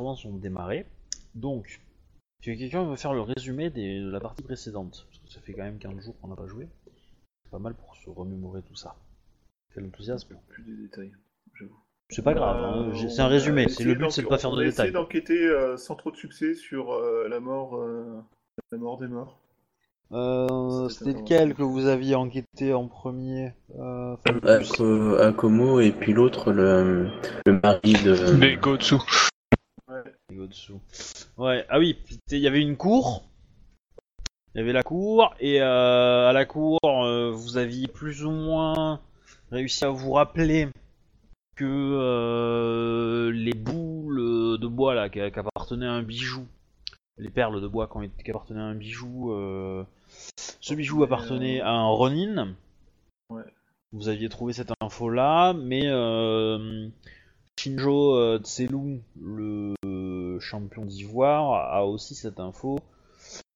Enregistrements sont démarrés. Donc, que quelqu'un veut faire le résumé des- de la partie précédente Parce que ça fait quand même 15 jours qu'on n'a pas joué. C'est pas mal pour se remémorer tout ça. Quel enthousiasme. Plus des détails, j'avoue. C'est pas grave, hein, Euh, on c'est un a résumé. C'est le but, c'est de pas faire on de a essayé détails. d'enquêter euh, sans trop de succès sur euh, la mort, euh, la mort des morts. Euh, C'était lequel que vous aviez enquêté en premier euh, Akomo et puis l'autre, le, le mari de. Les Gotsu. Ouais, ah oui, il y avait une cour. Il y avait la cour, et euh, à la cour, euh, vous aviez plus ou moins réussi à vous rappeler que euh, les boules de bois là, qui, qui appartenaient à un bijou, les perles de bois qui, appartenaient à un bijou, ce bijou appartenait à un Ronin. Ouais. Vous aviez trouvé cette info là, mais Shinjo Tselu, le champion d'ivoire, a aussi cette info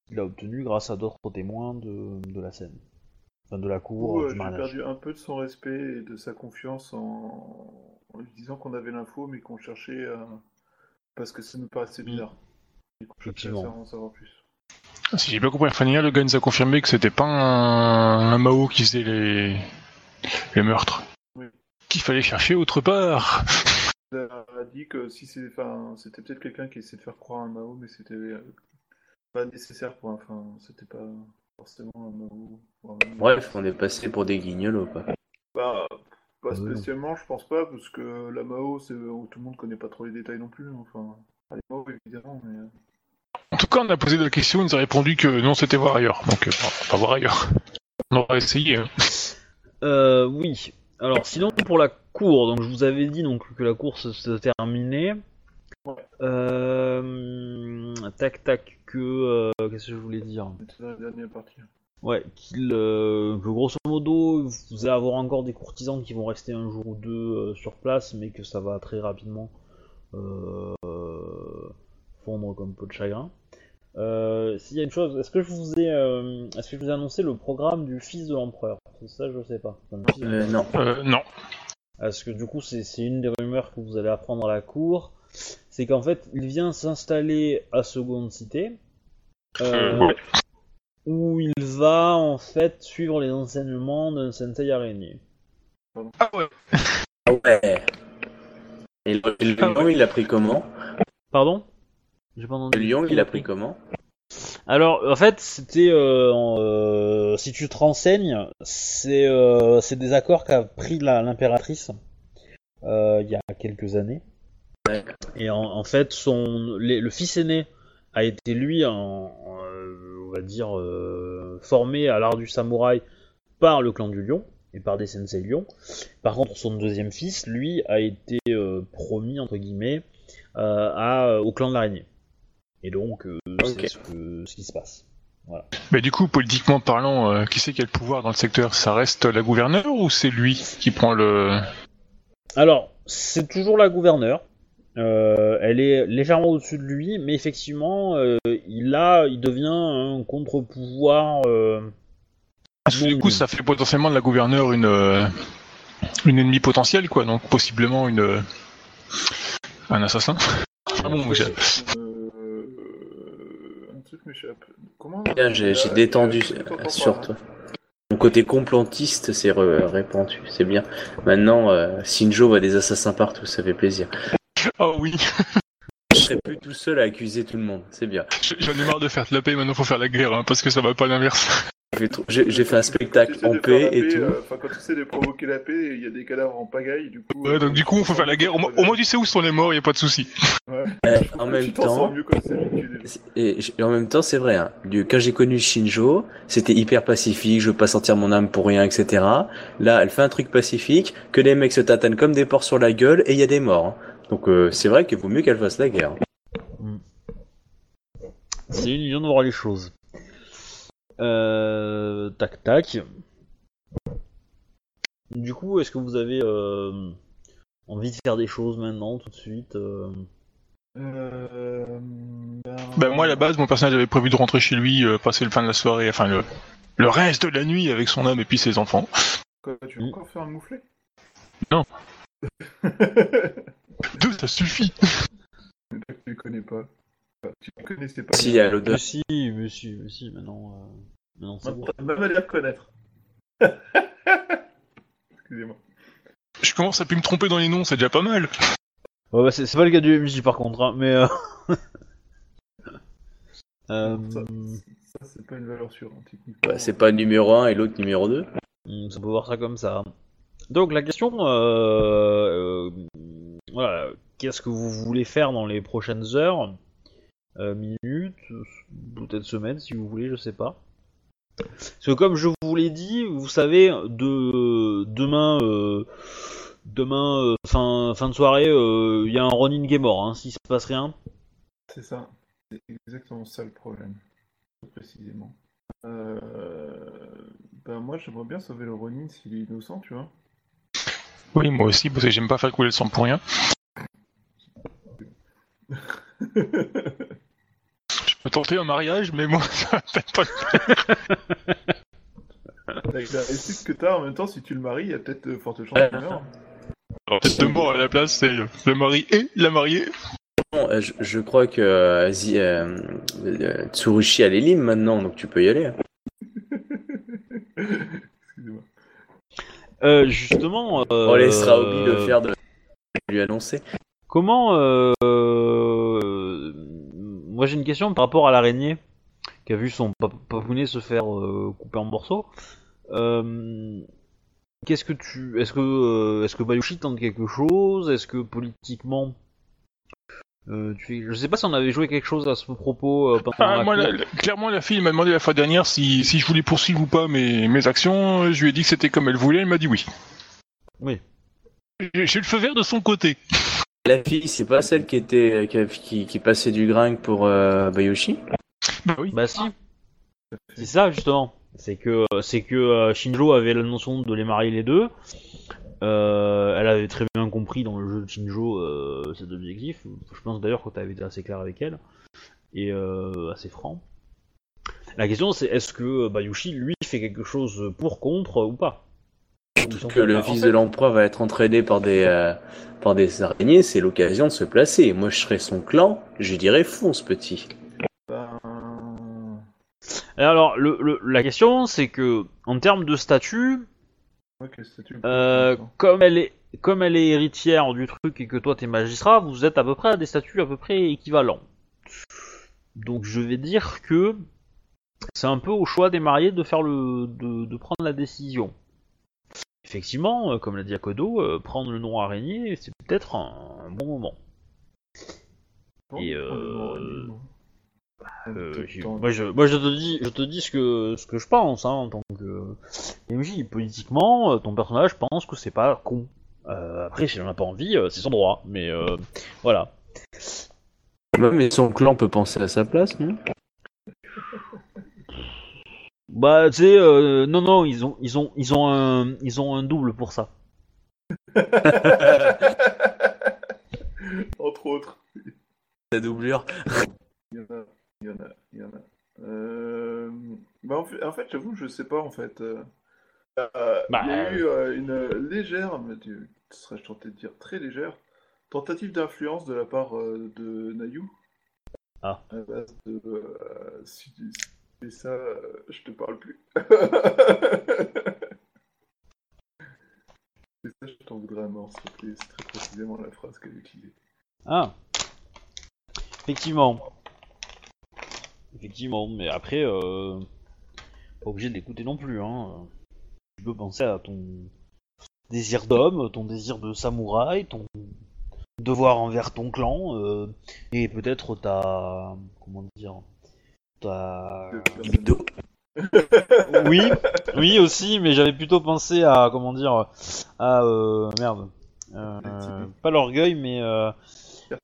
qu'il a obtenue grâce à d'autres témoins de, de la scène. Enfin, de la cour euh, du j'ai mariage. perdu un peu de son respect et de sa confiance en, en lui disant qu'on avait l'info, mais qu'on cherchait à... parce que ça nous paraissait bizarre. Et qu'on cherchait à en savoir plus. Si j'ai bien compris, Fania, le gars nous a confirmé que c'était pas un, un Mao qui faisait les, les meurtres. Oui. Qu'il fallait chercher autre part. A dit que si c'est, enfin, c'était peut-être quelqu'un qui essayait de faire croire à un Mao, mais c'était euh, pas nécessaire pour, un- enfin, c'était pas forcément un Mao. un- Bref, on est passé pour des guignols quoi. Bah, pas Ah oui. spécialement, je pense pas, parce que la Mao, c'est tout le monde connaît pas trop les détails non plus. Enfin, ah, les Mao évidemment, mais euh, En tout cas, on a posé la question, il nous a répondu que non, c'était voir ailleurs. Donc, euh, on va voir ailleurs. On va essayer. hein. Euh, oui. Alors, sinon, pour la cour, donc je vous avais dit donc que la course se terminait. Ouais. Euh, tac tac que euh, qu'est-ce que je voulais dire c'était dans la dernière partie. Ouais, qu'il euh, que grosso modo vous allez avoir encore des courtisans qui vont rester un jour ou deux euh, sur place, mais que ça va très rapidement fondre comme peau de chagrin. Euh, S'il y a une chose, est-ce que je vous ai, euh, est-ce que je vous ai annoncé le programme du fils de l'empereur? C'est ça, je sais pas. Enfin, Euh, non. Euh, non. parce que du coup, c'est c'est une des rumeurs que vous allez apprendre à la cour. C'est qu'en fait, il vient s'installer à Seconde Cité. euh, Euh, ouais. Où il va en fait suivre les enseignements d'un sensei araignée. Ah ouais. Ah ouais. Et le, le Ah lion, il a pris comment? Pardon? J'ai pas entendu. Le lion, il a pris comment? Alors, en fait, c'était. euh, euh, si tu te renseignes, c'est euh, c'est des accords qu'a pris la- l'impératrice euh, il y a quelques années. Et en, en fait, son, les- le fils aîné a été, lui, en, en, euh, on va dire, euh, formé à l'art du samouraï par le clan du lion et par des sensei lions. Par contre, son deuxième fils, lui, a été euh, promis, entre guillemets, euh, à, au clan de l'araignée. Et donc, euh, c'est ce, que- ce qui se passe. Mais du coup, politiquement parlant, euh, qui c'est qui a le pouvoir dans le secteur? Ça reste la gouverneure ou c'est lui qui prend le. Alors, c'est toujours la gouverneure. Euh, elle est légèrement au-dessus de lui, mais effectivement, euh, il a, il devient un contre-pouvoir. euh, Parce que du coup, ça fait potentiellement de la gouverneure une, euh, une ennemie potentielle, quoi. Donc, possiblement une. euh, un assassin. Ah bon, j'ai- Euh, un truc m'échappe. Comment Tiens, j'ai j'ai Euh, détendu euh, sur pas, toi. Mon côté complotiste s'est répandu, c'est bien. Maintenant, euh, Shinjo voit des assassins partout, ça fait plaisir. Oh oui, Je serai plus tout seul à accuser tout le monde, c'est bien. j'en ai marre de faire de la paix, maintenant faut faire la guerre, hein, parce que ça va pas l'inverse. J'ai fait un spectacle en paix et paix, tout. euh, Enfin, quand tu essaies de provoquer la paix, il y a des cadavres en pagaille, du coup. Ouais, donc du coup, on faut faire la guerre. Au moins, au moins, tu sais où sont les morts, y a pas de souci. Ouais. Euh, en même temps, et, en même temps, c'est vrai. Hein, du, quand j'ai connu Shinjo, c'était hyper pacifique. Je veux pas sortir mon âme pour rien, etc. Là, elle fait un truc pacifique, que les mecs se tatanent comme des porcs sur la gueule et il y a des morts. hein. Donc euh, c'est vrai qu'il vaut mieux qu'elle fasse la guerre. C'est une illusion de voir les choses. Euh, tac tac. Du coup, est-ce que vous avez euh, envie de faire des choses maintenant, tout de suite euh Euh, ben... Ben moi, à la base, mon personnage avait prévu de rentrer chez lui, euh, passer le fin de la soirée, enfin le, le reste de la nuit avec son âme et puis ses enfants. Quoi, tu veux Mm. encore faire un mouflet? Non. Deux, ça suffit. connais pas. Enfin, tu ne connaissais pas. Si, il y a Mais l'odeur. si, mais si, mais si, maintenant, euh, maintenant c'est bon. Même à les reconnaître. Excusez-moi. Je commence à plus me tromper dans les noms, c'est déjà pas mal. Ouais, bah, c'est c'est pas le cas du MJ par contre, hein, mais. Euh... euh, Ça, ça, c'est pas une valeur sûre, hein, techniquement. Bah, c'est pas numéro 1 et l'autre numéro 2. Hmm, Ça peut voir ça comme ça. Donc la question, euh, euh, voilà, qu'est-ce que vous voulez faire dans les prochaines heures, minutes, peut-être semaines si vous voulez, je sais pas. Parce que comme je vous l'ai dit, vous savez, de demain, euh, demain euh, fin fin de soirée, il y a un Ronin qui est mort, hein, s'il se passe rien. C'est ça. C'est exactement ça le problème. Précisément. Euh... Ben moi, j'aimerais bien sauver le Ronin s'il est innocent, tu vois. Oui, moi aussi, parce que j'aime pas faire couler le sang pour rien. Tenter un mariage, mais moi, ça va peut-être pas le faire. Avec la réussite que t'as, en même temps, si tu le maries, il y a peut-être de fortes chances qu'il meure. Alors, peut-être deux morts à la place, c'est le mari et la mariée. Bon, euh, je, je crois que euh, Zi- euh, euh, Tsurushi a les limes maintenant, donc tu peux y aller. Excusez-moi. Euh, justement, euh, On laissera Obi le faire de lui annoncer. Comment euh, euh, Moi j'ai une question par rapport à l'araignée qui a vu son pap- papounet se faire euh, couper en morceaux. Euh, Qu'est-ce que tu, est-ce que, euh, est-ce que Bayushi tente quelque chose? Est-ce que politiquement, euh, tu je sais pas si on avait joué quelque chose à ce propos euh, Ah, la moi, cour. la- la- clairement, la fille m'a demandé la fois dernière si, si je voulais poursuivre ou pas mes, mes actions. Je lui ai dit que c'était comme elle voulait, elle m'a dit oui. Oui. J'ai le feu vert de son côté. La fille, c'est pas celle qui était qui, qui, qui passait du gringue pour euh, Bayoshi Bah oui. Bah si. C'est ça justement. C'est que c'est que euh, Shinjo avait la notion de les marier les deux. Euh, elle avait très bien compris dans le jeu de Shinjo euh, cet objectif. Je pense d'ailleurs que tu avais été assez clair avec elle et euh, assez franc. La question c'est est-ce que Bayushi lui fait quelque chose pour contre ou pas? Sont Que le fils de l'empereur va être entraîné par des euh, par des araignées, c'est l'occasion de se placer. Moi, je serais son clan, je dirais fonce petit. Ben... Et Alors le, le- la question c'est que en termes de statut, Ouais, quel statut Euh, comme elle est comme elle est héritière du truc et que toi t'es magistrat, vous êtes à peu près à des statuts à peu près équivalents. Donc je vais dire que c'est un peu au choix des mariés de faire le de, de prendre la décision. Effectivement, euh, comme l'a dit Akodo, euh, prendre le nom araignée, c'est peut-être un, un bon moment. Bon, et, on euh, on. Euh, dans- moi, je, moi je te dis, je te dis ce que ce que je pense hein, en tant que MJ. Politiquement, euh, ton personnage pense que c'est pas con. Euh, après, s'il en a pas envie, euh, c'est son droit. Mais euh, voilà. Mais son clan peut penser à sa place, non? Bah, tu sais, euh, non, non, ils ont, ils ont, ils ont un, ils ont un double pour ça. Entre autres. La doublure. Il y en a, il y en a, il y en a. Euh... Bah, en fait, en fait, j'avoue, je sais pas, en fait. Euh, euh, Bah, il y a euh, eu euh, une légère, mais tu- serais-je tenté de dire très légère, tentative d'influence de la part euh, de Nayu. Ah. À base de, euh, si si ça, euh, je te parle plus. C'est ça, je t'en voudrais à mort. C'est très précisément la phrase qu'elle utilisée. Ah. Effectivement. Effectivement, mais après, euh, pas obligé de l'écouter non plus. Hein. Tu peux penser à ton désir d'homme, ton désir de samouraï, ton devoir envers ton clan, euh, et peut-être ta... comment dire ta... De personne. Libido. Oui, oui aussi, mais j'avais plutôt pensé à, comment dire, à... euh, merde. Euh, pas l'orgueil, mais... euh,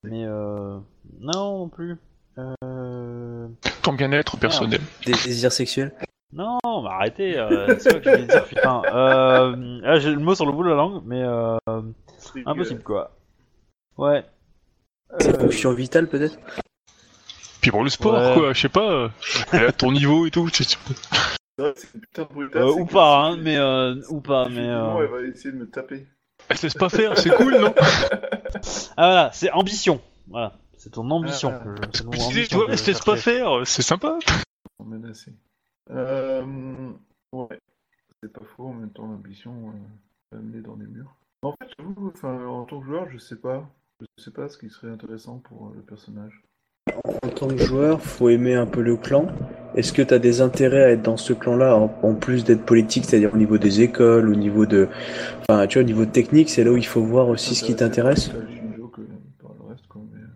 mais... euh, non, non plus. Euh... Ton bien-être personnel. Des désirs sexuels Non, mais arrêtez, euh, c'est que je dire, putain. Euh, là, j'ai le mot sur le bout de la langue, mais euh, impossible, quoi. Ouais. Ses Euh, fonctions vitales, peut-être? Puis pour le sport, Ouais. quoi, je sais pas. euh, elle est à ton niveau et tout. c'est putain euh, ou pas, hein, mais euh, ou pas, mais. Euh, elle va essayer de me taper. Elle se laisse pas faire, c'est cool, non Ah voilà, c'est ambition. Voilà, C'est ton ambition. Ah, Je tu vois, que je laisse pas faire, c'est sympa. On menacé. Euh, ouais, c'est pas faux. En même temps, l'ambition euh, amener dans les murs. En fait, j'avoue, enfin, en tant que joueur, je sais pas. Je sais pas ce qui serait intéressant pour euh, le personnage. En tant que joueur, faut aimer un peu le clan. Est-ce que tu as des intérêts à être dans ce clan-là, en, en plus d'être politique, c'est-à-dire au niveau des écoles, au niveau de... Enfin, tu vois, au niveau technique, c'est là où il faut voir aussi ce qui t'intéresse? Plus à Shinjo que par le reste, quoi. Mais... euh,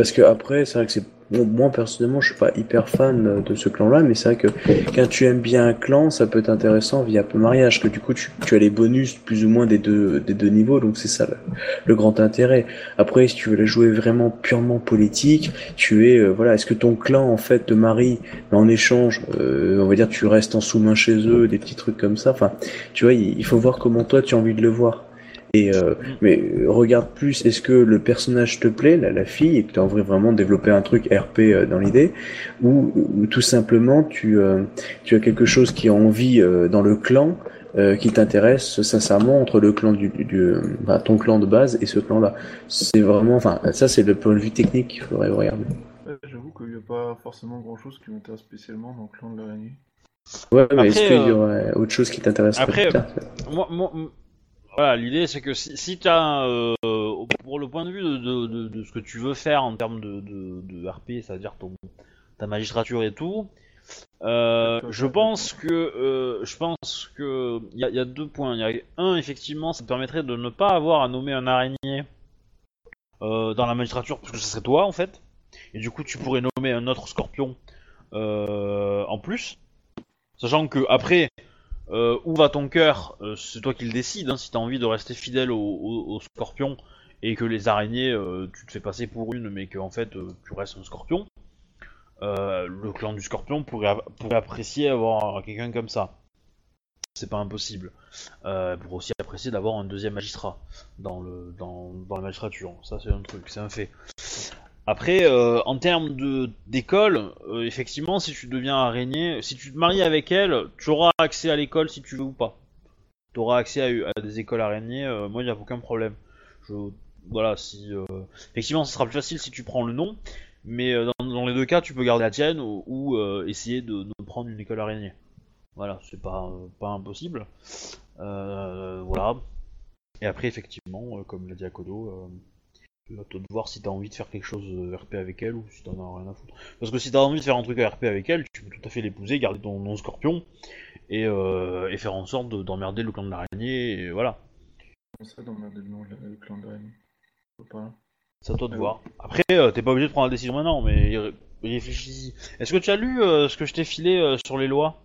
Parce que après, c'est vrai que c'est... Moi, personnellement, je suis pas hyper fan euh, de ce clan-là, mais c'est vrai que quand tu aimes bien un clan, ça peut être intéressant via peu mariage, que du coup, tu, as les bonus plus ou moins des deux, des deux niveaux, donc c'est ça le, le grand intérêt. Après, si tu veux la jouer vraiment purement politique, tu es... euh, voilà, est-ce que ton clan, en fait, te marie, mais en échange, euh, on va dire, tu restes en sous-main chez eux, des petits trucs comme ça. Enfin, tu vois, il faut voir comment toi, tu as envie de le voir. Et euh, mais regarde plus, est-ce que le personnage te plaît, la, la fille, et que tu as envie vraiment de développer un truc RP euh, dans l'idée, ou, ou tout simplement tu, euh, tu as quelque chose qui a envie euh, dans le clan, euh, qui t'intéresse sincèrement entre le clan du, du, du- bah, ton clan de base et ce clan-là? C'est vraiment, enfin, ça c'est le point de vue technique qu'il faudrait regarder. J'avoue qu'il n'y a pas forcément grand chose qui m'intéresse spécialement dans le clan de l'araignée. Ouais, mais est-ce qu'il y aurait autre chose qui t'intéresserait après, Moi, voilà, l'idée c'est que si, si t'as, euh, pour le point de vue de, de, de- de ce que tu veux faire en termes de, RP, c'est-à-dire ton ta magistrature et tout, euh, je pense que euh, je pense que il y, a- il y a deux points. Il y a un effectivement, ça te permettrait de ne pas avoir à nommer un araignée dans la magistrature parce que ce serait toi en fait, et du coup tu pourrais nommer un autre scorpion en plus, sachant que après euh, où va ton cœur? Euh, C'est toi qui le décides. Hein, si t'as envie de rester fidèle au, au- au scorpion et que les araignées, euh, tu te fais passer pour une, mais que en fait tu restes un scorpion, le clan du scorpion pourrait, apprécier avoir quelqu'un comme ça. C'est pas impossible. Pour aussi apprécier d'avoir un deuxième magistrat dans, le, dans, dans la magistrature. Ça c'est un truc, c'est un fait. Après, euh, en termes d'école, euh, effectivement, si tu deviens araignée, si tu te maries avec elle, tu auras accès à l'école si tu veux ou pas. Tu auras accès à, des écoles araignées, euh, moi il n'y a aucun problème. Voilà, si effectivement, ce sera plus facile si tu prends le nom, mais dans, les deux cas, tu peux garder la tienne ou, essayer de, prendre une école araignée. Voilà, c'est pas pas impossible. Voilà. Et après, effectivement, comme l'a dit Akodo, tu vas te voir si t'as envie de faire quelque chose euh, RP avec elle ou si t'en as rien à foutre. Parce que si t'as envie de faire un truc à RP avec elle, tu peux tout à fait l'épouser, garder ton nom scorpion et, euh, et faire en sorte de- d'emmerder le clan de l'araignée, et voilà. Ça d'emmerder le de le clan de l'araignée pas. C'est à toi de Ah voir. Après, euh, t'es pas obligé de prendre la décision maintenant, mais ré- réfléchis. Est-ce que tu as lu euh, ce que je t'ai filé euh, sur les lois?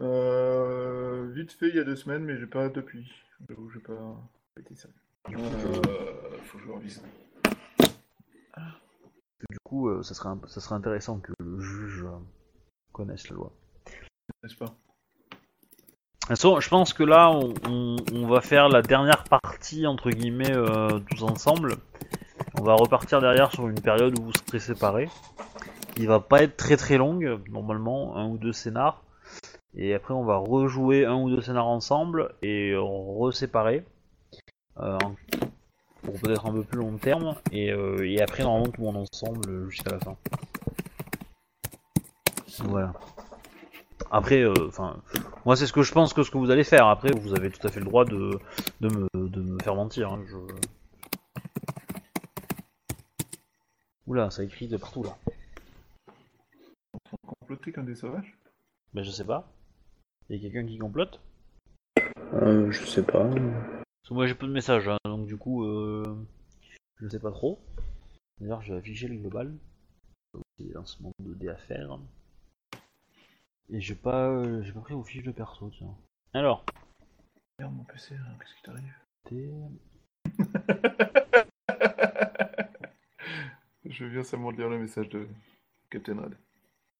Euh, vite fait il y a deux semaines, mais j'ai pas depuis. J'avoue, j'ai pas été sérieux. Euh, faut que je revise. Du coup, euh, ça, serait un- ça serait intéressant que le juge euh, connaisse la loi. N'est-ce pas? Je pense que là, on, on- on va faire la dernière partie, entre guillemets, euh, tous ensemble. On va repartir derrière sur une période où vous serez séparés. Qui va pas être très très longue, normalement, un ou deux scénars. Et après, on va rejouer un ou deux scénars ensemble et reséparer. Euh, pour peut-être un peu plus long terme. Et, euh, et après, normalement, tout le monde ensemble euh, jusqu'à la fin. Voilà. Après, euh, enfin, moi c'est ce que je pense que ce que vous allez faire. Après, vous avez tout à fait le droit de, de, me, de me faire mentir. hein, Je... Oula, ça écrit de partout là. Comploter qu'un des sauvages? Ben je sais pas. Y a quelqu'un qui complote? Euh, je sais pas. Parce que moi j'ai peu de messages, hein, donc du coup, euh, je sais pas trop. D'ailleurs, je vais afficher le global. C'est lancement de dés à faire. Et j'ai pas, euh, j'ai pas pris vos fiches de perso, tiens. Alors, Merde, mon PC, hein, qu'est-ce qui t'arrive t'es- Je viens seulement de lire le message de Captain Red.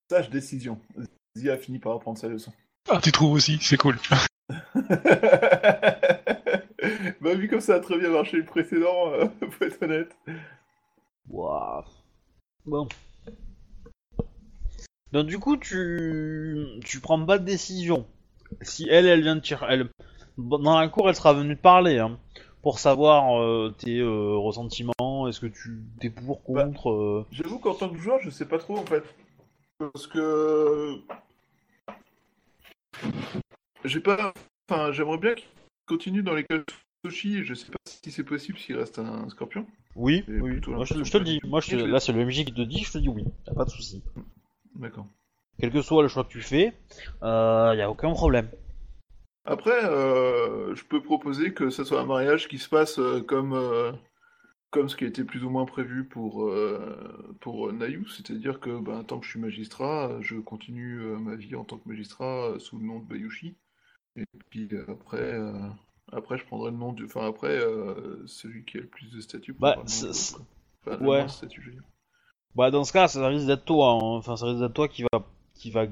Sage décision. Zia a fini par apprendre sa leçon. Ah, tu trouves aussi, c'est cool. bah, vu comme ça a très bien marché le précédent, euh, faut être honnête. Waouh. Bon. Donc du coup, tu tu prends pas de décision. Si elle, elle vient de tirer, elle dans la cour, elle sera venue te parler. Hein. pour savoir euh, tes euh, ressentiments. Est-ce que tu t'es pour, Bah, contre euh, J'avoue qu'en tant que joueur, je sais pas trop en fait. Parce que. J'ai pas. Enfin, j'aimerais bien qu'il continue dans les cages de Soshi. Je sais pas si c'est possible s'il reste un scorpion. Oui, Moi, je, te le dis. Moi, je là, c'est le MJ qui te dit. Je te dis oui. Y'a pas de souci. D'accord. Quel que soit le choix que tu fais, il y a aucun problème. Après, euh, je peux proposer que ce soit un mariage qui se passe euh, comme, euh, comme ce qui a été plus ou moins prévu pour, euh, pour Nayu, c'est-à-dire que ben, tant que je suis magistrat, euh, je continue euh, ma vie en tant que magistrat euh, sous le nom de Bayushi. Et puis euh, après, euh, après je prendrai le nom du. Enfin, après, euh, celui qui a le plus de statut Bah. Enfin, ouais. moins de statut, je veux dire. Bah, dans ce cas, ça risque d'être toi. hein. Enfin, ça risque d'être toi qui va qui va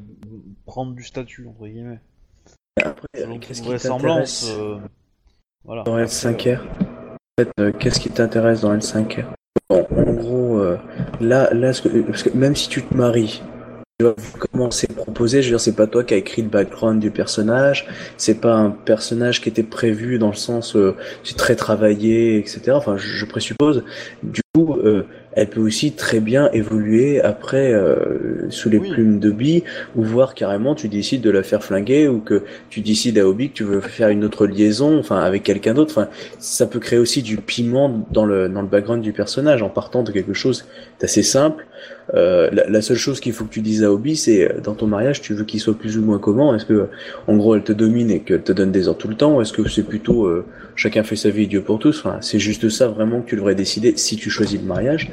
prendre du statut entre guillemets. Après, euh, qu'est-ce qui vraisemblance, t'intéresse euh, Voilà. dans L5R En fait, euh, qu'est-ce qui t'intéresse dans L5R Bon, en gros, euh, là, là, ce que- parce que même si tu te maries, commencer à proposer, je veux dire, c'est pas toi qui as écrit le background du personnage, c'est pas un personnage qui était prévu dans le sens, euh, c'est très travaillé, etc. Enfin, je, je présuppose. Du coup, euh, elle peut aussi très bien évoluer après euh, sous les Oui. plumes de Bi, ou voir carrément tu décides de la faire flinguer, ou que tu décides à Obi que tu veux faire une autre liaison, enfin avec quelqu'un d'autre. Enfin, ça peut créer aussi du piment dans le dans le background du personnage en partant de quelque chose d'assez simple. Euh, la, la seule chose qu'il faut que tu dises à Obi, c'est euh, dans ton mariage, tu veux qu'il soit plus ou moins comment Est-ce que en gros elle te domine et qu'elle te donne des ordres tout le temps, ou est-ce que c'est plutôt euh, chacun fait sa vie, Dieu pour tous? Enfin, c'est juste ça vraiment que tu devrais décider si tu choisis le mariage.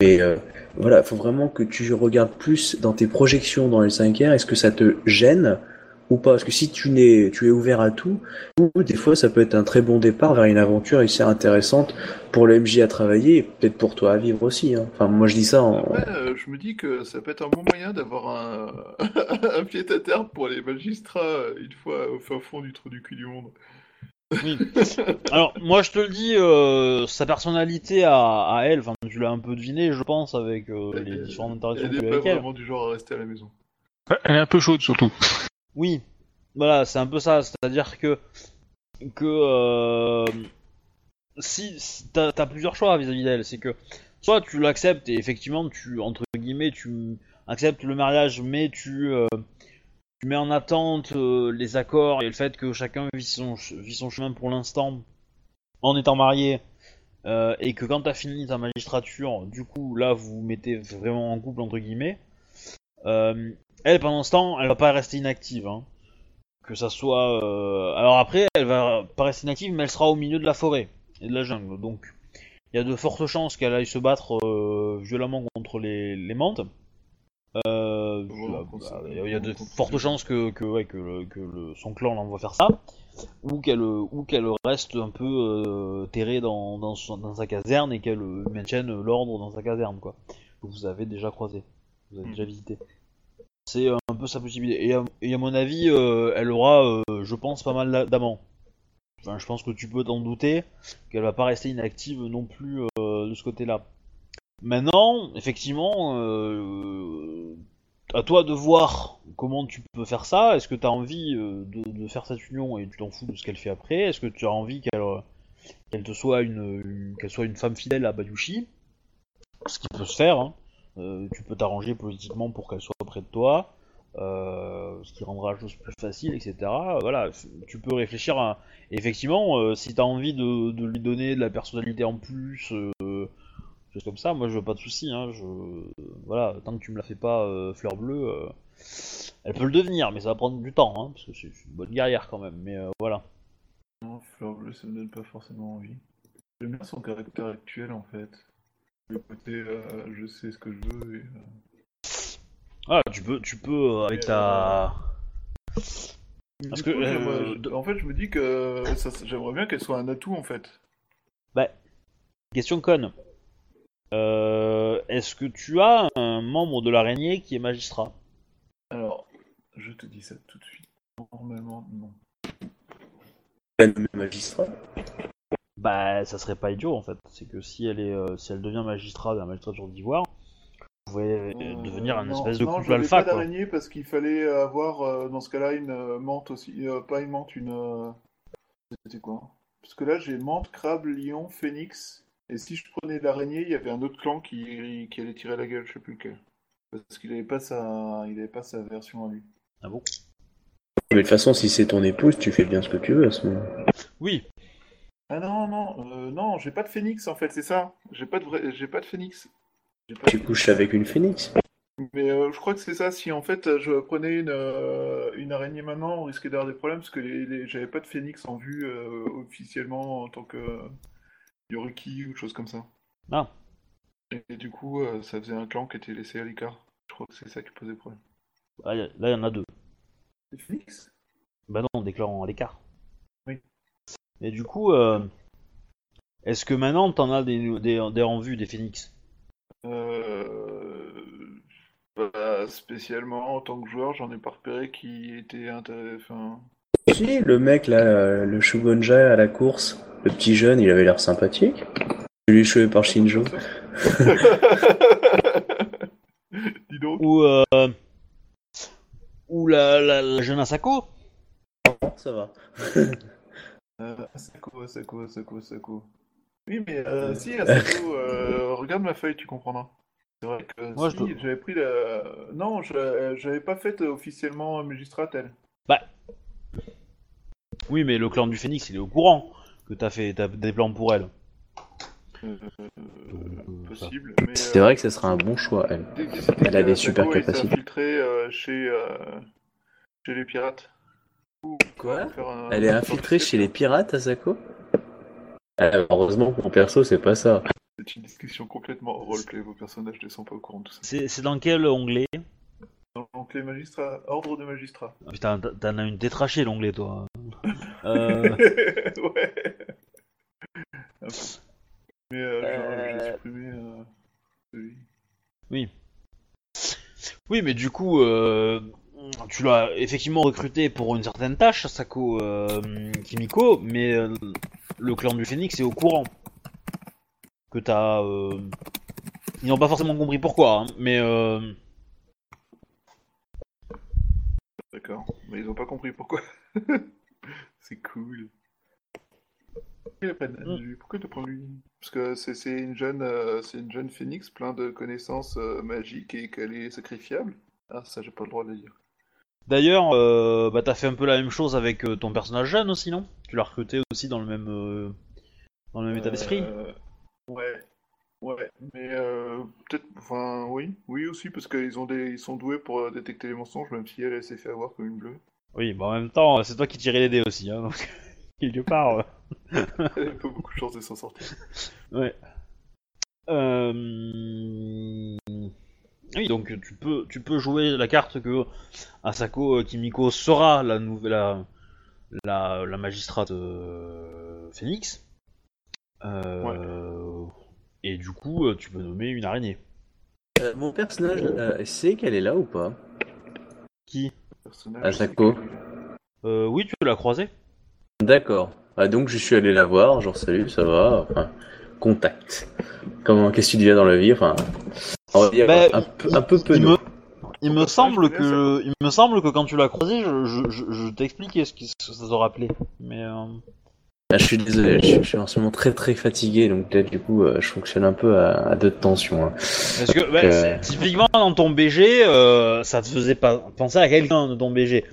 Mais euh, voilà, faut vraiment que tu regardes plus dans tes projections dans les 5R. Est-ce que ça te gêne ou pas Parce que si tu n'es, tu es ouvert à tout, ou des fois ça peut être un très bon départ vers une aventure assez intéressante pour le MJ à travailler, et peut-être pour toi à vivre aussi. hein. Enfin, moi je dis ça en. Après, euh, je me dis que ça peut être un bon moyen d'avoir un, un pied à terre pour les magistrats euh, une fois au fin fond du trou du cul du monde. Oui. Alors, moi, je te le dis, euh, sa personnalité à, à elle, enfin, tu l'as un peu deviné, je pense, avec euh, les Elle- différentes interactions Elle que tu n'est as pas avec elle. vraiment du genre à rester à la maison. Elle est un peu chaude surtout. Oui, voilà, c'est un peu ça. C'est-à-dire que que euh, si, t'as as plusieurs choix vis-à-vis d'elle, c'est que soit tu l'acceptes et effectivement tu entre guillemets tu acceptes le mariage, mais tu euh, tu mets en attente euh, les accords et le fait que chacun vit son vit son chemin pour l'instant en étant marié. et que quand t'as fini ta magistrature, du coup là vous mettez vraiment en couple entre guillemets. Elle pendant ce temps, elle va pas rester inactive. Hein que ça soit. euh, Alors après, elle va pas rester inactive, mais elle sera au milieu de la forêt et de la jungle. Donc, il y a de fortes chances qu'elle aille se battre euh, violemment contre les, les mantes. Euh, bah, Il y a- il y a de fortes chances que, que, ouais, que, le- que le- son clan l'envoie faire ça, ou qu'elle ou qu'elle reste un peu euh, terrée dans, dans, son- dans sa caserne et qu'elle maintienne l'ordre dans sa caserne, quoi. Que vous avez déjà croisé, vous avez Mm. déjà visité. C'est euh, un peu sa possibilité. Et à, mon avis, euh, elle aura, euh, je pense, pas mal d'a- d'amants. Enfin, je pense que tu peux t'en douter qu'elle va pas rester inactive non plus de ce côté-là. Maintenant, effectivement, à toi de voir comment tu peux faire ça. Est-ce que tu as envie de, faire cette union et tu t'en fous de ce qu'elle fait après? Est-ce que tu as envie qu'elle te soit une, une- qu'elle soit une femme fidèle à Bayushi? Ce qui peut se faire. Hein. Euh, tu peux t'arranger politiquement pour qu'elle soit près de toi, euh, ce qui rendra la chose plus facile, etc. Voilà, tu peux réfléchir à. Effectivement, euh, si t'as envie de, lui donner de la personnalité en plus, choses comme ça, moi je veux pas de soucis. Hein, je... Voilà, tant que tu me la fais pas fleur bleue, elle peut le devenir, mais ça va prendre du temps, hein, parce que c'est une bonne guerrière quand même. Mais voilà. Non, Fleur Bleue, ça me donne pas forcément envie. J'aime bien son caractère actuel en fait. Le côté euh, je sais ce que je veux et. euh, Ah, tu peux, tu peux euh, avec ta. Du Parce coup, que, euh, En fait, je me dis que ça- j'aimerais bien qu'elle soit un atout en fait. Question conne. Euh, Est-ce que tu as un membre de l'araignée qui est magistrat? Alors, je te dis ça tout de suite. Normalement, non. Elle nommée magistrat. Bah, ça serait pas idiot en fait. C'est que si elle est, euh, si elle devient magistrat de la magistrature d'Ivoire, vous pouvez euh, Euh, devenir un non, espèce de non, couple alpha pas quoi. d'araignée parce qu'il fallait avoir euh, dans ce cas-là une euh, menthe aussi. euh, pas une menthe, une. euh, C'était quoi? Parce que là, j'ai menthe, crabe, lion, phénix. Et si je prenais l'araignée, il y avait un autre clan qui, qui allait tirer la gueule, je sais plus lequel. Parce qu'il avait pas sa, il avait pas sa version à lui. Ah bon? Mais de toute façon, si c'est ton épouse, tu fais bien ce que tu veux à ce moment. Oui. Ah non, non, euh, non, j'ai pas de phénix en fait, c'est ça. J'ai pas de vrai... j'ai pas de phénix. Pas Tu couches avec une phénix? Mais euh, je crois que c'est ça. Si en fait je prenais une, euh, une araignée maintenant, on risquait d'avoir des problèmes parce que les, les- j'avais pas de phénix en vue euh, officiellement en tant que Yoriki ou chose comme ça. Ah. Et, et du coup, euh, ça faisait un clan qui était laissé à l'écart. Je crois que c'est ça qui posait problème. Ah, Là, il y en a deux. Les phénix? Bah non, des clans à l'écart. Et du coup, euh, est-ce que maintenant t'en as des, des, des en vue des phoenix? Euh... Bah, spécialement en tant que joueur, j'en ai pas repéré qui était intéressant. Si, le mec là, euh, le Shugonja à la course, le petit jeune, il avait l'air sympathique. Celui cheveux par Shinjo. Dis donc. Ou, euh, ou la, la, la jeune Asako? Ça va. Euh, Asako, Asako, Asako, Asako. Oui, mais euh, si, Asako, euh, regarde ma feuille, tu comprendras. C'est vrai que Moi, si, je dois- j'avais pris la... Non, je euh, j'avais pas fait euh, officiellement magistrat, elle. Bah. Oui, mais le clan du phénix, il est au courant que t'as fait t'as des plans pour elle. Euh, euh, possible, mais... C'est euh, vrai que ce sera un bon choix, elle. dès que décidé Elle a des Asako, super elle s'est capacités. euh, chez, euh, chez les pirates. Quoi Elle est infiltrée chez les pirates, Asako Euh, Heureusement, mon perso, c'est pas ça. C'est une discussion complètement roleplay, vos personnages ne sont pas au courant de tout ça. C'est dans quel onglet Donc les magistrats, ordre de magistrats. Ah, Putain, t'en- as une détrachée l'onglet, toi. Euh, ouais. Mais euh, genre, Euh. j'ai supprimé euh, celui. Oui, mais du coup, euh, tu l'as effectivement recruté pour une certaine tâche, Sako euh, Kimiko, mais euh, le clan du phénix est au courant que t'as. euh, Ils n'ont pas forcément compris pourquoi, hein, mais euh, D'accord. Mais ils ont pas compris pourquoi. c'est cool. Pourquoi il apprennent Mm. lui Pourquoi lui? Parce que c'est c'est une jeune, euh, c'est une jeune phénix plein de connaissances euh, magiques et qu'elle est sacrifiable. Ah ça j'ai pas le droit de le dire. D'ailleurs, euh, bah, t'as fait un peu la même chose avec euh, ton personnage jeune aussi, non? Tu l'as recruté aussi dans le même, euh, dans le même état d'esprit? Ouais. Ouais, mais euh, peut-être, enfin, oui, oui aussi, parce qu'ils ont des, ils sont doués pour détecter les mensonges, même si elle, elle s'est fait avoir comme une bleue. Oui, bah en même temps, c'est toi qui tirais les dés aussi, hein, donc quelque part. Elle a pas beaucoup de chance de s'en sortir. Ouais. Euh... Oui, donc tu peux, tu peux jouer la carte que Asako euh, Kimiko sera la nouvelle, la, la, la magistrate euh, Phoenix. Euh, Et du coup, euh, tu peux nommer une araignée. Euh, mon personnage euh, sait qu'elle est là ou pas? Qui? Asako. euh, Oui, tu l'as croisée. D'accord. Ah, donc je suis allé la voir, genre salut, ça va Enfin, contact. Comment, qu'est-ce que tu dis dans la vie? Enfin, on va dire Bah, un, peu, un peu Il me, il me Pourquoi semble que, il me semble que quand tu l'as croisée, je, je, je, je t'ai expliqué ce que ça te rappelait. Mais euh, Ah, je suis désolé, je, je suis en ce moment très très fatigué, donc peut-être du coup euh, je fonctionne un peu à, à deux tensions. hein. Parce que bah, Euh. typiquement dans ton BG, euh, ça te faisait pas penser à quelqu'un de ton BG.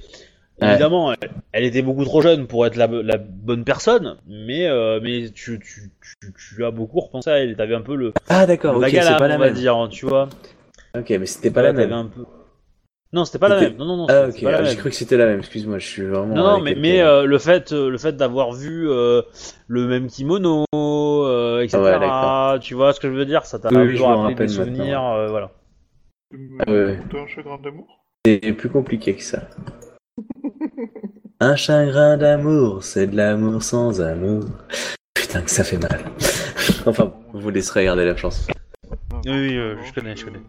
Ouais. Évidemment, elle, elle était beaucoup trop jeune pour être la, la bonne personne, mais euh, mais tu, tu, tu, tu as beaucoup repensé à elle. T'avais un peu le, Ah d'accord, ok, c'est pas la on va même. dire, tu vois. Ok, mais c'était pas la même. un peu- Non, c'était pas la même. Non, non, non. Ah c'était ok, ah, j'ai cru que c'était la même, excuse-moi, je suis vraiment... Non, non, mais, mais euh, le fait, euh, le fait d'avoir vu euh, le même kimono, euh, etc. Ouais, tu vois ce que je veux dire? Ça t'a Oui, me rappelé des souvenirs, euh, voilà. Tu me Ah ouais. un chagrin d'amour? C'est plus compliqué que ça. Un chagrin d'amour, c'est de l'amour sans amour. Putain que ça fait mal. enfin, vous laisserez regarder la chanson. Oui, oui, euh, je connais, je connais.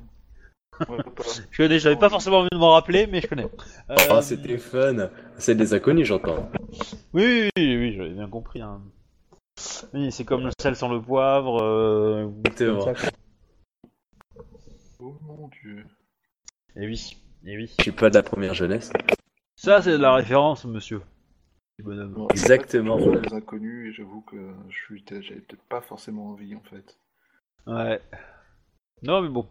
Je connais, j'avais pas forcément envie de m'en rappeler, mais je connais. Euh, Oh, c'était fun. C'est des inconnus, j'entends. Oui, oui, oui, j'avais bien compris. hein. Oui, c'est comme le sel sans le poivre. Euh... Oh mon dieu. Et oui, et oui. Je suis pas de la première jeunesse. Ça, c'est de la référence, monsieur. bonhomme. Bon, Exactement. je suis des inconnus et j'avoue que je suis, j'avais peut-être pas forcément envie en fait. Ouais. Non, mais bon.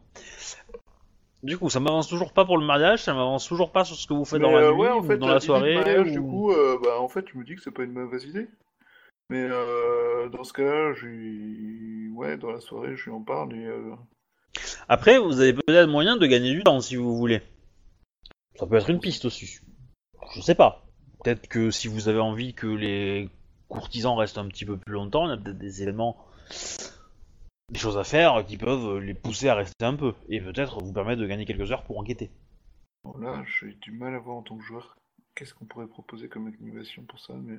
Du coup, ça m'avance toujours pas pour le mariage, ça m'avance toujours pas sur ce que vous faites Mais, dans la euh, nuit ouais, en ou fait, dans la soirée. mariage, ou- du coup, euh, bah, en fait, je me dis que c'est pas une mauvaise idée. Mais euh, dans ce cas-là, je ouais, dans la soirée, je lui en parle et euh, Après, vous avez peut-être moyen de gagner du temps si vous voulez. Ça peut être une piste aussi. Je sais pas. Peut-être que si vous avez envie que les courtisans restent un petit peu plus longtemps, il y a peut-être des éléments, des choses à faire qui peuvent les pousser à rester un peu. Et peut-être vous permettre de gagner quelques heures pour enquêter. bon, là, j'ai du mal à voir en tant que joueur. Qu'est-ce qu'on pourrait proposer comme animation pour ça mais...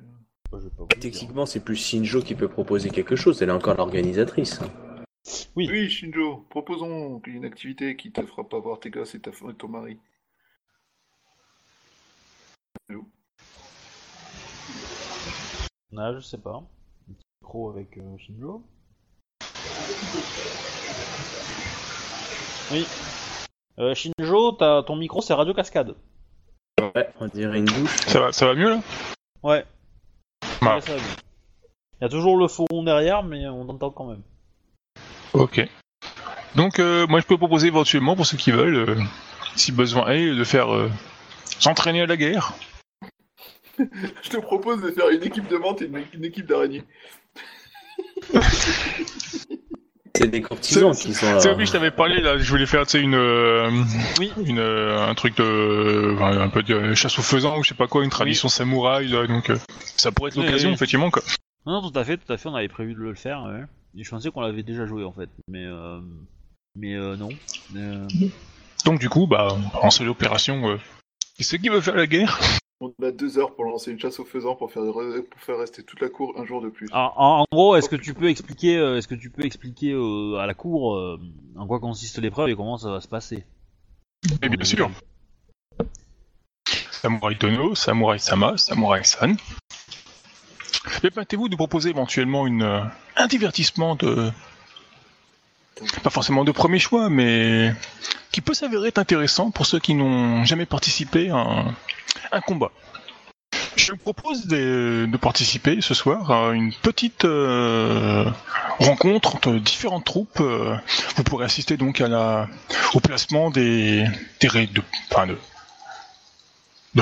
euh, Je pas. Techniquement, c'est plus Shinjo qui peut proposer quelque chose. Elle est encore l'organisatrice. Oui. Oui, Shinjo, proposons une activité qui te fera pas voir tes gosses et, ta... et ton mari. Ah, je sais pas. Un petit micro avec euh, Shinjo. Oui. Euh, Shinjo, t'as- ton micro c'est Radio Cascade. Ouais, on dirait une douche. Ça va, ça va mieux là? Ouais. Bah. Ouais, ça va bien. Il y a toujours le fond derrière, mais on t'entend quand même. Ok. Donc euh, moi je peux proposer éventuellement pour ceux qui veulent, euh, si besoin est, de faire euh, s'entraîner à la guerre. Je te propose de faire une équipe de menthe et une, une équipe d'araignées. C'est des courtisans qui sont là. C'est oui, je t'avais parlé là, je voulais faire tu sais, une, euh, Oui. une euh, un truc de enfin, un peu de chasse aux faisans ou je sais pas quoi, une tradition samouraï, là, donc euh, ça pourrait être l'occasion oui. effectivement quoi. Non, non, tout à fait, tout à fait, on avait prévu de le faire, ouais. Et je pensais qu'on l'avait déjà joué en fait, mais euh... mais euh, non. Euh, Donc du coup, bah en seule opération, euh, qui c'est qui veut faire la guerre? On a deux heures pour lancer une chasse aux faisans pour faire, pour faire rester toute la cour un jour de plus. En, en- gros, est-ce que tu peux expliquer, euh, est-ce que tu peux expliquer euh, à la cour euh, en quoi consiste l'épreuve et comment ça va se passer? Eh bien sûr. Samurai Tono, Samurai Sama, Samurai San. Permettez-vous de proposer éventuellement une, un divertissement de. Pas forcément de premier choix, mais qui peut s'avérer intéressant pour ceux qui n'ont jamais participé à un, combat. Je vous propose de, de participer ce soir à une petite euh, rencontre entre différentes troupes. Vous pourrez assister donc à la, au placement des, de, enfin de,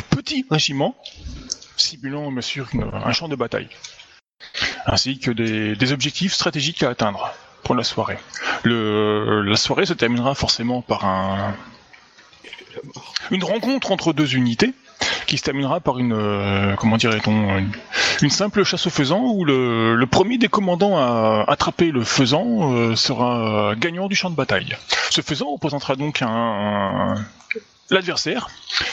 petits régiments simulant bien sûr un champ de bataille, ainsi que des objectifs stratégiques à atteindre la soirée. La soirée se terminera forcément par un, une rencontre entre deux unités qui se terminera par une euh, une, simple chasse au faisan où le, premier des commandants à attraper le faisan euh, sera gagnant du champ de bataille. Ce faisan représentera donc l'adversaire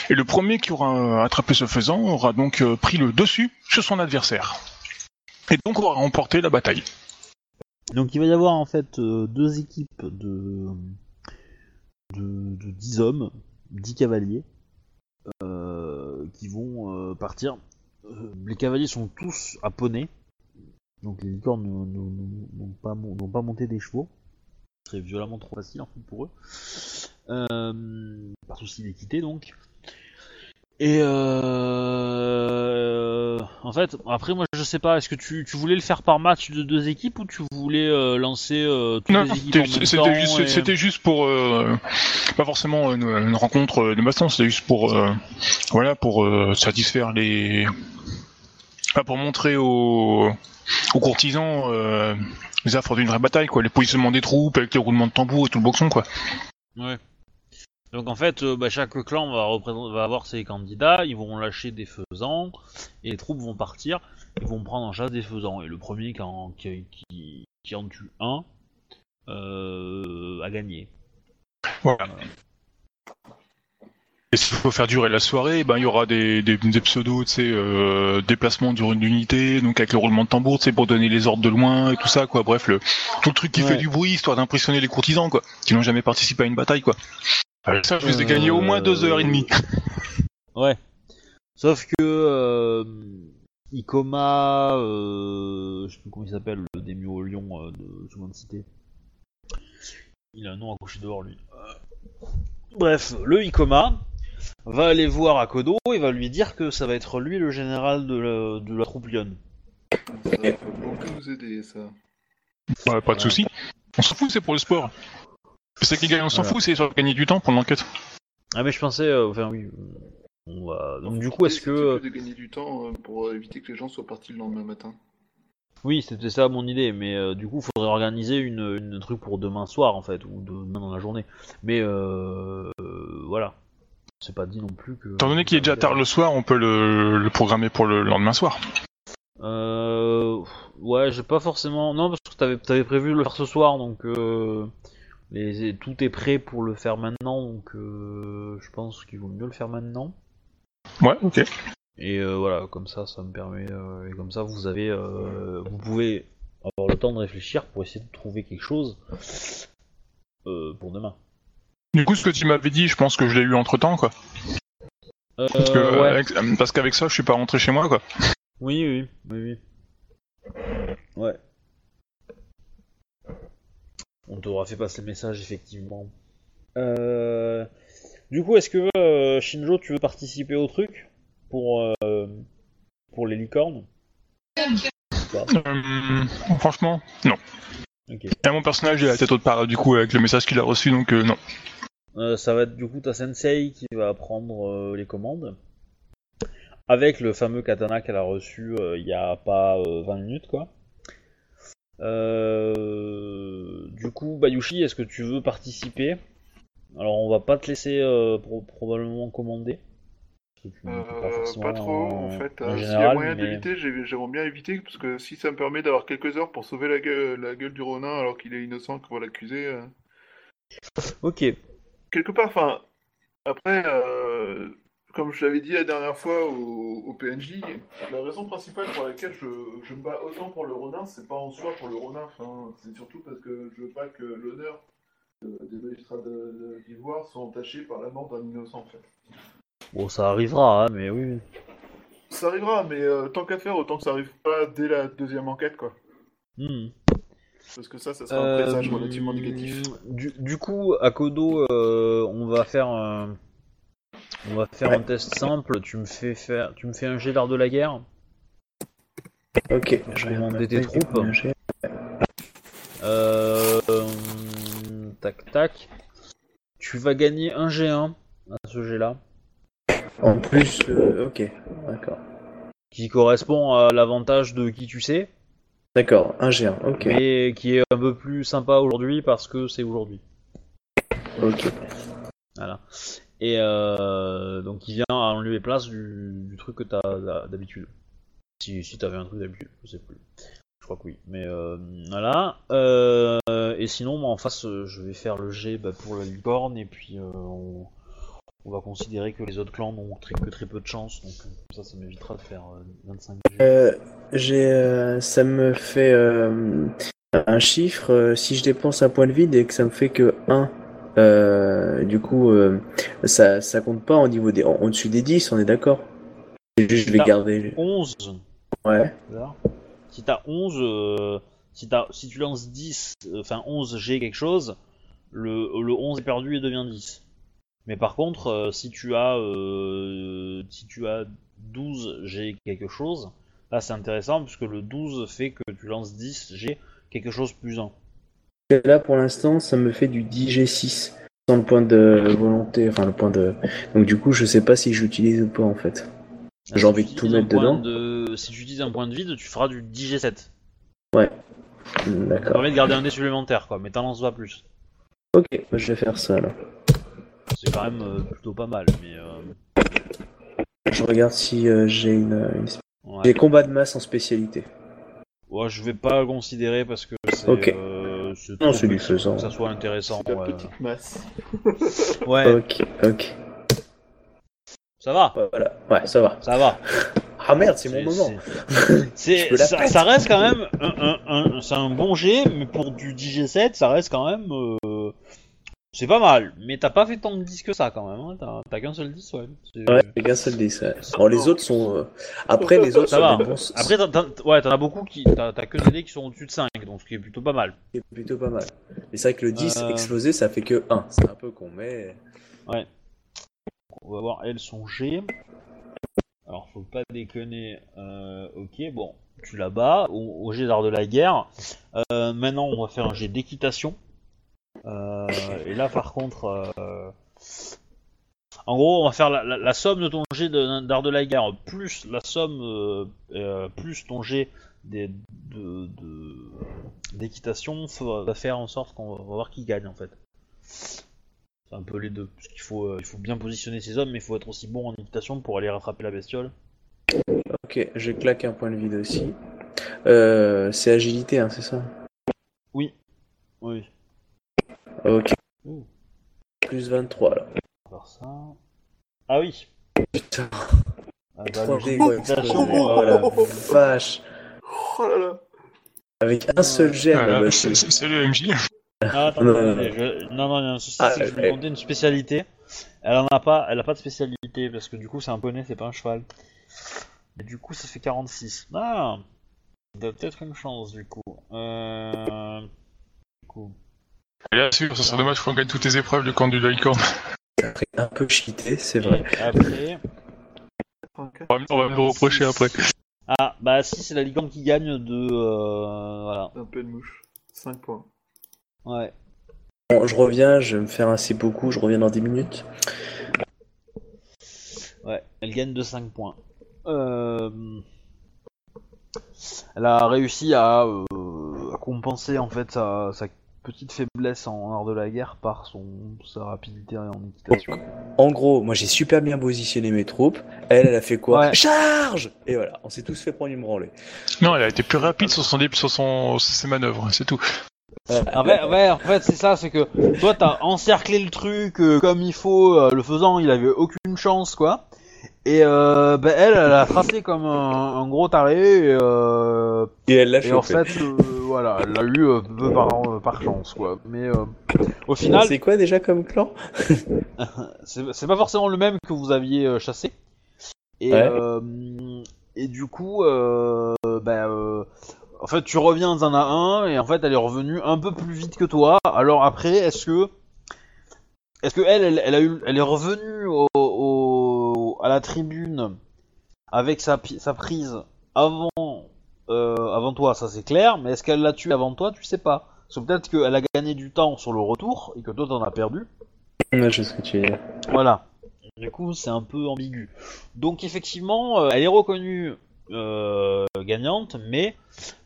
et le premier qui aura attrapé ce faisan aura donc euh, pris le dessus sur son adversaire et donc aura remporté la bataille. Donc il va y avoir en fait euh, deux équipes de, de, de 10 hommes, 10 cavaliers, euh, qui vont euh, partir. Les cavaliers sont tous à poney, donc les licornes ne- ne- ne- n'ont pas, monté des chevaux. Ce serait violemment trop facile en fait pour eux. Par souci d'équité donc. En fait, après moi je sais pas, est-ce que tu, tu voulais le faire par match de deux équipes ou tu voulais euh, lancer euh, toutes Non, les équipes en c'était juste, et- juste pour euh, pas forcément une, une rencontre de baston, c'était juste pour euh, voilà pour satisfaire les enfin, pour montrer aux, aux courtisans les affres d'une vraie bataille quoi, les positionnements des troupes avec les roulements de tambour et tout le boxon quoi. Ouais. Donc en fait, euh, bah, chaque clan va, représenter, va avoir ses candidats, ils vont lâcher des faisans, et les troupes vont partir, ils vont prendre en chasse des faisans. Et le premier qui en, qui, qui, qui en tue un euh, a gagné. Voilà. Et s'il faut faire durer la soirée, ben il y aura des, des, des pseudos, tu sais, euh, déplacement d'une unité, donc avec le roulement de tambour, tu sais, pour donner les ordres de loin et tout ça, quoi. Bref, le tout le truc qui Ouais. fait du bruit, histoire d'impressionner les courtisans, quoi, qui n'ont jamais participé à une bataille, quoi. Avec ça, je vous ai gagné au moins deux heures et demie. Ouais. Sauf que euh, Ikoma, euh, je sais plus comment il s'appelle, le démio au lion euh, de Seconde Cité. Il a un nom accroché dehors lui. Bref, le Ikoma va aller voir Akodo et va lui dire que ça va être lui le général de la, de la troupe Lyon. Ça va beaucoup nous aider, ça. Ouais, pas de soucis. On s'en fout, c'est pour le sport. C'est qui gagne, on s'en Voilà. fout, c'est sur gagner du temps pour l'enquête. Ah mais je pensais, euh, enfin oui. On va... Donc du coup, est-ce que... euh, de gagner du temps euh, pour éviter que les gens soient partis le lendemain matin Oui, c'était ça mon idée, mais euh, du coup, faudrait organiser une, une truc pour demain soir en fait, ou demain dans la journée. Mais euh, euh, voilà, c'est pas dit non plus que. Étant donné qu'il est déjà tard le soir, on peut le, le programmer pour le lendemain soir. Euh, ouais, j'ai pas forcément. Non, parce que t'avais avais prévu de le faire ce soir, donc euh, les- tout est prêt pour le faire maintenant, donc euh, je pense qu'il vaut mieux le faire maintenant. Ouais, ok. Et euh, voilà, comme ça, ça me permet. euh, et comme ça, vous avez, euh, vous pouvez avoir le temps de réfléchir pour essayer de trouver quelque chose pour demain. Du coup, ce que tu m'avais dit, je pense que je l'ai eu entre temps, quoi. Euh, Parce que, ouais. avec- parce qu'avec ça, je suis pas rentré chez moi, quoi. Oui, oui, oui, oui. Ouais. On t'aura fait passer le message, effectivement. Euh... Du coup, est-ce que euh, Shinjo, tu veux participer au truc pour euh, pour les licornes? Euh, franchement, non. Et mon personnage, il a la tête autre part, du coup, avec le message qu'il a reçu, donc euh, non. Euh, ça va être du coup ta sensei qui va prendre euh, les commandes. Avec le fameux katana qu'elle a reçu euh, il y a pas euh, 20 minutes quoi. Euh, du coup, Bayushi, est-ce que tu veux participer? Alors on va pas te laisser euh, pro- probablement commander. Tu- tu Euh, pas trop, en en- fait. en S'il y a moyen mais- d'éviter, j'ai- j'aimerais bien éviter, parce que si ça me permet d'avoir quelques heures pour sauver la gueule, la gueule du Ronin alors qu'il est innocent, qu'on va l'accuser. Ok. Quelque part, enfin, après, comme je l'avais dit la dernière fois au, au PNJ, la raison principale pour laquelle je, je me bats autant pour le Ronin, c'est pas en soi pour le Ronin, enfin, c'est surtout parce que je veux pas que l'honneur euh, des magistrats de- de- d'Ivoire soit entaché par la mort d'un innocent, en fait. Bon, ça arrivera, hein, mais oui. Ça arrivera, mais euh, tant qu'à faire, autant que ça arrive pas dès la deuxième enquête, quoi. Hmm. Parce que ça, ça sera un présage relativement négatif. Euh, Du, du coup, à Kodo, euh, on va faire un, on va faire Ouais. un test simple. Tu me fais faire, tu me fais un jet d'art de la guerre. Ok, je Commander regarde tes troupes. Euh, tac tac. Tu vas gagner un G1 à ce jet-là, En plus, euh, ok, d'accord. qui correspond à l'avantage de qui tu sais, D'accord, un G1, ok, mais qui est un peu plus sympa aujourd'hui parce que c'est aujourd'hui. ok. Voilà. Et euh, donc il vient en lieu et place du, truc que t'as d'ha- d'habitude. Si, si t'avais un truc d'habitude, je sais plus. Je crois que oui. Mais euh, voilà. Euh, et sinon, moi, en face, je vais faire le G bah, pour la licorne et puis on, va considérer que les autres clans n'ont très, que très peu de chance. Donc ça, ça m'évitera de faire euh, 25 G. Euh, j'ai, ça me fait un chiffre, si je dépense un point de vide et que ça me fait que 1, euh, du coup, euh, ça, ça compte pas au niveau des, en, au-dessus des 10, on est d'accord? Je vais garder. 11 Ouais. Si t'as 11, euh, si, tu lances 10, euh, enfin 11 G quelque chose, le, le 11 est perdu et devient 10. Mais par contre, euh, si tu as euh, si tu as 12 G quelque chose, là c'est intéressant puisque le 12 fait que tu lances 10 G quelque chose plus 1. Là pour l'instant, ça me fait du 10G6 sans le point de volonté, enfin le point de. Donc du coup, je sais pas si j'utilise ou pas en fait. J'ai Si envie de tout mettre dedans. de- Si tu utilises un point de vide, tu feras du 10 G7. Hmm, Ça D'accord. permet de garder un dé supplémentaire quoi, mais t'en lances pas plus. Ok, bah, je vais faire ça alors. C'est quand même euh, plutôt pas mal, mais... euh, Je regarde si euh, j'ai une, une... ouais. J'ai combat de masse en spécialité. Ouais, je vais pas le considérer parce que c'est. Ok. euh, c'est Non, c'est faisant. Que ça soit intéressant. La Ouais, petite masse. Ouais, Ok, ok. ça va. Voilà, ouais, ça va. Ça va. Ah merde, c'est mon moment. C'est, ça, reste quand même un, un- un- c'est un bon G, mais pour du DG7, ça reste quand même. euh, c'est pas mal, mais t'as pas fait tant de 10 que ça quand même. Hein. T'as, t'as qu'un seul 10, ouais. C'est- Ouais, gars, ça le dit, ouais. Bon, les autres sont. euh, Après, les autres Ça sont va. des bons- Après, t'en, t'en- ouais, t'en as beaucoup qui. T'as, t'as que des dés qui sont au-dessus de 5, donc ce qui est plutôt pas mal. c'est plutôt pas mal. Mais c'est vrai que le 10 Euh. explosé, ça fait que 1. C'est un peu con, mais. on va voir elle son G. Alors faut pas déconner. Euh, ok, bon, tu la bats au, au jet d'art de la guerre. Maintenant on va faire un jet d'équitation. Euh, et là par contre, euh, en gros on va faire la, la- la somme de ton jet de- d'art de la guerre plus la somme euh, plus ton jet de- de- d'équitation faut- va faire en sorte qu'on va voir qui gagne en fait. C'est un peu les deux. Parce qu'il faut, il faut bien positionner ses hommes, mais il faut être aussi bon en équitation pour aller rattraper la bestiole. Ok, je claque un point de vide aussi. Euh, c'est agilité, hein, c'est ça? Oui. Ok. Ouh. Plus 23 là. On va faire ça. Ah oui. Putain, Ah, bah, trois le jet dés, quoi, d'équitation, exploser. Oh la vache. Oh là là Avec un seul jet, Voilà, bah, c'est- c'est- c'est- Salut MJ. Ah, attends, Non, non, attendez, je- non, non, souci, Ah, c'est que je lui ai demandé une spécialité. Elle en a pas, elle a pas de spécialité, parce que du coup, c'est un poney, c'est pas un cheval. Et du coup, ça fait 46. Ah a peut-être une chance, du coup. Euh... Du coup. Bien sûr, ça serait dommage qu'on gagne toutes tes épreuves de camp du Lycorn. ça ferait un peu cheaté, c'est vrai. Et après... 34, On va me- on va me le reprocher après. Ah, bah si, c'est la licorne qui gagne de... Euh... Voilà. Un peu de mouche. 5 points. Ouais. Bon, je reviens, je vais me faire assez beaucoup, je reviens dans 10 minutes. Ouais, elle gagne de 5 points. Euh... Elle a réussi à, euh, à compenser en fait sa, sa petite faiblesse en art de la guerre par son sa rapidité en équitation. En gros, moi j'ai super bien positionné mes troupes. Elle, elle a fait quoi Ouais. Charge Et voilà, on s'est tous fait prendre une branlée. Non, elle a été plus rapide sur, son, sur, son, sur ses manœuvres, c'est tout. En fait, ouais, en fait c'est ça, c'est que toi t'as encerclé le truc euh, comme il faut, euh, le faisant il avait aucune chance quoi. Et euh, bah, elle, elle a tracé comme un, un gros taré et, euh, Et elle l'a et en fait euh, voilà, elle l'a eu euh, peu par, par chance quoi. Mais au final, C'est quoi déjà comme clan c'est pas forcément le même que vous aviez chassé. Et, Ouais. et du coup, bah, en fait, tu reviens d'un à un, et en fait, elle est revenue un peu plus vite que toi. Alors après, est-ce que, est-ce que elle, elle, elle a eu, elle est revenue au- à la tribune avec sa, pi- sa prise avant, euh, avant toi, ça c'est clair. Mais est-ce qu'elle l'a tué avant toi, tu sais pas. Que peut-être qu'elle a gagné du temps sur le retour et que toi t'en as perdu. Ouais, je sais ce que tu veux dire. Voilà. Du coup, c'est un peu ambigu. Donc, effectivement, euh, elle est reconnue euh, gagnante, mais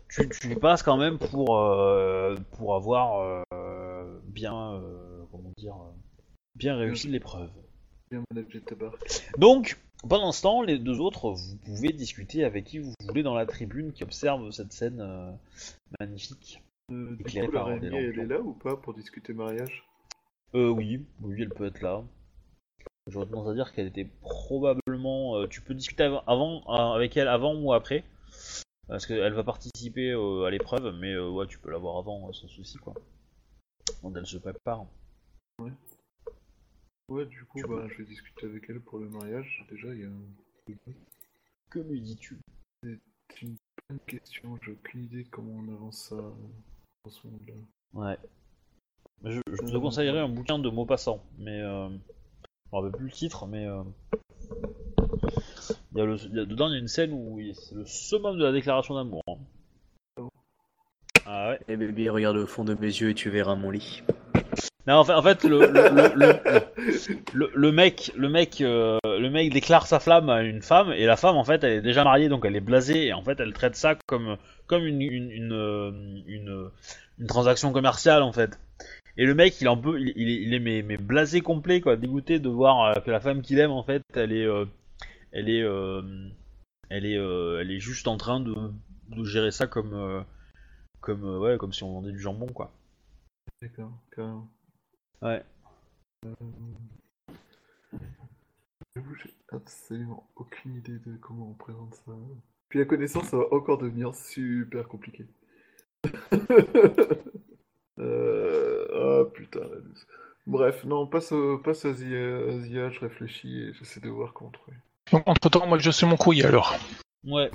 tu, tu passes quand même pour, euh, pour avoir euh, bien, euh, comment dire, bien réussi l'épreuve. Donc, pendant ce temps, les deux autres, vous pouvez discuter avec qui vous voulez dans la tribune qui observe cette scène euh, magnifique. Euh, du coup, elle est là ou pas pour discuter mariage? Euh, oui, oui, elle peut être là. J'aurais tendance à dire qu'elle était probablement. euh, tu peux discuter av- avant, euh, avec elle avant ou après. Parce qu'elle va participer à l'épreuve, mais ouais, tu peux la voir avant sans souci quoi. Quand elle se prépare. Ouais, du coup, bah, je vais discuter avec elle pour le mariage. Déjà, il y a un... Que lui dis-tu? C'est une bonne question. J'ai aucune idée comment on avance ça euh, dans ce monde-là. Ouais. Je, je te conseillerais un bouquin de Maupassant, mais euh, je me rappelle plus le titre, mais euh, il y a le, il y a- dedans il y a une scène où il- c'est le summum de la déclaration d'amour. hein. Ah bon? Ah ouais. Eh baby, regarde au fond de mes yeux et tu verras mon lit. En fait, le, mec, le mec, euh, le mec déclare sa flamme à une femme et la femme en fait elle est déjà mariée donc elle est blasée et en fait elle traite ça comme comme une une une, euh, une transaction commerciale en fait. Et le mec il est, mais, mais blasé complet quoi, dégoûté de voir euh, que la femme qu'il aime en fait elle est euh, elle est euh, elle est euh, elle est juste en train de, de gérer ça comme euh, comme euh, ouais comme si on vendait du jambon quoi. D'accord, carrément. Ouais. J'avoue, j'ai absolument aucune idée de comment on présente ça. Puis la connaissance, ça va encore devenir super compliqué. euh... Ah putain, la douce. Bref, non, passe, au, passe à Zia, Zia, je réfléchis et j'essaie de voir comment trouver. Donc, entre temps, moi, je sais mon courrier alors. Ouais.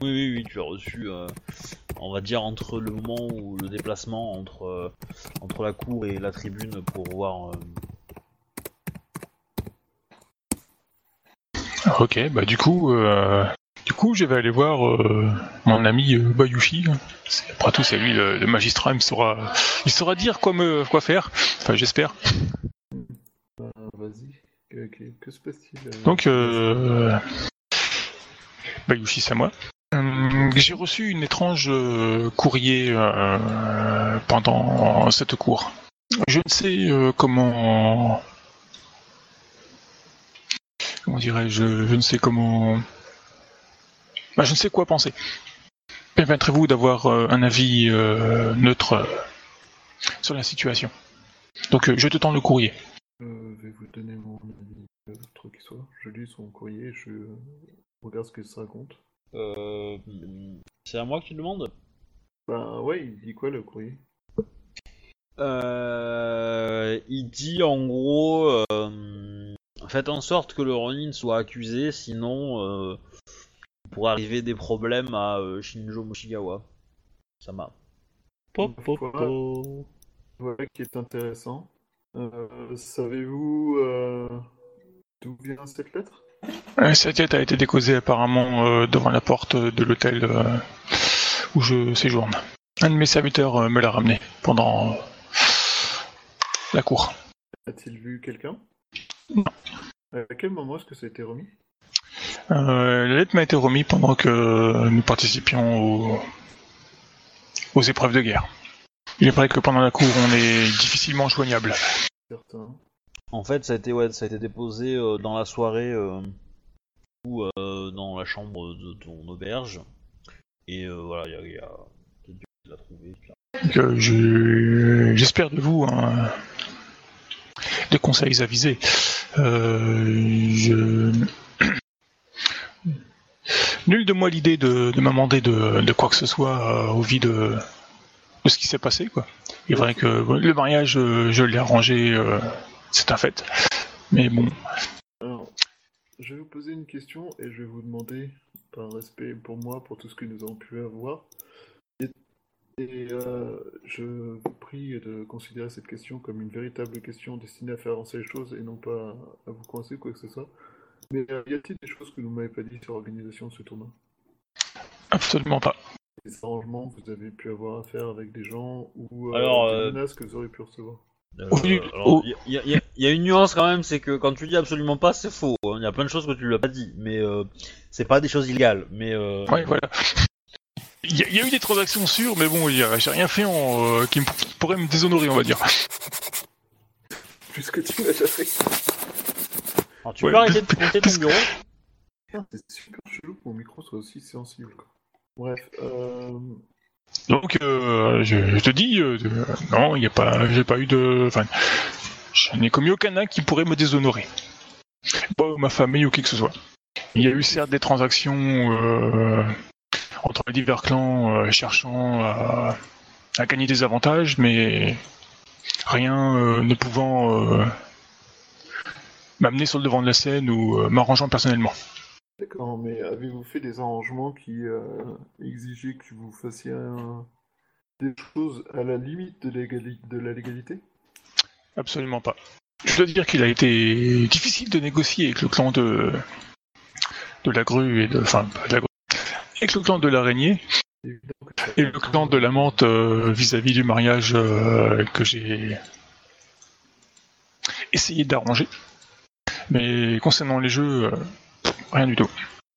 Oui, oui, oui, tu as reçu, euh, on va dire, entre le moment où le déplacement entre, euh, entre la cour et la tribune pour voir, euh, Ok, bah du coup, euh, du coup, je vais aller voir euh, mon ami euh, Bayushi. C'est- Après tout, c'est lui le, le magistrat. Il me saura, il saura dire quoi me, quoi faire. Enfin, j'espère. Vas-y. Que, que- que se passe-t-il euh, Donc, euh, Bayushi, c'est à moi. Euh, J'ai reçu une étrange euh, courrier euh, pendant cette cour. Je ne sais comment. Comment dirais-je Je ne sais comment. Bah, je ne sais quoi penser. Permettrez-vous d'avoir un avis neutre sur la situation? Donc, je te tends le courrier. Je vais vous donner mon avis, truc soit. Je lis son courrier, je regarde ce qu'il se raconte. Euh, c'est à moi que tu demandes Ben ouais, il dit quoi le courrier? Euh, il dit en gros, euh, faites en sorte que le Ronin soit accusé, sinon euh, il pourrait arriver des problèmes à euh, Shinjo Mushigawa. Ça m'a. Voilà qui est intéressant. Euh, Savez-vous euh, d'où vient cette lettre? Cette tête a été décausée apparemment euh, devant la porte de l'hôtel euh, où je séjourne. Un de mes serviteurs euh, me l'a ramené pendant la cour. A-t-il vu quelqu'un? Non. À quel moment est-ce que ça a été remis? La lettre m'a été remise pendant que nous participions aux, aux épreuves de guerre. Il est vrai que pendant la cour, on est difficilement joignable. Certain. En fait, ça a été, déposé euh, dans la soirée euh, ou euh, dans la chambre de ton auberge. Et voilà, il y a, qui l'a J'espère de vous hein, des conseils avisés. Nul de moi l'idée de, de m'amender de, de quoi que ce soit au vu de, de ce qui s'est passé. Quoi. Il est vrai que le mariage, je l'ai arrangé, c'est un fait. Mais bon, Alors, je vais vous poser une question et je vais vous demander, par respect pour moi, pour tout ce que nous avons pu avoir, et, et, euh, je vous prie de considérer cette question comme une véritable question destinée à faire avancer les choses et non pas à vous coincer ou quoi que ce soit. Mais euh, y a-t-il des choses que vous ne m'avez pas dit sur l'organisation de ce tournoi? Absolument pas. Des arrangements que vous avez pu avoir à faire avec des gens ou euh, Alors, des euh, menaces que vous aurez pu recevoir? Euh, oh. il y, a- y a- y a une nuance quand même, c'est que quand tu dis absolument pas, c'est faux. hein. Il y a plein de choses que tu lui as pas dit, mais euh, c'est pas des choses illégales. Mais euh, Ouais, voilà. Il y, a- il y a eu des transactions sûres, mais bon, j'ai rien fait en, euh, qui, me- qui pourrait me déshonorer, on va dire. Plus que tu l'as déjà fait. alors, tu Ouais, peux arrêter de compter ton bureau C'est super chelou que mon micro soit aussi sensible. Quoi. Bref, euh, Donc, euh, je, te dis, euh, euh, non, il n'y a pas, j'ai pas eu de, enfin, je n'ai commis aucun acte qui pourrait me déshonorer. Pas ma famille ou qui que ce soit. Il y a eu certes des transactions euh, entre les divers clans cherchant à, à gagner des avantages, mais rien ne pouvant m'amener sur le devant de la scène ou m'arrangeant personnellement. D'accord, mais avez-vous fait des arrangements qui euh, exigeaient que vous fassiez un- des choses à la limite de, l'égali- de la légalité? Absolument pas. Je dois dire qu'il a été difficile de négocier avec le clan de de la grue et de enfin pas de la grue, avec le clan de l'araignée et le clan de la menthe euh, vis-à-vis du mariage euh, que j'ai essayé d'arranger. Mais concernant les jeux, euh, rien du tout.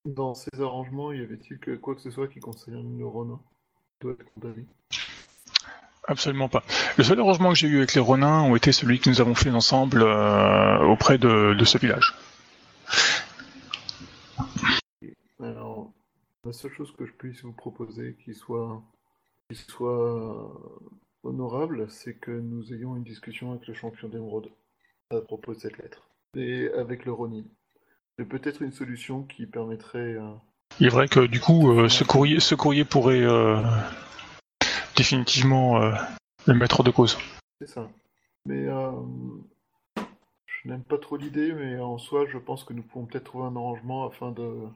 Dans ces arrangements, y avait-il que quoi que ce soit qui concerne le Ronin? Qui doit être condamné Absolument pas. Le seul arrangement que j'ai eu avec les Ronins ont été celui que nous avons fait ensemble euh, auprès de, de ce village. Alors, la seule chose que je puisse vous proposer qui soit, qui soit honorable, c'est que nous ayons une discussion avec le champion d'émeraude à propos de cette lettre. Et avec le Ronin. C'est peut-être une solution qui permettrait... euh, Il est vrai que du coup, euh, ce, courrier, ce courrier pourrait euh, définitivement euh, le mettre de cause. C'est ça. Mais je n'aime pas trop l'idée, mais en soi, je pense que nous pouvons peut-être trouver un arrangement afin de,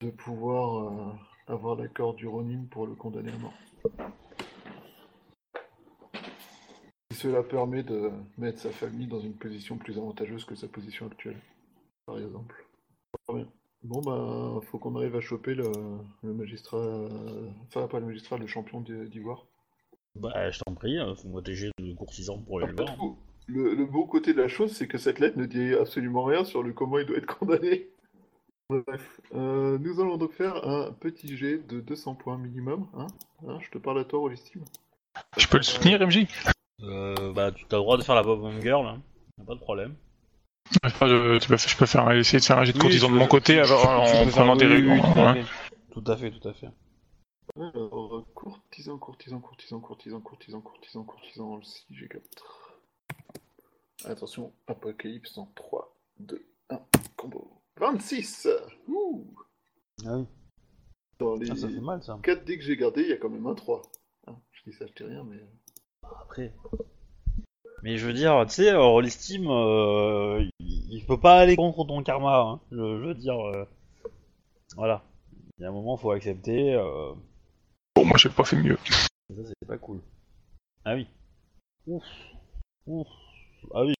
de pouvoir avoir l'accord du Ronin pour le condamner à mort. Si cela permet de mettre sa famille dans une position plus avantageuse que sa position actuelle, par exemple. Bon, bah, faut qu'on arrive à choper le, le magistrat. euh, Enfin, pas le magistrat, le champion d'I- d'Ivoire. Bah, je t'en prie, euh, fais-moi tes jets de courtisan pour aller le voir. Tout. Le, le bon côté de la chose, c'est que cette lettre ne dit absolument rien sur le comment il doit être condamné. Bref, euh, nous allons donc faire un petit jet de 200 points minimum. Hein Hein, je te parle à toi, Rolistime. Je peux le soutenir, MJ Euh, bah, tu as le droit de faire la Bob Girl, hein. Y a pas de problème. Enfin, je, tu peux- je peux faire, essayer de faire un jet de Oui, courtisan de mon côté alors, tu- en prenant faire- des règles. tout à fait. Tout à fait, tout à fait. Alors, courtisan, courtisan, courtisan, courtisan, courtisan, courtisan, courtisan, si j'ai 4. Attention, Apocalypse en 3, 2, 1, combo. 26 Ouh Ah oui, Dans les ah, ça fait mal ça. 4 dés que j'ai gardés, il y a quand même un 3. Hein, je dis ça, je dis rien, mais... Après. Mais je veux dire, tu sais, euh, Rollistime, euh, il, il peut pas aller contre ton karma. Hein. Je, je veux dire, euh, voilà. Il y a un moment, faut accepter. Euh, Bon, moi j'ai pas fait mieux. ça, c'est pas cool. Ah oui. Ouf. Ouf. Ah oui.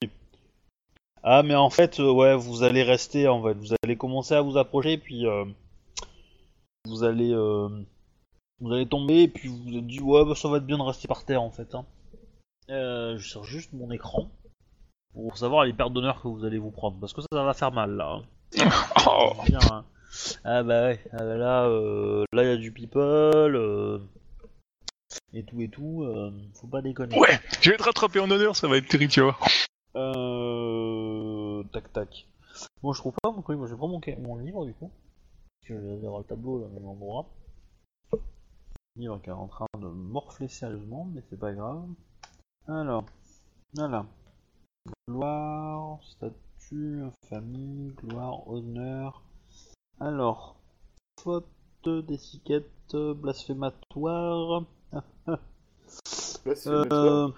Ah, mais en fait, euh, ouais, vous allez rester, en fait. Vous allez commencer à vous approcher, puis euh, vous allez, euh, vous allez tomber, et puis vous vous êtes dit, ouais, bah, ça va être bien de rester par terre, en fait. Hein. Euh, je sors juste mon écran pour savoir les pertes d'honneur que vous allez vous prendre, parce que ça, ça va faire mal là. hein. Oh, Bien, hein. Ah bah ouais, ah bah là, euh, là il y a du people, euh, et tout et tout, euh, faut pas déconner. ouais, je vais te rattraper en honneur, ça va être terrible, tu vois. Euh, tac tac. Bon, je trouve pas mon truc, moi je prendre mon, ca- mon livre du coup, parce que je vais avoir le tableau là, au même endroit. Livre qui est en train de morfler sérieusement, mais c'est pas grave. Alors, voilà. Gloire, statut, famille, gloire, honneur. Alors, faute d'étiquette blasphématoire. Euh...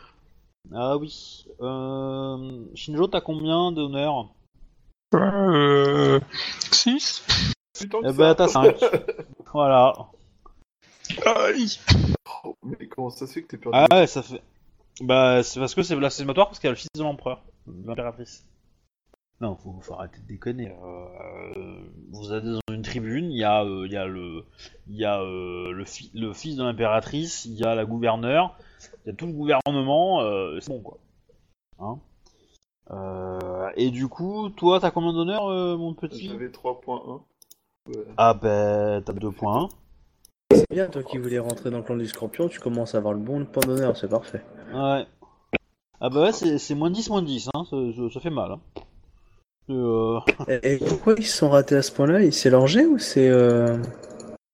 Ah oui. Euh... Shinjo, t'as combien d'honneur Euh. 6 Putain que Eh ben, t'as 5. voilà. Aïe Oh, mais comment ça se fait que t'es perdu Ah ouais, ça fait. Bah, c'est parce que c'est blasphématoire parce qu'il y a le fils de l'empereur, de l'impératrice. Non, faut, faut arrêter de déconner. Euh, vous êtes dans une tribune, il y a, euh, il y a le, il y a euh, le, fi- le fils de l'impératrice, il y a la gouverneure, il y a tout le gouvernement, euh, c'est bon quoi. Hein? Euh, et du coup, toi, t'as combien d'honneur, euh, mon petit? J'avais 3.1. Ouais. Ah ben, t'as 2 points. C'est bien, toi qui voulais rentrer dans le clan du scorpion, tu commences à avoir le bon point d'honneur, c'est parfait. Ouais. Ah bah ouais, c'est moins 10, moins 10, hein, ça, ça- ça fait mal. Hein. Euh, Et, et pourquoi ils se sont ratés à ce point-là? C'est leur jet ou c'est. Euh...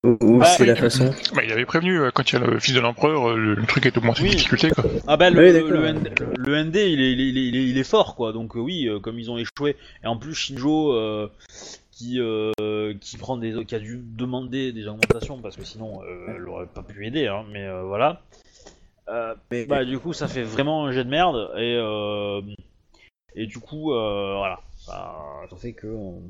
Ou, ou Bah, c'est la façon? Bah, il avait prévenu, euh, quand il y a le fils de l'empereur, le, le truc est augmenté Oui. de difficulté, quoi. Ah bah le, Oui, le, d'accord. le ND, le ND, il, est, il, est, il, est, il est fort quoi, donc euh, oui, euh, comme ils ont échoué, et en plus Shinjo euh, qui, euh, qui prend des, qui a dû demander des augmentations parce que sinon euh, elle aurait pas pu aider, hein, mais euh, voilà. Euh, Mais bah du coup ça fait vraiment un jet de merde et euh, et du coup euh, voilà, ça, ça fait que on-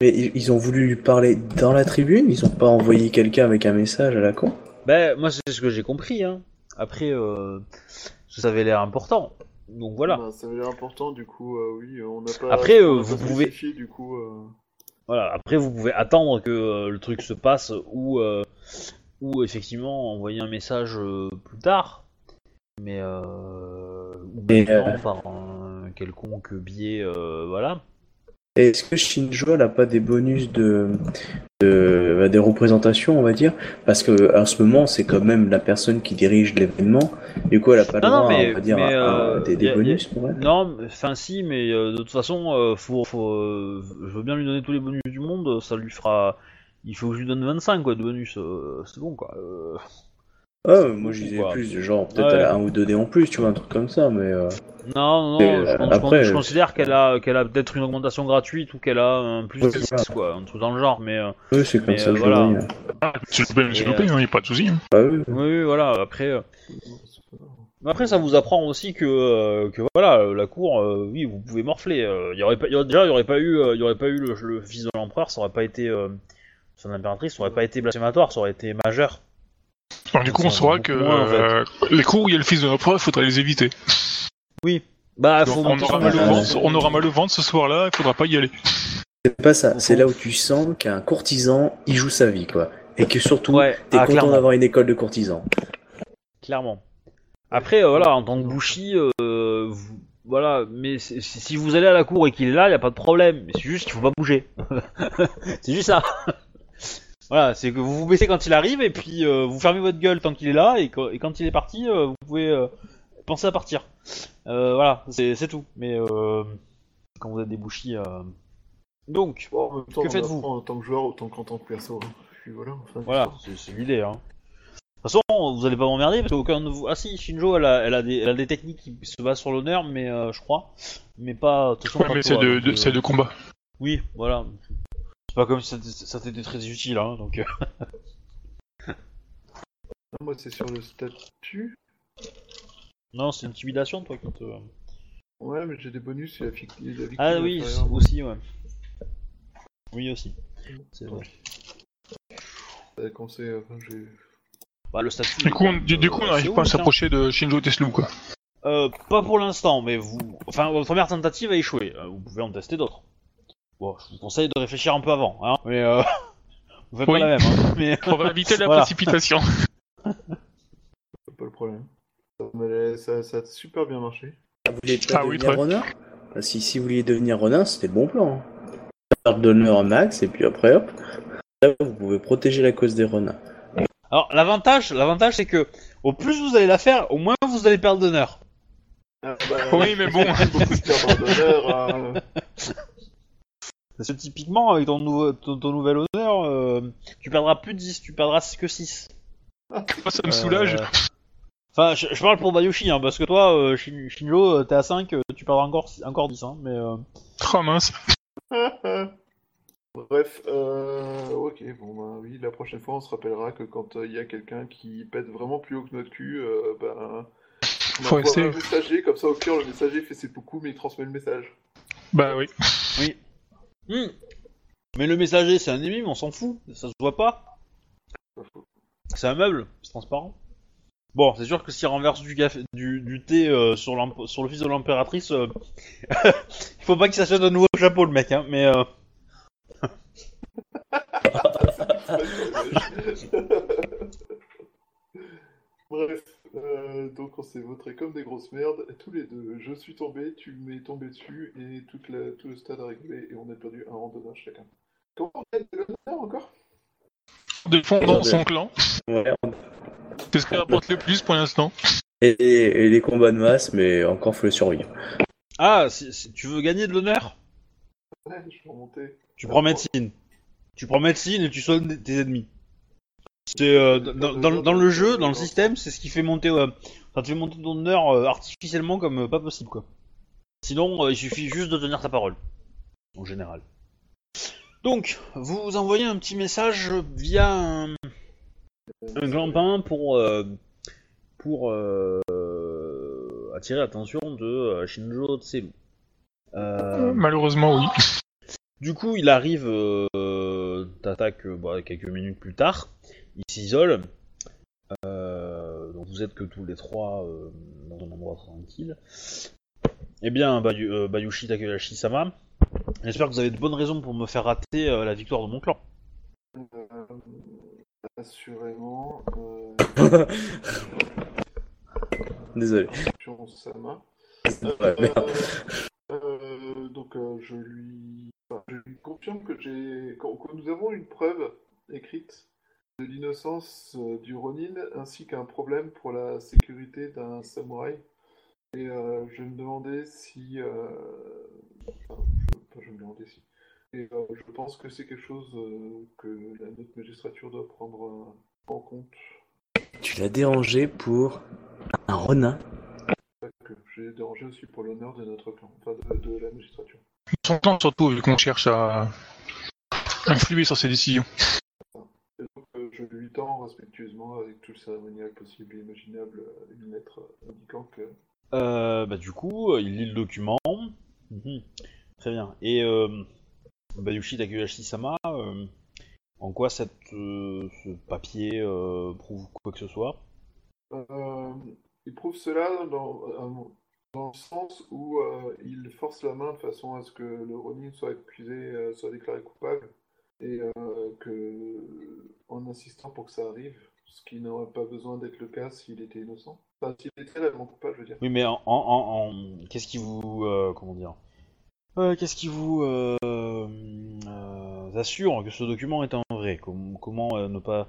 Mais ils ont voulu lui parler dans la tribune Ils ont pas envoyé quelqu'un avec un message à la con? Ben, moi, c'est ce que j'ai compris. Hein. Après, euh, ça avait l'air important. Donc voilà. Bah, ça avait l'air important, du coup, euh, oui, on n'a pas. Après, euh, vous pouvez- du coup. Voilà. Après, vous pouvez attendre que euh, le truc se passe ou, euh, ou effectivement envoyer un message euh, plus tard. Mais euh, ou un quelconque biais, euh, voilà. Est-ce que Shinjo n'a pas des bonus de, de bah, des représentations, on va dire? Parce que à ce moment, c'est quand même la personne qui dirige l'événement. Du coup, elle a pas le droit, on va dire, mais, à- à euh, des, a- bonus pour elle. Non, enfin si, mais euh, de toute façon, euh, faut, faut, je veux bien lui donner tous les bonus du monde, ça lui fera... Il faut que je lui donne 25 quoi, de bonus, c'est bon quoi. Ah, moi je disais plus, genre peut-être Ouais. elle a un ou deux dés en plus, tu vois, un truc comme ça, mais. euh, Non, non, Et, je, euh, pense- je après, je considère qu'elle a, qu'elle a peut-être une augmentation gratuite ou qu'elle a un plus Ouais, 10 c'est ça. quoi, un truc dans le genre, mais... euh, Oui, c'est comme Mais, ça euh, je voilà. le voyais. Ah, c'est loupé, c'est Et, loupé, euh, hein, y a pas de souci. hein. Bah oui. oui, oui, voilà, après... euh. Après, ça vous apprend aussi que, euh, que voilà, la cour, euh, oui, vous pouvez morfler. euh, y aurait pas, y aurait- déjà, il y aurait pas eu, euh, y aurait pas eu le, le fils de l'empereur, ça aurait pas été, euh, son impératrice, ça aurait pas été blasphématoire, ça aurait été majeur. Alors, du coup, on saura que euh, les cours où il y a le fils de l'empereur, il faudra les éviter. Oui. Bah, Donc, faut on, aura mal vent. ventre, on aura mal le ventre ce soir-là, il faudra pas y aller. C'est pas ça. C'est là où tu sens qu'un courtisan, il joue sa vie, quoi. Et que surtout, Ouais, t'es ah, content clairement. d'avoir une école de courtisans. Clairement. Après, euh, voilà, en tant que bouchi, euh, vous- voilà, mais si vous allez à la cour et qu'il est là, il a pas de problème. Mais c'est juste qu'il faut pas bouger. c'est juste ça. Voilà, c'est que vous vous baissez quand il arrive et puis euh, vous fermez votre gueule tant qu'il est là et, quand- et quand il est parti, euh, vous pouvez euh, penser à partir. Euh, voilà, c'est tout. Mais euh, quand vous êtes euh... donc Bon, en même temps, Que faites-vous En tant que joueur, autant qu'en tant que perso. hein. Puis voilà, enfin, Voilà, c'est l'idée. Hein. De toute façon, vous allez pas m'emmerder parce qu'aucun de vous. Ah si, Shinjo, elle a, elle a, des, elle a des techniques qui se basent sur l'honneur, mais euh, je crois, mais pas. de toute façon, Ouais, pas mais c'est de, euh, c'est de combat. Oui, voilà. C'est pas comme si ça t'était- ça t'était très utile, hein, donc. euh, Ah, moi, c'est sur le statut. Non, c'est intimidation, toi, qui te. Ouais, mais j'ai des bonus, la fic- la victime Ah oui, aussi, ouais. Oui, aussi. C'est vrai. Euh, Quand c'est. euh, enfin, j'ai- Bah, le statut. Du coup, on, euh, du, du coup, on n'arrive pas à tiens. s'approcher de Shinjo Teslu, quoi. Euh, pas pour l'instant, mais vous. Enfin, votre première tentative a échoué. Euh, Vous pouvez en tester d'autres. Bon, je vous conseille de réfléchir un peu avant, hein. Mais euh. Vous faites Oui. pas la même, hein. Mais. On va éviter la Voilà. précipitation. c'est pas le problème. Ça, m'a- ça, ça a super bien marché. Vous voulez pas Ah oui, devenir très. Ronin Bah, si, si vous vouliez devenir Ronin, c'était le bon plan. hein. Faire d'honneur un max, et puis après, hop. Là, vous pouvez protéger la cause des Ronins. Alors, l'avantage, l'avantage, c'est que au plus vous allez la faire, au moins vous allez perdre d'honneur. Ah, bah, Oui, mais bon. beaucoup de perdants d'honneur. Parce que typiquement, avec ton, nouveau, ton, ton nouvel honneur, euh, tu perdras plus de 10, tu perdras que 6. Ça me soulage. Enfin, je, je parle pour Bayushi, hein, parce que toi, euh, Shin- Shinjo, euh, t'es à 5, euh, tu perdras encore, encore 10, hein, mais... Euh... Oh mince. Bref, euh, ok, bon bah oui, la prochaine fois on se rappellera que quand euh, il y a quelqu'un qui pète vraiment plus haut que notre cul, euh, ben, on Faut rester. un messager, comme ça au pire le messager fait ses coups mais il transmet le message. Bah oui. Hmm. Mais le messager, c'est un ennemi, mais on s'en fout, ça se voit pas. C'est un meuble, c'est transparent. Bon, c'est sûr que s'il renverse du, café, du, du thé euh, sur, sur le fils de l'impératrice, euh, il faut pas qu'il s'achète un nouveau chapeau, le mec, hein, mais... Euh... Bref, euh, donc on s'est voté comme des grosses merdes, tous les deux. Je suis tombé, tu m'es tombé dessus, et toute la- tout le stade a rigolé, et on a perdu un rang d'honneur chacun. Comment on gagne de l'honneur encore? Défendant son clan. Ouais, C'est ce qui rapporte le plus pour l'instant? et, et- et les combats de masse, mais encore faut le survivre. Ah, si, si tu veux gagner de l'honneur? Ouais, je vais remonter. Tu prends médecine. Tu prends médecine et tu soignes tes ennemis. C'est euh, dans, dans- dans le jeu, dans le système, c'est ce qui fait monter, euh, monter ton honneur euh, artificiellement comme pas possible quoi. Sinon, il suffit juste de tenir ta parole, en général. Donc, vous envoyez un petit message via un, un clampin pour pour attirer l'attention de Shinjo Tselu. Malheureusement, oui. du coup, il arrive, t'attaques bah, quelques minutes plus tard, il s'isole. Euh, donc vous êtes que tous les trois euh, dans un endroit tranquille. Eh bien, Bayu- euh, Bayushi Takeyashi-sama, j'espère que vous avez de bonnes raisons pour me faire rater euh, la victoire de mon clan. Euh, assurément, euh, Désolé. Sama. Ouais, merde. Euh, donc euh, je lui, enfin, je lui confirme que j'ai, nous avons une preuve écrite de l'innocence euh, du Ronin ainsi qu'un problème pour la sécurité d'un samouraï. Et euh, je me demandais si, euh, enfin, je, me demandais si. Et euh, je pense que c'est quelque chose euh, que la, notre magistrature doit prendre euh, en compte. Tu l'as dérangé pour un Ronin Pas que j'ai dérangé aussi pour l'honneur de notre clan, enfin de, de la magistrature. Son clan surtout, vu qu'on cherche à influer sur ses décisions. Je lui tends respectueusement, avec tout le cérémonial possible et imaginable, euh, une lettre euh, indiquant que Euh, bah, du coup, euh, il lit le document. Mhm. Très bien. Et euh, Bayushi Takeyashi-sama, euh, en quoi cette, euh, ce papier prouve quoi que ce soit? Il prouve cela dans, dans le sens où il force la main de façon à ce que le Ronin soit accusé, soit déclaré coupable, et euh, que, en insistant pour que ça arrive, ce qui n'aurait pas besoin d'être le cas s'il était innocent. Enfin, s'il était réellement coupable, je veux dire. Oui, mais en, en, en- en- qu'est-ce qui vous, euh, comment dire, Euh, qu'est-ce qui vous euh, euh, assure que ce document est un vrai? Com- Comment ne pas,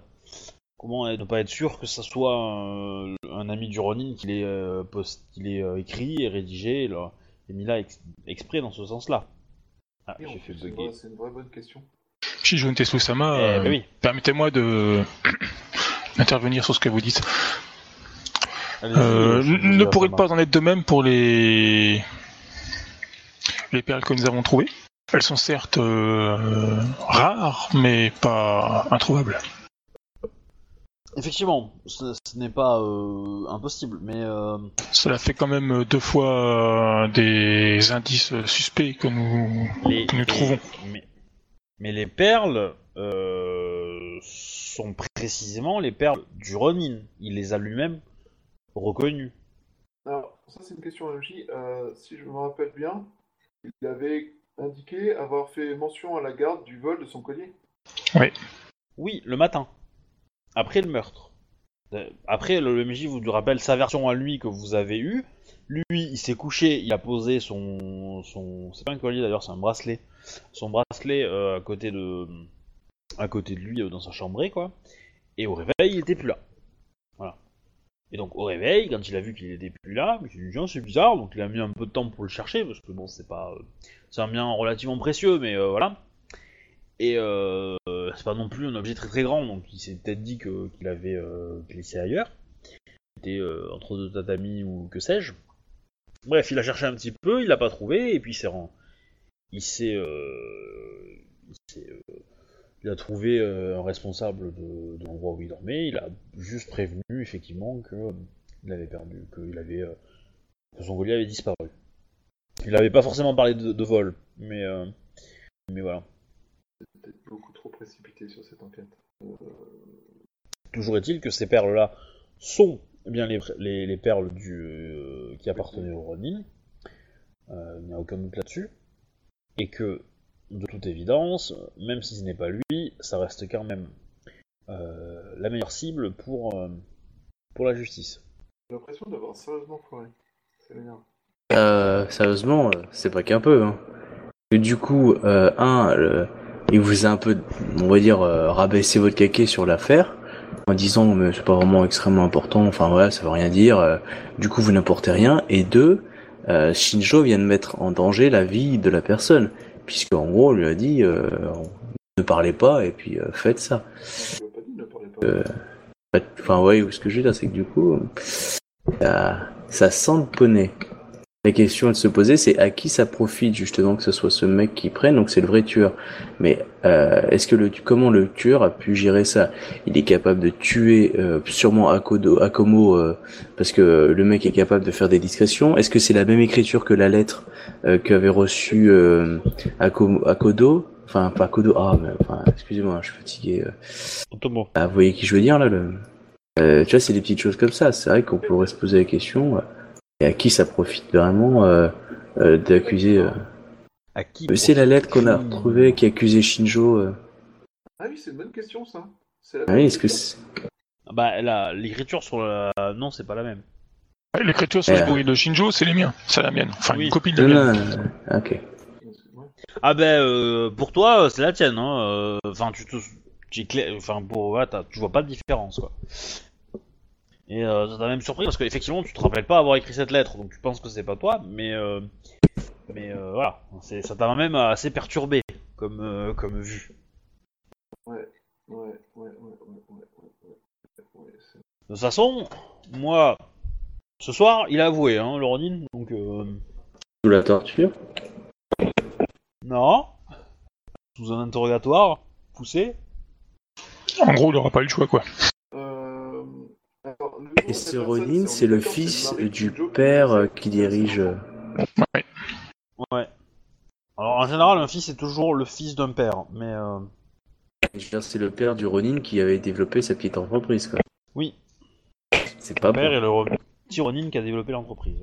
comment ne pas être sûr que ça soit un, un ami du Ronin qui l'ait post- écrit et rédigé et, l'a- et mis là ex- exprès dans ce sens-là? Ah, j'ai fait bugger. C'est une vraie bonne question. Shijun Tetsusama, Eh, euh, bah oui. permettez-moi de intervenir sur ce que vous dites. Euh, ne pourrait pas en être de même pour les les perles que nous avons trouvées. Elles sont certes euh, rares, mais pas introuvables. Effectivement, ce, ce n'est pas euh, impossible, mais euh, Cela fait quand même deux fois euh, des indices suspects que nous les, que nous les- trouvons. Mais, mais les perles euh, sont précisément les perles du Ronin. Il les a lui-même reconnues. Alors, ça c'est une question MJ. Euh, si je me rappelle bien, il avait indiqué avoir fait mention à la garde du vol de son collier. Oui, le matin. Après le meurtre. Euh, Après, le MJ vous rappelle sa version à lui que vous avez eue. Lui, il s'est couché, il a posé son... son c'est pas un collier d'ailleurs, c'est un bracelet. Son bracelet euh, à côté de... à côté de lui euh, dans sa chambrée, quoi. Et au réveil, il était plus là. Voilà. Et donc au réveil, quand il a vu qu'il était plus là, il s'est dit c'est bizarre, donc il a mis un peu de temps pour le chercher, parce que bon c'est pas... euh, c'est un bien relativement précieux, mais voilà. Et euh, c'est pas non plus un objet très très grand, donc il s'est peut-être dit qu'il avait euh, ailleurs. Il était entre deux tatamis ou que sais-je. Bref, il a cherché un petit peu, il l'a pas trouvé, et puis il s'est rend... il s'est euh, il, euh, il a trouvé euh, un responsable de, de l'endroit où il dormait. Il a juste prévenu effectivement que euh, il avait perdu, avait que son collier avait disparu. Il avait pas forcément parlé de, de vol, mais mais voilà. Peut-être beaucoup trop précipité sur cette enquête. Toujours est-il que ces perles-là sont eh bien les, les, les perles du, qui appartenaient au Ronin. Euh, il n'y a aucun doute là-dessus. Et que, de toute évidence, même si ce n'est pas lui, ça reste quand même euh, la meilleure cible pour, euh, pour la justice. J'ai l'impression d'avoir sérieusement foiré. C'est. Euh, sérieusement, c'est pas qu'un peu. Hein. Et du coup, euh, un, le- il vous a un peu, on va dire, euh, rabaissé votre caquet sur l'affaire, en disant mais c'est pas vraiment extrêmement important, enfin voilà, ça veut rien dire. euh, du coup, vous n'apportez rien. Et deux, euh, Shinjo vient de mettre en danger la vie de la personne, puisque en gros, on lui a dit euh, ne parlez pas et puis faites ça. Enfin, ouais, ce que je veux dire, c'est que du coup, ça, ça sent le poney. La question à se poser, c'est à qui ça profite justement que ce soit ce mec qui prenne, donc c'est le vrai tueur. Mais euh, est-ce que le comment le tueur a pu gérer ça? Il est capable de tuer euh, sûrement Akodo, Akomo euh, parce que le mec est capable de faire des discrétions. Est-ce que c'est la même écriture que la lettre euh, qu'avait reçue euh, Akomo- Akodo? Enfin, pas Akodo. Ah, mais, enfin, excusez-moi, je suis fatigué. euh. Ah, vous voyez qui je veux dire là le... Euh, Tu vois, c'est des petites choses comme ça. C'est vrai qu'on pourrait se poser la question et à qui ça profite vraiment euh, euh, d'accuser. Euh... À qui C'est la lettre qu'on a retrouvée qui accusait Shinjo. euh. Ah oui, c'est une bonne question ça. C'est la Ah oui, est-ce que c'est... Bah, la- l'écriture sur la. Non, c'est pas la même. L'écriture sur Euh. le bruit de Shinjo, c'est les miens, c'est la mienne. Enfin, Oui. une copie de Non, la mienne. non, non, non. ok. Ah ben, euh, pour toi, c'est la tienne. Hein. euh, Enfin, tu te, tu es clair- enfin pour, voilà, t'as- tu vois pas de différence, quoi. Et euh, ça t'a même surpris parce qu'effectivement, tu te rappelles pas avoir écrit cette lettre, donc tu penses que c'est pas toi, mais euh, mais euh, voilà, c'est, ça t'a même assez perturbé comme euh, comme vue. Ouais, ouais, ouais, ouais, ouais, ouais, ouais, ouais, c'est- De toute façon, moi, ce soir, il a avoué, hein, le Ronin, donc euh, Sous la torture. non, sous un interrogatoire poussé. En gros, il aura pas eu le choix, quoi. Euh, alors, le nom Et de ce la Ronin, personne, c'est le fils du père euh, qui dirige. euh, Ouais. Alors en général, un fils est toujours le fils d'un père, mais euh, je veux dire, C'est le père du Ronin qui avait développé sa petite entreprise. Quoi. oui, C'est pas le père bon. est le re- petit Ronin qui a développé l'entreprise.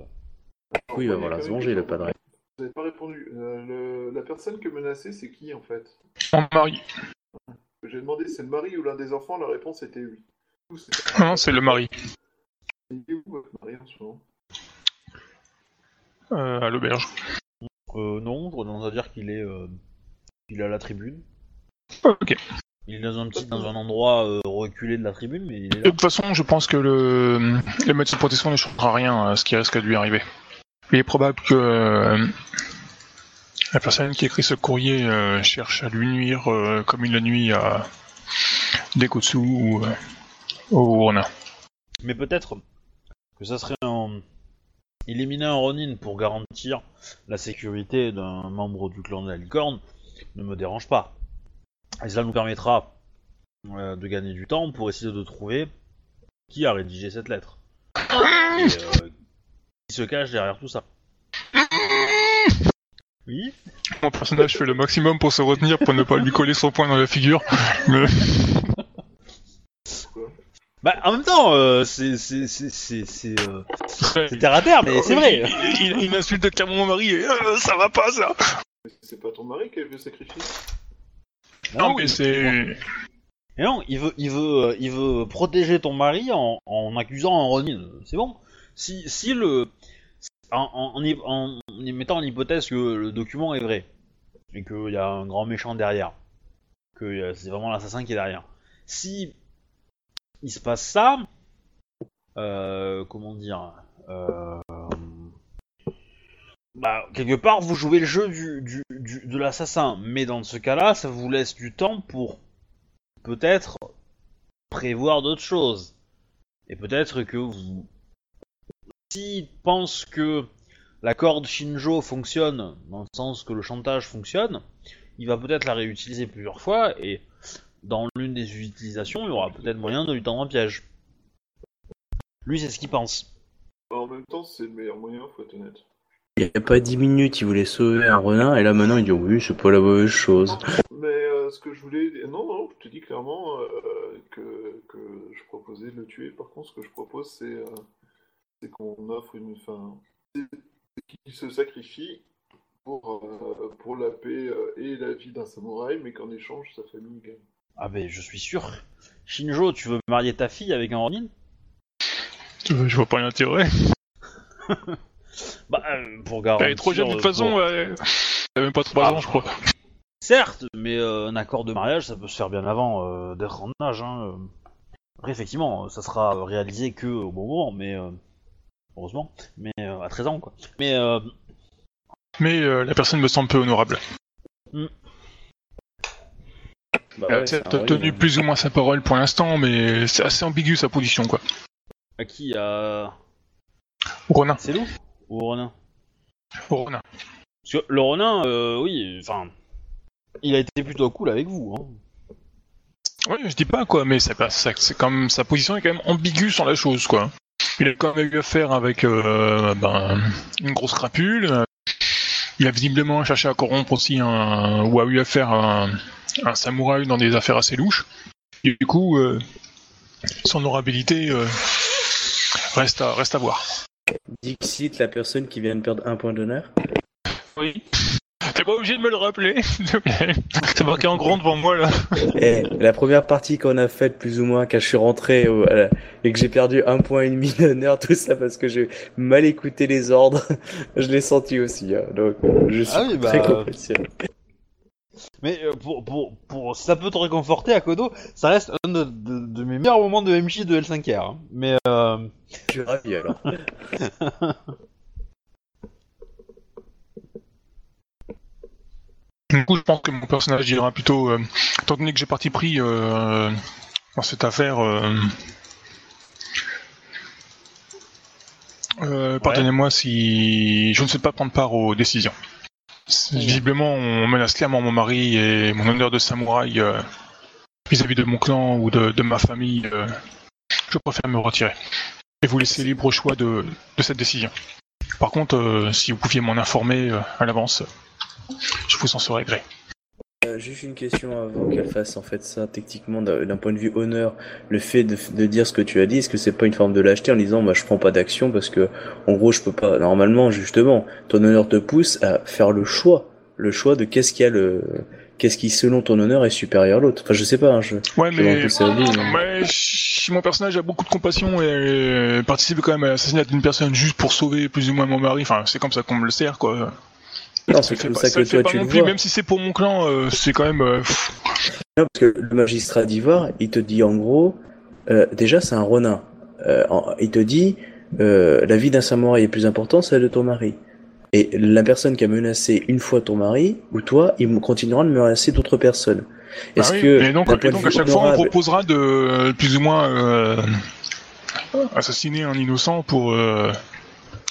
coup, il va falloir se venger, le padre. Vous n'avez pas répondu. Euh, le- La personne que menacée, c'est qui en fait? Mon mari. J'ai demandé c'est le mari ou l'un des enfants, la réponse était oui. Ou Non, c'est le mari. Il est où votre mari en ce moment? Euh, à l'auberge. Euh, non, tendance à dire qu'il est, euh, il est à la tribune. Ok. Il est dans un petit, dans un endroit euh, reculé de la tribune, mais il est De là. toute façon, je pense que le, le médecin de protection ne changera rien à ce qui risque de lui arriver. Il est probable que euh, la personne qui écrit ce courrier euh, cherche à lui nuire euh, comme il le nuit à Dekotsu ou euh, Ronin. Mais peut-être que ça serait un... Éliminer un Ronin pour garantir la sécurité d'un membre du clan de la licorne ne me dérange pas. Et cela nous permettra euh, de gagner du temps pour essayer de trouver qui a rédigé cette lettre. Et euh, qui se cache derrière tout ça. Oui Mon personnage fait le maximum pour se retenir pour ne pas lui coller son poing dans la figure. Mais Bah en même temps, euh, c'est c'est c'est c'est c'est euh, c'est terre à terre, mais c'est vrai. Il, il, il m'insulte clairement mon mari et euh, ça va pas ça. C'est pas ton mari qui a veut sacrifier Non, mais c'est. Et non, il veut, il veut, euh, il veut protéger ton mari en, en accusant un Ronin. C'est bon. Si, si le, en, en, en en mettant en hypothèse que le document est vrai et qu'il y a un grand méchant derrière, que c'est vraiment l'assassin qui est derrière. Si il se passe ça, euh, comment dire, euh, bah quelque part vous jouez le jeu du, du, du- de l'assassin, mais dans ce cas-là, ça vous laisse du temps pour peut-être prévoir d'autres choses. Et peut-être que vous... S'il pense que la corde Shinjo fonctionne, dans le sens que le chantage fonctionne, il va peut-être la réutiliser plusieurs fois, et dans l'une des utilisations, il y aura peut-être moyen de lui tendre un piège. Lui, c'est ce qu'il pense. En même temps, c'est le meilleur moyen, faut être honnête. Il y a pas 10 minutes, il voulait sauver un renard, et là maintenant il dit oui, c'est pas la mauvaise chose. Mais euh, ce que je voulais. Non, non, je te dis clairement euh, que, que je proposais de le tuer. Par contre, ce que je propose, c'est euh, c'est qu'on offre une. Enfin, qu'il se sacrifie pour, euh, pour la paix et la vie d'un samouraï, mais qu'en échange, sa famille gagne. Ah ben, je suis sûr. Shinjo, tu veux marier ta fille avec un Ronin? Je vois pas l'intérêt. Bah, euh, pour garantir... Elle est trop jeune de toute euh, façon. pour- Elle a même pas 3 Ah. ans, je crois. Certes, mais euh, un accord de mariage, ça peut se faire bien avant euh, d'être en âge. Hein. euh. Après, effectivement, ça sera réalisé que au bon moment, mais euh, heureusement, mais euh, à 13 ans, quoi. Mais euh, Mais euh, la personne me semble peu honorable. Bah ouais, peut-être un tenu plus ou moins sa parole pour l'instant, mais c'est assez ambigu sa position, quoi. à qui à Ronin. C'est ou au Ronin Au Ronin. Parce que le Ronin, euh, oui, enfin, il a été plutôt cool avec vous. Hein. Oui, je dis pas quoi, mais c'est pas, ça- c'est comme sa position est quand même ambiguë sur la chose, quoi. Il a quand même eu affaire avec euh, ben, une grosse crapule. Il a visiblement cherché à corrompre aussi un, ou a eu affaire à un, un samouraï dans des affaires assez louches. Et du coup, euh, son honorabilité euh, reste à reste à voir. Dixit, la personne qui vient de perdre un point d'honneur? Oui. T'es pas obligé de me le rappeler, s'il te plaît. C'est marqué en grand devant moi là. Eh, la première partie qu'on a faite, plus ou moins, quand je suis rentré la- et que j'ai perdu un point et demi d'honneur, tout ça parce que j'ai mal écouté les ordres, je l'ai senti aussi. hein. donc, euh, je suis Ah oui, bah, très euh, compréhensible. Mais euh, pour, pour, pour, ça peut te réconforter à Kodo, ça reste un de, de- de mes meilleurs moments de MJ de L5R. hein. Mais euh, Je suis ravi alors. Du coup, je pense que mon personnage dira plutôt, euh, étant donné que j'ai parti pris euh, dans cette affaire, euh, euh, pardonnez-moi si je ne sais pas prendre part aux décisions. Visiblement, on menace clairement mon mari et mon honneur de samouraï vis-à-vis de mon clan ou de, de ma famille. je préfère me retirer et vous laisser libre choix de, de cette décision. Par contre, euh, si vous pouviez m'en informer euh, à l'avance, je vous en serais gré. Euh, juste une question avant qu'elle fasse en fait ça techniquement d'un point de vue honneur, le fait de, de dire ce que tu as dit, est-ce que c'est pas une forme de lâcheté en disant moi je prends pas d'action parce que en gros je peux pas normalement justement ton honneur te pousse à faire le choix, le choix de qu'est-ce qui a le qu'est-ce qui selon ton honneur est supérieur à l'autre. Enfin je sais pas, hein, je Ouais, je mais mais- Ouais, mon personnage a beaucoup de compassion et euh, participe quand même à l'assassinat d'une personne juste pour sauver plus ou moins mon mari. Enfin, c'est comme ça qu'on me le sert, quoi. Non, c'est comme ça ça que toi tu le vois. même si c'est pour mon clan, euh, c'est quand même. euh, Non, parce que le magistrat d'Ivoire, il te dit en gros, euh, déjà c'est un ronin. Il te dit, la vie d'un samouraï est plus importante, celle de ton mari. Et la personne qui a menacé une fois ton mari, ou toi, il continuera de menacer d'autres personnes. bah Est-ce oui. que, et donc, et donc à chaque fois, on proposera de plus ou moins assassiner un innocent pour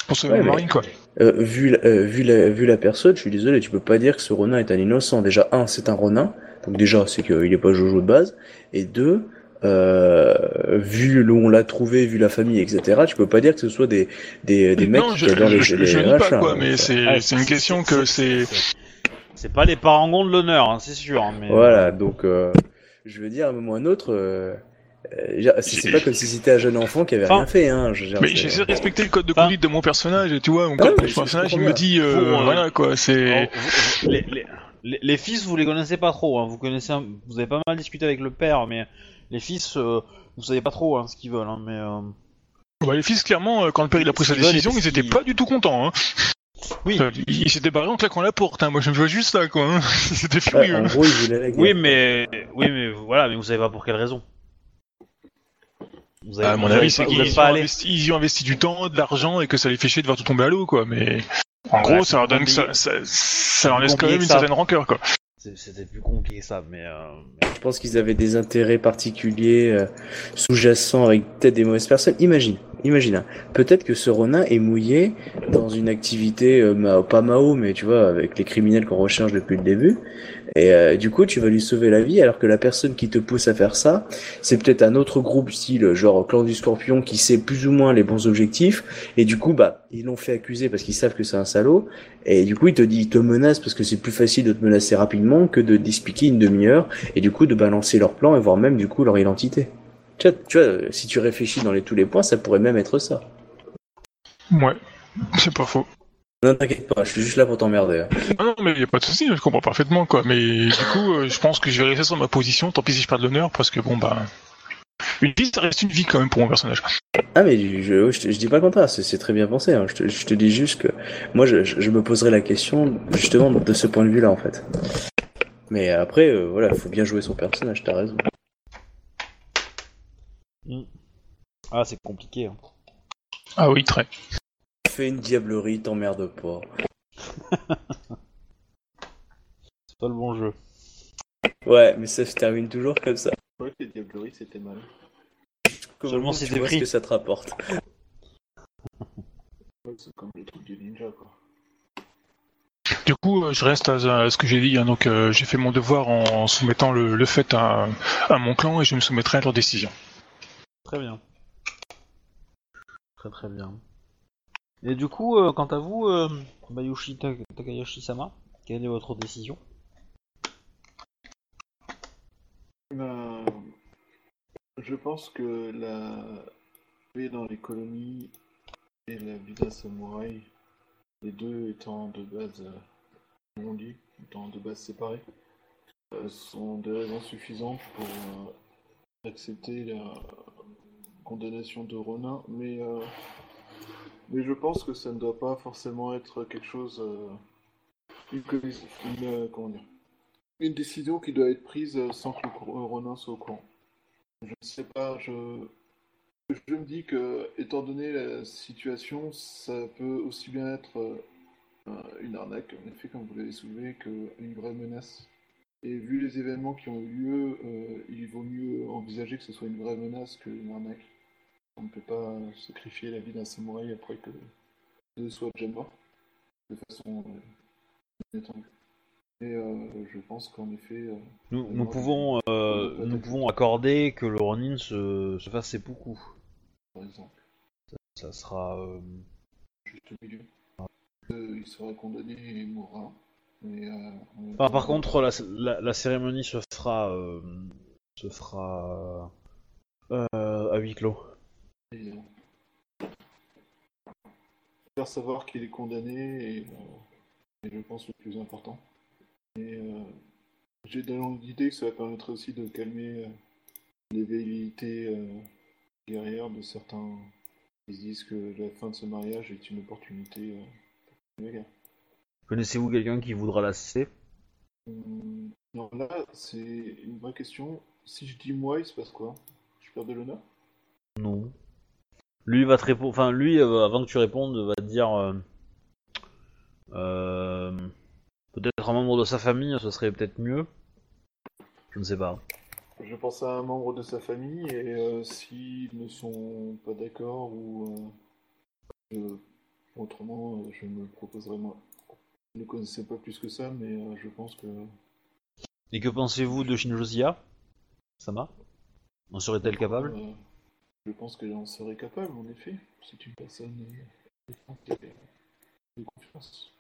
pour sauver Ouais, mais- quoi. Euh, vu, la- euh, vu, la, vu la personne, je suis désolé, tu peux pas dire que ce ronin est un innocent. Déjà, un, c'est un ronin, donc déjà, c'est qu'il est pas jojo de base. Et deux, euh, vu où on l'a trouvé, vu la famille, etc., tu peux pas dire que ce soit des, des, des mecs non, qui je, adorent les, je, les je nie pas, machins, quoi, hein. mais c'est Ah, c'est une question que c'est. C'est pas les parangons de l'honneur, hein, c'est sûr. hein, mais... Voilà, donc euh, je veux dire, à un moment ou à un autre, euh, c'est c'est pas comme si c'était un jeune enfant qui avait Enfin, rien fait, hein. Je Mais j'essaie de respecter le code de conduite de mon personnage, et tu vois, mon Ah, personnage, il me dit, euh, euh, voilà, quoi, c'est. Les, les- les- les fils, vous les connaissez pas trop. Hein. Vous connaissez, un- vous avez pas mal discuté avec le père, mais les fils, euh, vous savez pas trop hein, ce qu'ils veulent. Hein, mais euh, Bah, les fils, clairement, euh, quand le père il a pris sa décision, ils étaient pas du tout contents. Hein. oui, Euh, Ils s'étaient barrés en claquant la porte. Hein. Moi, je me vois juste là, quoi. Ils étaient Ouais, furieux. en gros, il voulait la guerre. oui, mais oui, mais voilà, mais vous savez pas pour quelle raison. Vous avez, à mon vous avis, c'est qu'ils ils y ont investi du temps, de l'argent, et que ça les fait chier de voir tout tomber à l'eau, quoi. Mais en Ouais, gros, ça leur donne, ça, ça, ça leur laisse quand même une ça. certaine rancœur, quoi. C'était plus compliqué que ça, mais. euh, mais- Je pense qu'ils avaient des intérêts particuliers euh, sous-jacents avec peut-être des mauvaises personnes. Imagine, imagine. hein. Peut-être que ce Ronin est mouillé dans une activité euh, Mao- pas Mao, mais tu vois, avec les criminels qu'on recherche depuis le début. Et euh, du coup, tu vas lui sauver la vie, alors que la personne qui te pousse à faire ça, c'est peut-être un autre groupe style genre Clan du Scorpion qui sait plus ou moins les bons objectifs. Et du coup, bah, ils l'ont fait accuser parce qu'ils savent que c'est un salaud. Et du coup, il te dit, il te menace parce que c'est plus facile de te menacer rapidement que de d'expliquer une demi-heure et du coup de balancer leur plan et voir même du coup leur identité. Tu vois, tu vois, si tu réfléchis dans les, tous les points, ça pourrait même être ça. Ouais, c'est pas faux. Non, t'inquiète pas, je suis juste là pour t'emmerder. hein. Ah non, mais y a pas de souci, je comprends parfaitement, quoi. Mais du coup, euh, je pense que je vais rester sur ma position, tant pis si je perds de l'honneur, parce que bon, bah. Une vie, ça reste une vie quand même pour mon personnage. Ah mais je, je, je, te- je dis pas le contraire, c'est très bien pensé. hein. Je, te, je te dis juste que moi je, me poserai la question justement de ce point de vue-là en fait. Mais après, euh, voilà, faut bien jouer son personnage, t'as raison. Ah, c'est compliqué. hein. Ah oui, très. Fais une diablerie, t'emmerde pas. C'est pas le bon jeu. Ouais, mais ça se termine toujours comme ça. Ouais, les diableries, c'était mal. Seulement t'es vois pris. ce que ça te rapporte? Ouais, c'est comme le truc du ninja, quoi. Du coup, euh, je reste à, à ce que j'ai dit. hein. donc, euh, j'ai fait mon devoir en soumettant le, le fait à, à mon clan et je me soumettrai à leur décision. Très bien. Très très bien. Et du coup, euh, quant à vous, euh, Bayushi Ta- Takayashi-sama, quelle est votre décision? Ben, je pense que la vie dans les colonies et la vie d'un samouraï, les deux étant de base, comme on dit, étant de base séparées, euh, sont des raisons suffisantes pour euh, accepter la condamnation de Ronin, mais, mais je pense que ça ne doit pas forcément être quelque chose, euh, une, euh, comment dire, une décision qui doit être prise sans que le euh, Ronin soit au courant. Je ne sais pas, je, me dis que, étant donné la situation, ça peut aussi bien être une arnaque, en effet, comme vous l'avez soulevé, qu'une vraie menace. Et vu les événements qui ont eu lieu, il vaut mieux envisager que ce soit une vraie menace qu'une arnaque. On ne peut pas sacrifier la vie d'un samouraï après que deux soient déjà morts, de façon euh, inattendue. Et euh, je pense qu'en effet, euh, nous, nous pouvons, euh, nous pouvons accorder que le Ronin se, se fasse seppuku. par exemple, Ça sera. juste au milieu, il sera condamné et mourra. Euh, Enfin, par contre, la, la- la cérémonie se fera, se fera à huis clos. Et, faire savoir qu'il est condamné et, euh, je pense le plus important. Et euh, j'ai dans l'idée que ça va permettre aussi de calmer euh, les velléités guerrières de certains qui se disent que la fin de ce mariage est une opportunité pour la guerre. Connaissez-vous quelqu'un qui voudra Hum, non, là, c'est une vraie question. Si je dis moi, il se passe quoi? Je perds de l'honneur? Non. Lui va te répondre. Enfin, lui, euh, avant que tu répondes, va te dire. euh, euh, peut-être un membre de sa famille, ce serait peut-être mieux. Je ne sais pas. Je pense à un membre de sa famille et s'ils ne sont pas d'accord ou je- autrement, je me proposerai moi. Je ne connaissais pas plus que ça, mais je pense que Et que pensez-vous de Shinjozia Sama? En serait-elle capable? euh, je pense qu'elle en serait capable, en effet. C'est une personne euh, qui a de confiance.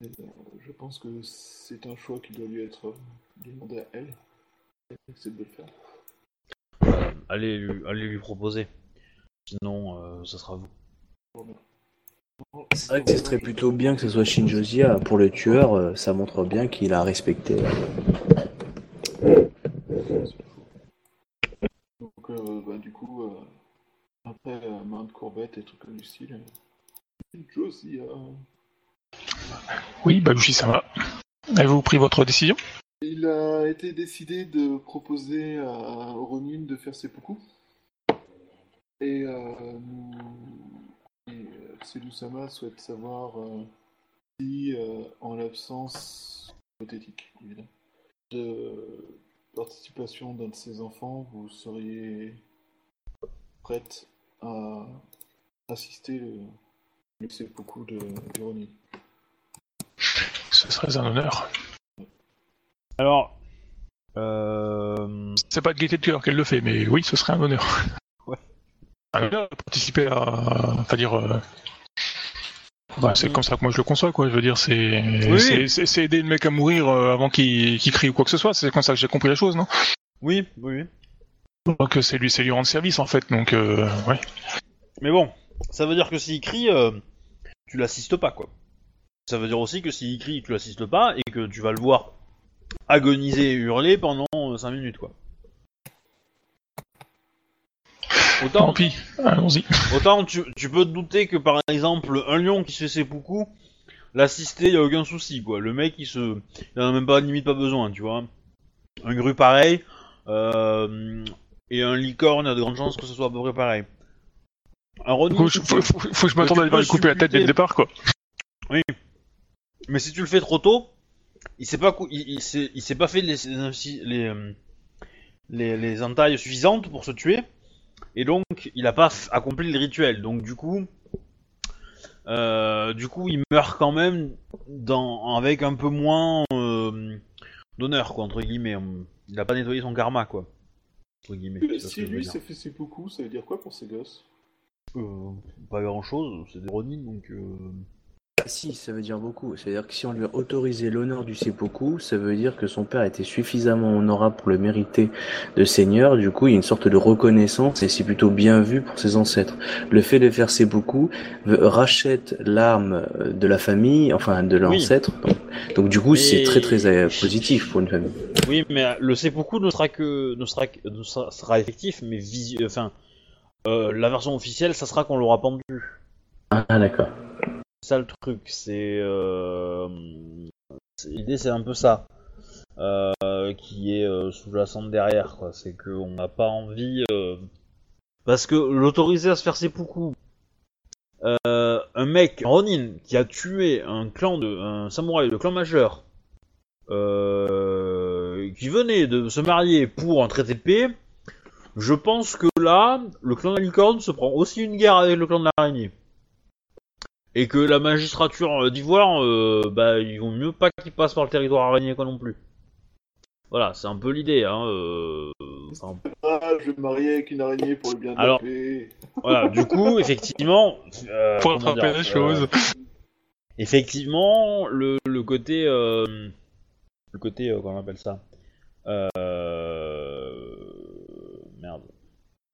Et, euh, je pense que c'est un choix qui doit lui être euh, demandé à elle. Elle accepte de le faire. Euh, allez, lui, allez lui proposer. Sinon, euh, ça sera vous. C'est vrai que ce serait plutôt bien que ce soit Shinjozia. Pour le tueur, euh, ça montre bien qu'il a respecté. Donc, euh, bah, du coup, euh, après et trucs comme du style, a... Oui, Babushi, ça va. Avez-vous pris votre décision? Il a été décidé de proposer à Ronin de faire ses poucous. Et euh, nous... et, euh, Selusama souhaite savoir euh, si, euh, en l'absence hypothétique, évidemment, de participation d'un de ses enfants, vous seriez prête à assister seppuku de, de Ronin. Ce serait un honneur. Alors. Euh... C'est pas de gaieté de cœur qu'elle le fait, mais oui, ce serait un honneur. Ouais. Un honneur de participer à. Enfin, dire. euh, bah, c'est comme ça que moi je le conçois, quoi. Je veux dire, c'est Oui. c'est- c'est c'est aider le mec à mourir euh, avant qu'il crie ou quoi que ce soit. C'est comme ça que j'ai compris la chose, non? Oui, oui, oui. Donc euh, c'est lui, c'est lui rendre service en fait. Donc euh, ouais. Mais bon, ça veut dire que s'il crie, euh, tu l'assistes pas, quoi. Ça veut dire aussi que s'il crie, tu l'assistes pas et que tu vas le voir agoniser et hurler pendant 5 minutes, quoi. Autant, Tant pis. Allons-y. autant tu, tu peux te douter que par exemple, un lion qui se fait ses poucous, l'assister, y a aucun souci, quoi. Le mec, il se. Il en a même pas, limite pas besoin, tu vois. Un gru pareil, euh, et un licorne, il y a de grandes chances que ce soit à peu près pareil. Un Ronin, Faut, faut, faut- faut que je m'attende à lui couper la tête dès le départ, quoi. Mais si tu le fais trop tôt, il s'est pas, cou- il, il s'est, il s'est pas fait les, les, les, euh, les, les entailles suffisantes pour se tuer, et donc il a pas f- accompli le rituel. Donc du coup, euh, du coup, il meurt quand même dans, avec un peu moins euh, d'honneur, quoi, entre guillemets. Il a pas nettoyé son karma, quoi. Entre guillemets. Si lui s'est fait ses poucous, ça veut dire quoi pour ses gosses? Euh, pas grand chose, c'est des Ronin, donc. euh, Si, ça veut dire beaucoup. C'est-à-dire que si on lui a autorisé l'honneur du seppuku, ça veut dire que son père était suffisamment honorable pour le mériter de seigneur. Du coup, il y a une sorte de reconnaissance et c'est plutôt bien vu pour ses ancêtres. Le fait de faire seppuku rachète l'arme de la famille, enfin de l'ancêtre. Donc, donc du coup, c'est très très euh, positif pour une famille. Oui, mais le seppuku ne sera que ne sera ne sera, sera effectif, mais visu... enfin euh, la version officielle, ça sera qu'on l'aura pendu. Ah d'accord. C'est ça le truc, c'est euh... l'idée, c'est un peu ça euh, qui est sous-jacente derrière, quoi. C'est qu'on n'a pas envie parce que l'autoriser à se faire seppuku. Euh, un mec, Ronin, qui a tué un clan de, un samouraï de clan majeur, qui venait de se marier pour un traité de paix, je pense que là, le clan de la licorne se prend aussi une guerre avec le clan de l'araignée. Et que la magistrature euh, d'Ivoire, euh, bah, il vaut mieux pas qu'il passe par le territoire araignée quoi non plus. Voilà, c'est un peu l'idée, hein. euh, enfin, Ah, je vais me marier avec une araignée pour le bien de Alors- la paix. voilà, du coup, effectivement. euh, Pour attraper les choses. effectivement, le, le côté, euh, le côté, euh, comment on appelle ça euh,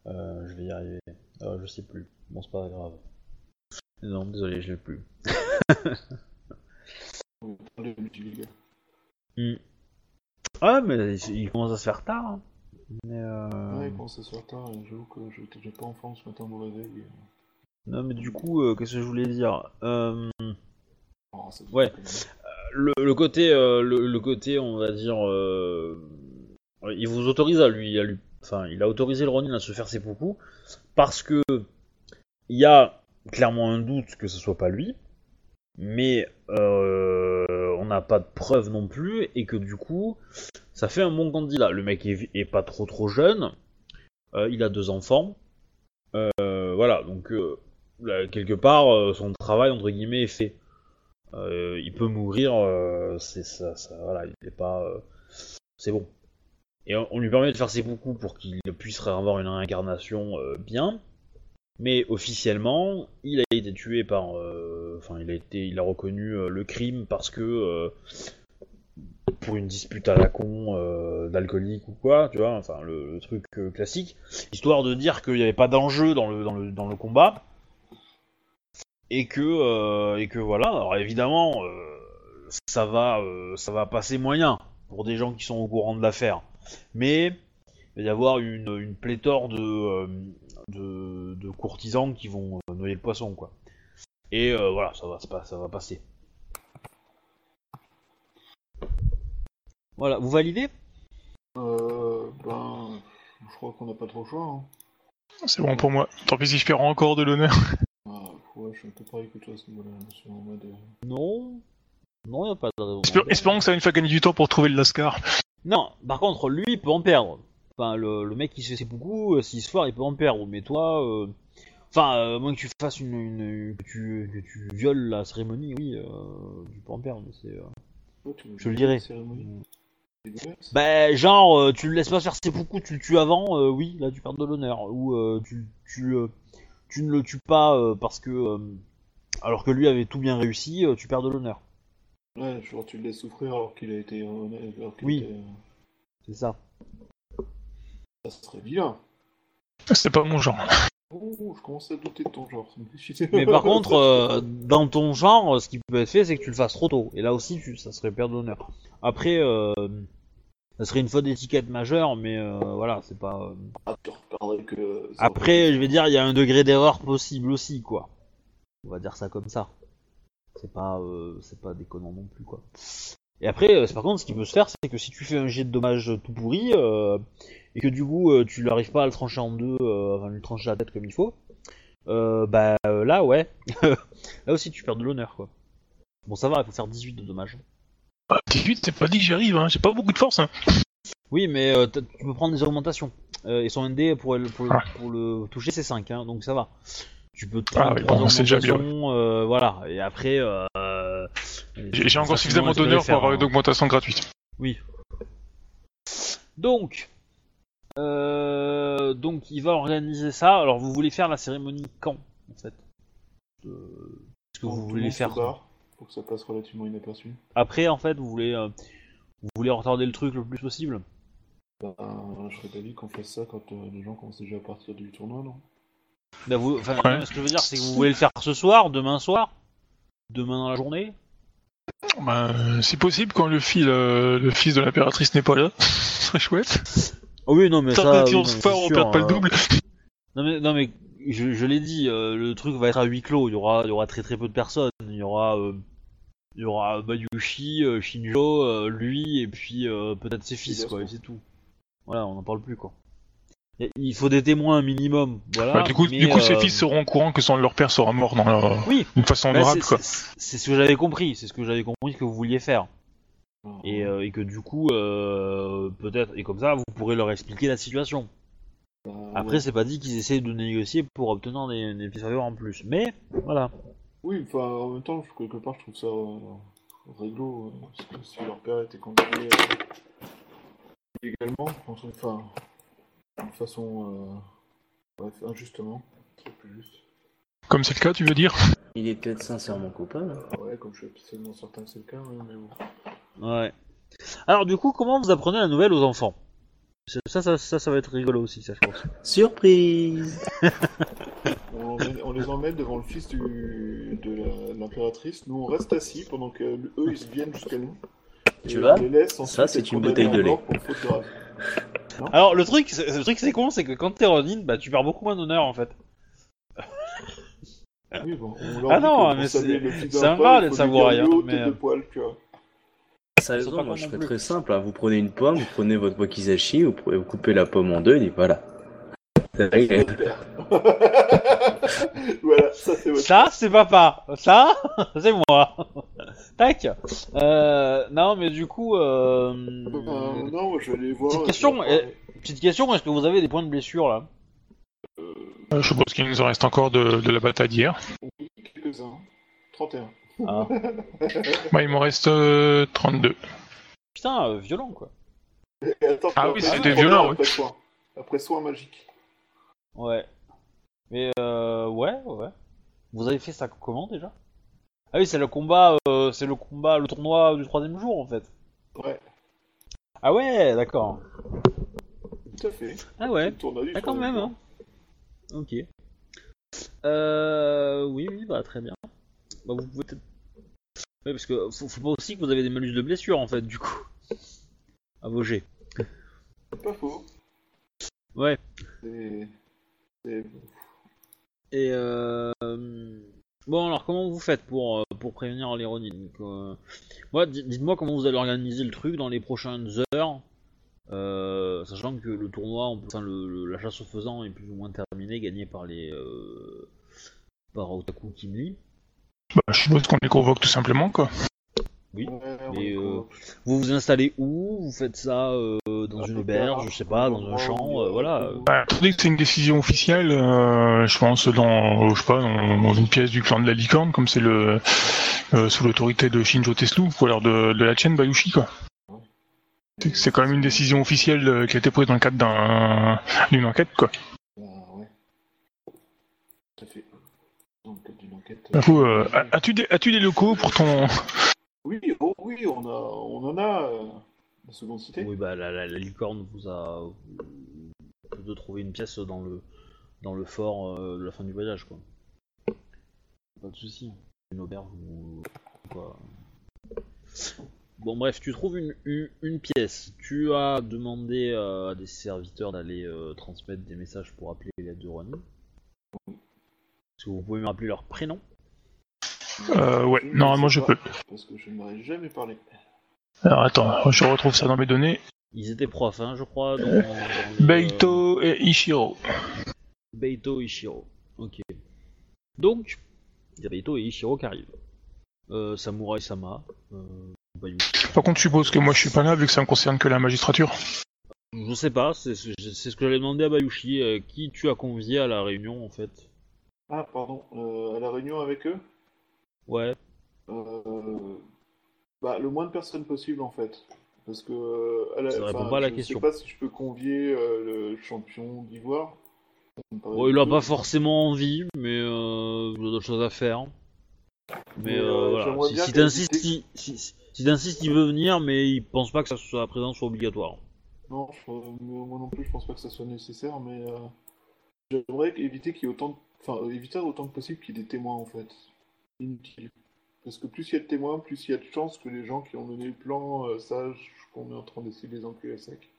Euh, je vais y arriver. Euh, je sais plus. Bon, c'est pas grave. Non, désolé, je l'ai plus. Divulgateur. Hmm. Ah, mais il il commence à se faire tard. hein. Mais euh... Ouais, quand ça se fait tard, et j'avoue que je j'ai pas en forme ce matin au réveil. et- Non, mais du coup, euh, qu'est-ce que je voulais dire? Euh, Oh, Ouais. le, le côté, euh, le, le côté, on va dire, euh, il vous autorise à lui, à lui, enfin, il a autorisé le Ronin à se faire ses poucous parce que il y a clairement un doute que ce soit pas lui, mais euh, on n'a pas de preuve non plus et que du coup, ça fait un bon candidat. Le mec est, pas trop trop jeune, euh, il a deux enfants, euh, voilà, donc quelque part, son travail entre guillemets est fait. Il peut mourir, ça, voilà, il pas, c'est bon. Et on, lui permet de faire ses coups pour qu'il puisse avoir une réincarnation euh, bien, mais officiellement, il a été tué par, euh, enfin, il a été, il a reconnu euh, le crime parce que pour une dispute à la con d'alcoolique ou quoi, tu vois, enfin le, truc classique, histoire de dire qu'il n'y avait pas d'enjeu dans le, combat. Et que et que voilà. Alors évidemment ça va passer moyen pour des gens qui sont au courant de l'affaire mais il va y avoir une, une pléthore de, euh, de de courtisans qui vont euh, noyer le poisson quoi et euh, voilà ça va ça va- ça va passer voilà vous validez? Euh, ben, je crois qu'on n'a pas trop le choix. Hein. C'est bon pour moi. Tant pis si je perds encore de l'honneur. Ah, ouais, je suis un peu pareil que toi à ce niveau-là. Je suis en mode. non non y a pas de raison Espé- Espérons que ça va nous faire gagner du temps pour trouver le Lascar. Non, par contre, lui, il peut en perdre. Enfin, le, le mec qui se fait ses beaucoup, euh, s'il se foire, il peut en perdre. Mais toi, euh, enfin, euh, moins que tu fasses une, une- que tu, que tu violes la cérémonie, oui, euh, tu peux en perdre. mais C'est, euh, Je le dirai. bah, genre, euh, tu le laisses pas faire ses beaucoup, tu le tues avant, euh, oui, là, tu perds de l'honneur. Ou euh, tu, tu, euh, tu ne le tues pas euh, parce que, euh, alors que lui avait tout bien réussi, euh, tu perds de l'honneur. Ouais, genre tu le laisses souffrir alors qu'il a été honnête. Alors qu'il Oui. était- C'est ça. Ça serait bien. C'est pas mon genre. Oh, je commence à douter de ton genre. Mais par contre, euh, dans ton genre, ce qui peut être fait, c'est que tu le fasses trop tôt. Et là aussi, tu, ça serait perdre d'honneur. Après, euh, ça serait une faute d'étiquette majeure, mais euh, voilà, c'est pas. euh, Ah, tu que. Après, je vais dire, il y a un degré d'erreur possible aussi, quoi. On va dire ça comme ça. C'est pas, euh, c'est pas déconnant non plus, quoi. Et après, euh, par contre, ce qui peut se faire, c'est que si tu fais un jet de dommage tout pourri, euh, et que du coup, tu n'arrives pas à le trancher en deux, enfin, lui trancher la tête comme il faut, euh, bah là, ouais. là aussi, tu perds de l'honneur, quoi. Bon, ça va, il faut faire 18 de dommages. Bah, 18, c'est pas dit que j'y arrive, hein. j'ai pas beaucoup de force. Hein. Oui, mais euh, tu peux prendre des augmentations. Et son ND pour, le- pour, le- pour le toucher, c'est 5, hein, donc ça va. Tu peux te Ah prendre oui, trois bon, c'est déjà bien, euh, voilà. Et après, euh, J'ai encore suffisamment d'honneur pour avoir une augmentation gratuite. Oui. Donc, euh, donc il va organiser ça. Alors, vous voulez faire la cérémonie quand, en fait? Euh, Est-ce que vous le voulez faire Pour que ça passe relativement inaperçu. après, en fait, vous voulez, euh, vous voulez retarder le truc le plus possible? Ben, je serais d'avis qu'on fasse ça quand euh, les gens commencent déjà à partir du tournoi, non? Bah, vous- enfin, Ouais. non, Ce que je veux dire, c'est que vous voulez le faire ce soir, demain soir, demain dans la journée. Bah, euh, si possible, quand le, fil, euh, le fils de l'impératrice n'est pas là, ce serait chouette. Oh oui, non, mais Tant ça. si oui, on non, se c'est on sûr, perd pas le euh, double. Non mais, non mais je, je l'ai dit, euh, le truc va être à huis clos. Il y aura, il y aura très très peu de personnes. Il y aura, euh, il y aura Bayushi, euh, Shinjo, euh, lui et puis euh, peut-être ses fils quoi. Et c'est tout. Voilà, on n'en parle plus quoi. Il faut des témoins un minimum. Voilà. Bah, du coup, mais, du coup ses euh, fils seront au courant que son, leur père sera mort dans la... Oui. d'une façon bah, honorable, c'est- quoi. c'est ce que j'avais compris. C'est ce que j'avais compris que vous vouliez faire. Ah, Et, euh, et que du coup, euh, peut-être, et comme ça, vous pourrez leur expliquer la situation. bah, Après, ouais. c'est pas dit qu'ils essaient de négocier pour obtenir des, des en plus. Mais, voilà. Oui, enfin, en même temps, quelque part, je trouve ça euh, réglo. euh, parce que si leur père était condamné euh, contre- enfin, de façon. euh, bref, injustement, c'est plus juste. Comme c'est le cas, tu veux dire Il est peut-être sincèrement coupable. Ah ouais, comme je suis absolument certain que c'est le cas, ouais, mais bon. Ouais. Alors du coup, comment vous apprenez la nouvelle aux enfants? Ça, ça, ça, ça, ça va être rigolo aussi, ça, je pense. Surprise On, les emmène devant le fils du, de l'impératrice. Nous, on reste assis pendant que eux, ils viennent jusqu'à nous. Tu Et vois on les laisse ensuite Ça, c'est une bouteille de lait. pour faute grave. Alors le truc, c'est- le truc c'est con, c'est que quand t'es Ronin, bah tu perds beaucoup moins d'honneur en fait. Oui, bon, on leur Ah dit non, mais poil, rat il d'être samouraï, mais, de poil, Sérieusement, moi je fais très simple. hein. Vous prenez une pomme, vous prenez votre wakizashi, vous, prenez- vous coupez la pomme en deux, et dites voilà. Ça Ça, c'est papa. Ça, c'est moi. Tac. Euh, non, mais du coup, euh, Euh, non, je vais aller voir. Petite question, parler. petite question, est-ce que vous avez des points de blessure là? Euh, Je suppose qu'il nous en reste encore de, de la bataille d'hier. Oui, quelques-uns. 31. Ah. Bah, il m'en reste euh, 32. Putain, euh, violent quoi. Et attends, Ah oui, c'était violent, Après soin. Après soin magique. Ouais. Mais euh, ouais, ouais. Vous avez fait ça comment déjà? Ah oui, c'est le combat, euh, c'est le combat, le tournoi du troisième jour en fait. Ouais, Ah ouais, d'accord. tout à fait. Ah ouais. Le tournoi du Ah quand même. Hein. Ok. Euh, oui, oui, bah très bien. Bah vous pouvez peut-être. Ouais, parce que faut, faut pas aussi que vous avez des malus de blessure en fait, du coup. À vos jets. Pas faux. Ouais. C'est. c'est- Et euh... Bon, alors comment vous faites pour, euh, pour prévenir Donc, euh, moi, di- Dites-moi comment vous allez organiser le truc dans les prochaines heures, euh, sachant que le tournoi, enfin, le, la chasse au faisant est plus ou moins terminée, gagnée par les par Otaku Kimli. Bah, je suppose qu'on les convoque tout simplement, quoi. Oui. Mais, euh. Vous vous installez où? Vous faites ça euh, dans une auberge, je sais pas, dans un champ, euh, voilà. Bah, que c'est une décision officielle, euh, je pense dans, je sais pas, dans, dans une pièce du clan de la licorne, comme c'est le euh, sous l'autorité de Shinjo Teslu, ou alors de, de la chaîne Bayushi, quoi. C'est- quand même une décision officielle qui a été prise dans le cadre d'un- d'une enquête, quoi. Ah, ouais. Tout à fait. Dans le cadre d'une enquête. Du coup, euh, as-tu des, as-tu des locaux pour ton... Oui, oh, oui, on, a, on en a. euh, la seconde cité. Oui, bah la, la- la licorne vous a vous de trouver une pièce dans le dans le fort euh, de la fin du voyage, quoi. Pas de souci. Une auberge ou quoi. Bon bref, tu trouves une, une, une pièce. Tu as demandé euh, à des serviteurs d'aller euh, transmettre des messages pour appeler les de Ronin. Est-ce que vous pouvez me rappeler leur prénom? Euh, ouais, normalement je pas, peux. Parce que je ne m'aurais jamais parlé. Alors attends, je retrouve ça dans mes données. Ils étaient profs, hein, je crois. Dans, dans les, euh, Beito et Ishiro. Beito Ishiro. Ok. Donc, il y a Beito et Ishiro qui arrivent. Euh, Samurai Sama. Euh. Par contre, je suppose que moi je suis pas là vu que ça me concerne que la magistrature. Je sais pas, c'est c'est- c'est ce que j'allais demander à Bayushi. euh, qui tu as convié à la réunion en fait? Ah, pardon. euh, à la réunion avec eux? Ouais. euh, bah, Le moins de personnes possible, en fait. Parce que. euh, à la, Ça répond pas à la je question. sais pas si je peux convier euh, le champion d'Ivoire. Bon, il a pas forcément envie, mais euh, il a d'autres choses à faire. Mais Mais, voilà. Si, t'insistes, si, il veut venir, mais il pense pas que ça soit, la présence soit obligatoire. Non, je- moi non plus, je pense pas que ça soit nécessaire, mais j'aimerais éviter qu'il y ait autant de... Enfin, éviter autant que possible qu'il y ait des témoins, en fait. Inutile. Parce que plus il y a de témoins, plus il y a de chances que les gens qui ont mené le plan euh, sachent qu'on est en train d'essayer de les enculer à sec.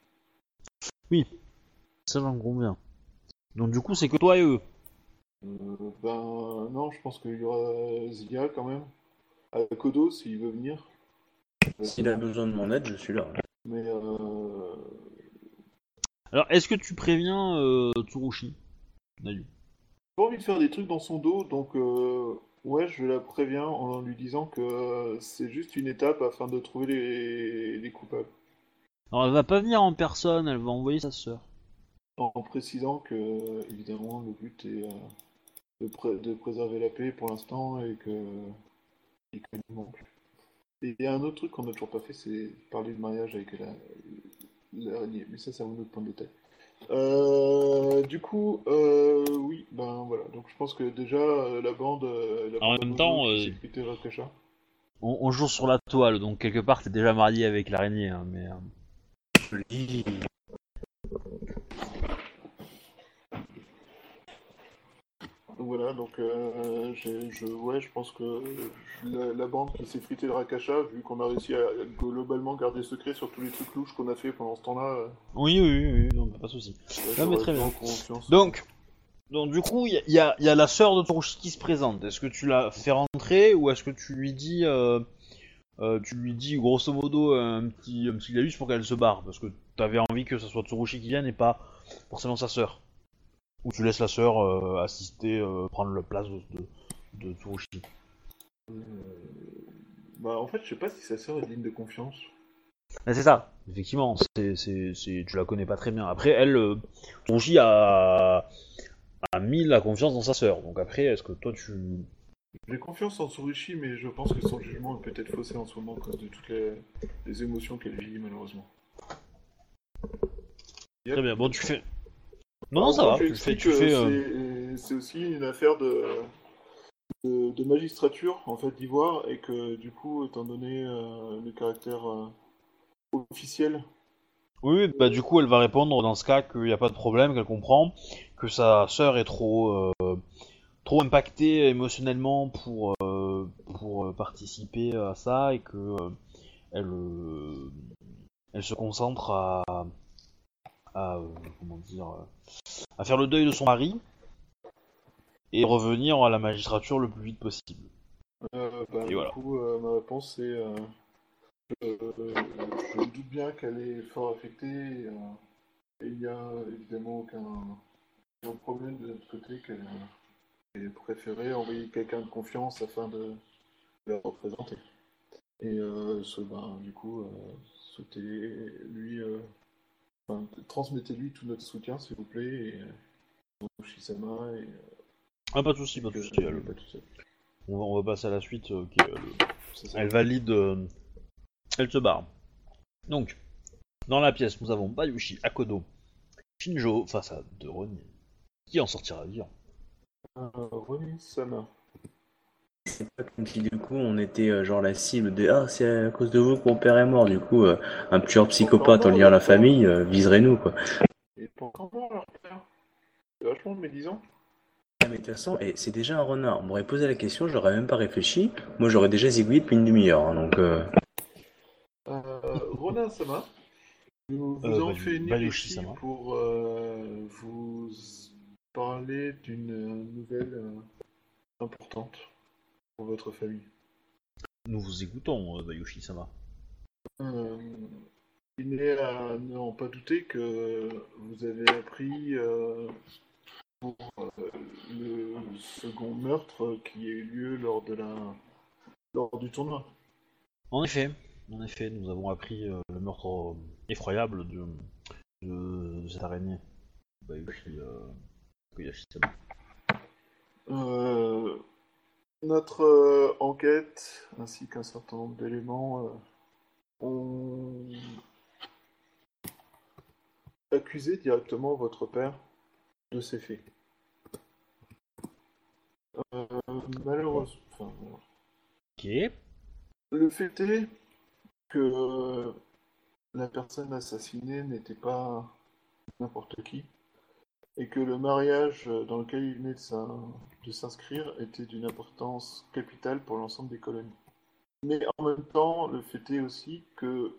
Ça j'en conviens. Donc du coup, c'est que toi et eux. Euh, ben non, je pense qu'il y aura Zia quand même. À Kodo, s'il veut venir. S'il a besoin de mon aide, je suis là. Mais euh... Alors, est-ce que tu préviens euh, Tsurushi? Nayu j'ai pas envie de faire des trucs dans son dos, donc euh, ouais, je la préviens en lui disant que euh, c'est juste une étape afin de trouver les, les coupables. Alors, elle va pas venir en personne, elle va envoyer sa sœur. En précisant que, évidemment, le but est euh, de, pré- de préserver la paix pour l'instant et que. et que nous non plus. Et il y a un autre truc qu'on n'a toujours pas fait, c'est parler de mariage avec la- l'araignée. Mais ça, c'est un autre point de détail. Euh, du coup, euh, oui, ben voilà. Donc je pense que déjà euh, la bande. euh, la En bande même temps, euh. On, on joue sur la toile, donc quelque part t'es déjà marié avec l'araignée, hein, mais... euh, Joli. Donc voilà, donc euh, je, ouais, je pense que la, la bande qui s'est fritée le Rakasha, vu qu'on a réussi à globalement garder secret sur tous les trucs louches qu'on a fait pendant ce temps-là, euh, Oui, oui, oui, non, pas de souci. ouais, Non, mais j'aurais très bien. Donc, donc du coup, il y a, il y a- il y a la sœur de Torushi qui se présente. Est-ce que tu la fais rentrer ou est-ce que tu lui dis, euh, tu lui dis grosso modo un petit, un petit pour qu'elle se barre? Parce que t'avais envie que ce soit Tsurushi qui vienne et pas forcément sa sœur. Ou tu laisses la sœur euh, assister, euh, prendre la place de, de, de Tsurushi. Euh, bah en fait, je sais pas si sa sœur est digne de confiance. Mais c'est ça, effectivement, c'est, c'est, c'est, tu la connais pas très bien. Après, elle, euh, Tsurushi a, a mis la confiance dans sa sœur. Donc après, est-ce que toi tu... J'ai confiance en Tsurushi, mais je pense que son jugement est peut-être faussé en ce moment à cause de toutes les, les émotions qu'elle vit malheureusement. Très bien, bon tu fais... Non, non, ça va, je fais... Tu fais euh, c'est- C'est aussi une affaire de, de, de magistrature, en fait, d'Ivoire, et que du coup, étant donné euh, le caractère euh, officiel, Oui, bah du coup elle va répondre dans ce cas qu'il n'y a pas de problème, qu'elle comprend, que sa sœur est trop... euh, trop impactée émotionnellement pour, euh, pour euh, participer à ça et que euh, elle, euh, elle se concentre à... à euh, comment dire... euh, à faire le deuil de son mari et revenir à la magistrature le plus vite possible. euh, bah, Et du voilà. coup, euh, ma réponse c'est euh, je me doute bien qu'elle est fort affectée, et, il n'y a évidemment aucun, aucun problème de notre côté qu'elle ait préféré envoyer quelqu'un de confiance afin de la représenter. Et ce, ben, du coup, souhaitez lui, enfin, transmettez-lui tout notre soutien, s'il vous plaît, et euh, Shisama, et Ah pas de soucis, pas de soucis. elle-. On va, on va passer à la suite. euh, euh. Elle valide. euh, elle se barre. Donc, dans la pièce, nous avons Bayushi, Akodo, Shinjo face à de Ronin. Qui en sortira vivant Euh, René Sama. C'est pas comme si du coup on était euh, genre la cible de Ah, c'est à cause de vous que mon père est mort. Du coup, euh, un tueur psychopathe en liant la famille euh, viserait nous quoi. Et pas encore mort, leur père. C'est vachement médisant. Ah, mais de toute façon, et c'est déjà un renard. On m'aurait posé la question, j'aurais même pas réfléchi. Moi j'aurais déjà zigouillé depuis une demi-heure. hein, donc, euh, Euh, Ronin Sama, nous vous Euh, avons fait une Bayushi ici Sama. pour euh, vous parler d'une euh, nouvelle euh, importante pour votre famille. Nous vous écoutons, euh, Bayushi, ça va. Euh, il n'est à n'en pas douter que vous avez appris euh, pour euh, le second meurtre qui a eu lieu lors de la lors du tournoi. En effet, en effet, nous avons appris le meurtre effroyable de, de, de cette araignée. Bayushi, euh, Koyashi-sama. Euh, notre euh, enquête ainsi qu'un certain nombre d'éléments euh, ont accusé directement votre père de ces faits. Euh, malheureusement, enfin, Ok. le fait est que la personne assassinée n'était pas n'importe qui et que le mariage euh, dans lequel il venait de s'in- de s'inscrire était d'une importance capitale pour l'ensemble des colonies. Mais en même temps, le fait est aussi que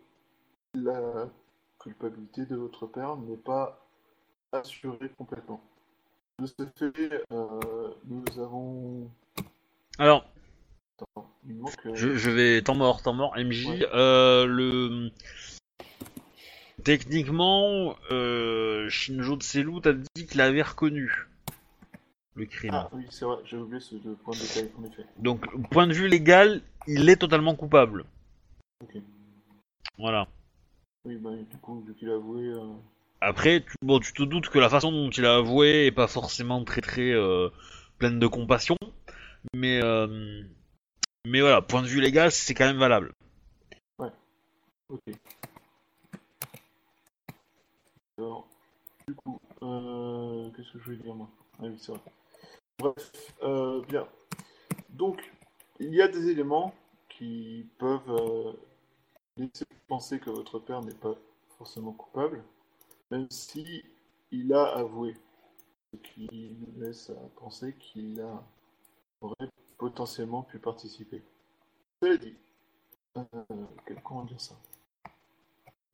la culpabilité de votre père n'est pas assurée complètement. De ce fait, euh, nous avons... Alors, Attends, il manque... euh, Je, je vais temps mort, temps mort, MJ. Ouais. Euh, le techniquement, euh, Shinjo Tselu t'a dit qu'il avait reconnu le crime. Ah oui, c'est vrai, j'ai oublié ce point de détail, en effet. Donc, point de vue légal, il est totalement coupable. Ok. Voilà. Oui, bah du coup, vu qu'il a avoué... euh, Après, tu, bon, tu te doutes que la façon dont il a avoué est pas forcément très très euh, pleine de compassion, mais euh, mais voilà, point de vue légal, c'est quand même valable. Ok. Alors, Du coup, euh, qu'est-ce que je vais dire moi? Ah oui, c'est vrai. Bref, euh, bien. Donc, il y a des éléments qui peuvent euh, laisser penser que votre père n'est pas forcément coupable, même si il a avoué. Ce qui nous laisse à penser qu'il a aurait potentiellement pu participer. Cela dit, euh, comment dire ça?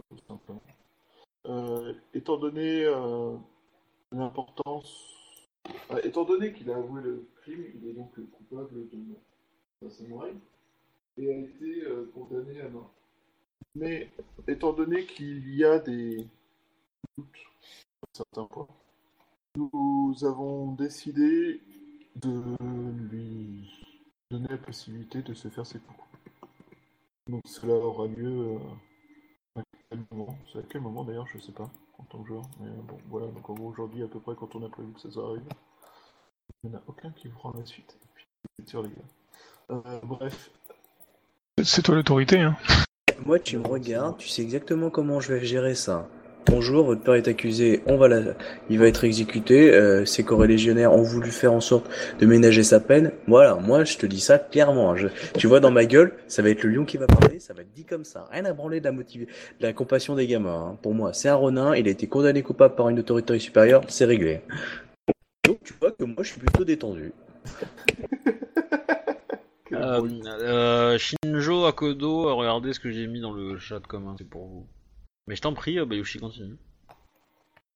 Tout simplement. Euh, étant donné l'importance, euh, étant donné qu'il a avoué le crime, il est donc coupable de d'un samouraï et a été euh, condamné à mort. Mais étant donné qu'il y a des doutes sur certains points, nous avons décidé de lui donner la possibilité de se faire ses coups. Donc cela aura lieu à quel moment C'est à quel moment d'ailleurs Je sais pas en tant que joueur. Mais bon, voilà. Donc en gros aujourd'hui à peu près quand on a prévu que ça arrive. Il n'y en a aucun qui vous rend la suite. Et puis c'est sûr les gars. Euh, bref, C'est toi l'autorité, hein. Moi, tu me regardes, tu sais exactement comment je vais gérer ça. Bonjour, votre père est accusé, on va la... il va être exécuté. Euh, ses corélégionnaires ont voulu faire en sorte de ménager sa peine. Voilà, moi je te dis ça clairement. Je... Tu vois dans ma gueule, ça va être le lion qui va parler, ça va être dit comme ça. Rien à branler de la, motiv... de la compassion des gamins. hein. Pour moi, c'est un ronin, il a été condamné coupable par une autorité supérieure, c'est réglé. Donc tu vois que moi je suis plutôt détendu. Euh, euh, Shinjo Akodo, regardez ce que j'ai mis dans le chat commun, c'est pour vous. Mais je t'en prie, euh, Bayushi continue.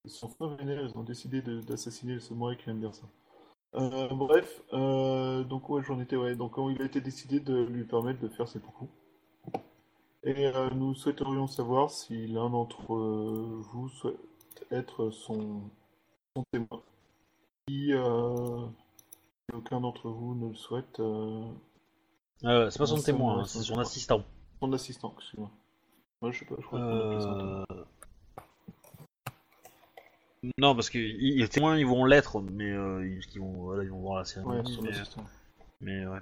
Ils sont fin vénères, ils ont décidé d'assassiner le samouraï qui vient de dire ça. Euh, bref, euh, donc ouais, j'en étais, ouais. Donc euh, il a été décidé de lui permettre de faire ses coups. Et euh, nous souhaiterions savoir si l'un d'entre vous souhaite être son, son témoin. Si aucun d'entre vous ne le souhaite, c'est pas son témoin, hein, c'est son assistant. son assistant, excuse-moi. Moi je sais pas, je crois qu'on appelle ça un témoin. Euh... Non, parce que les témoins ils vont l'être, mais euh, ils, ils vont, voilà, ils vont voir la cérémonie. Ouais, mais, ouais.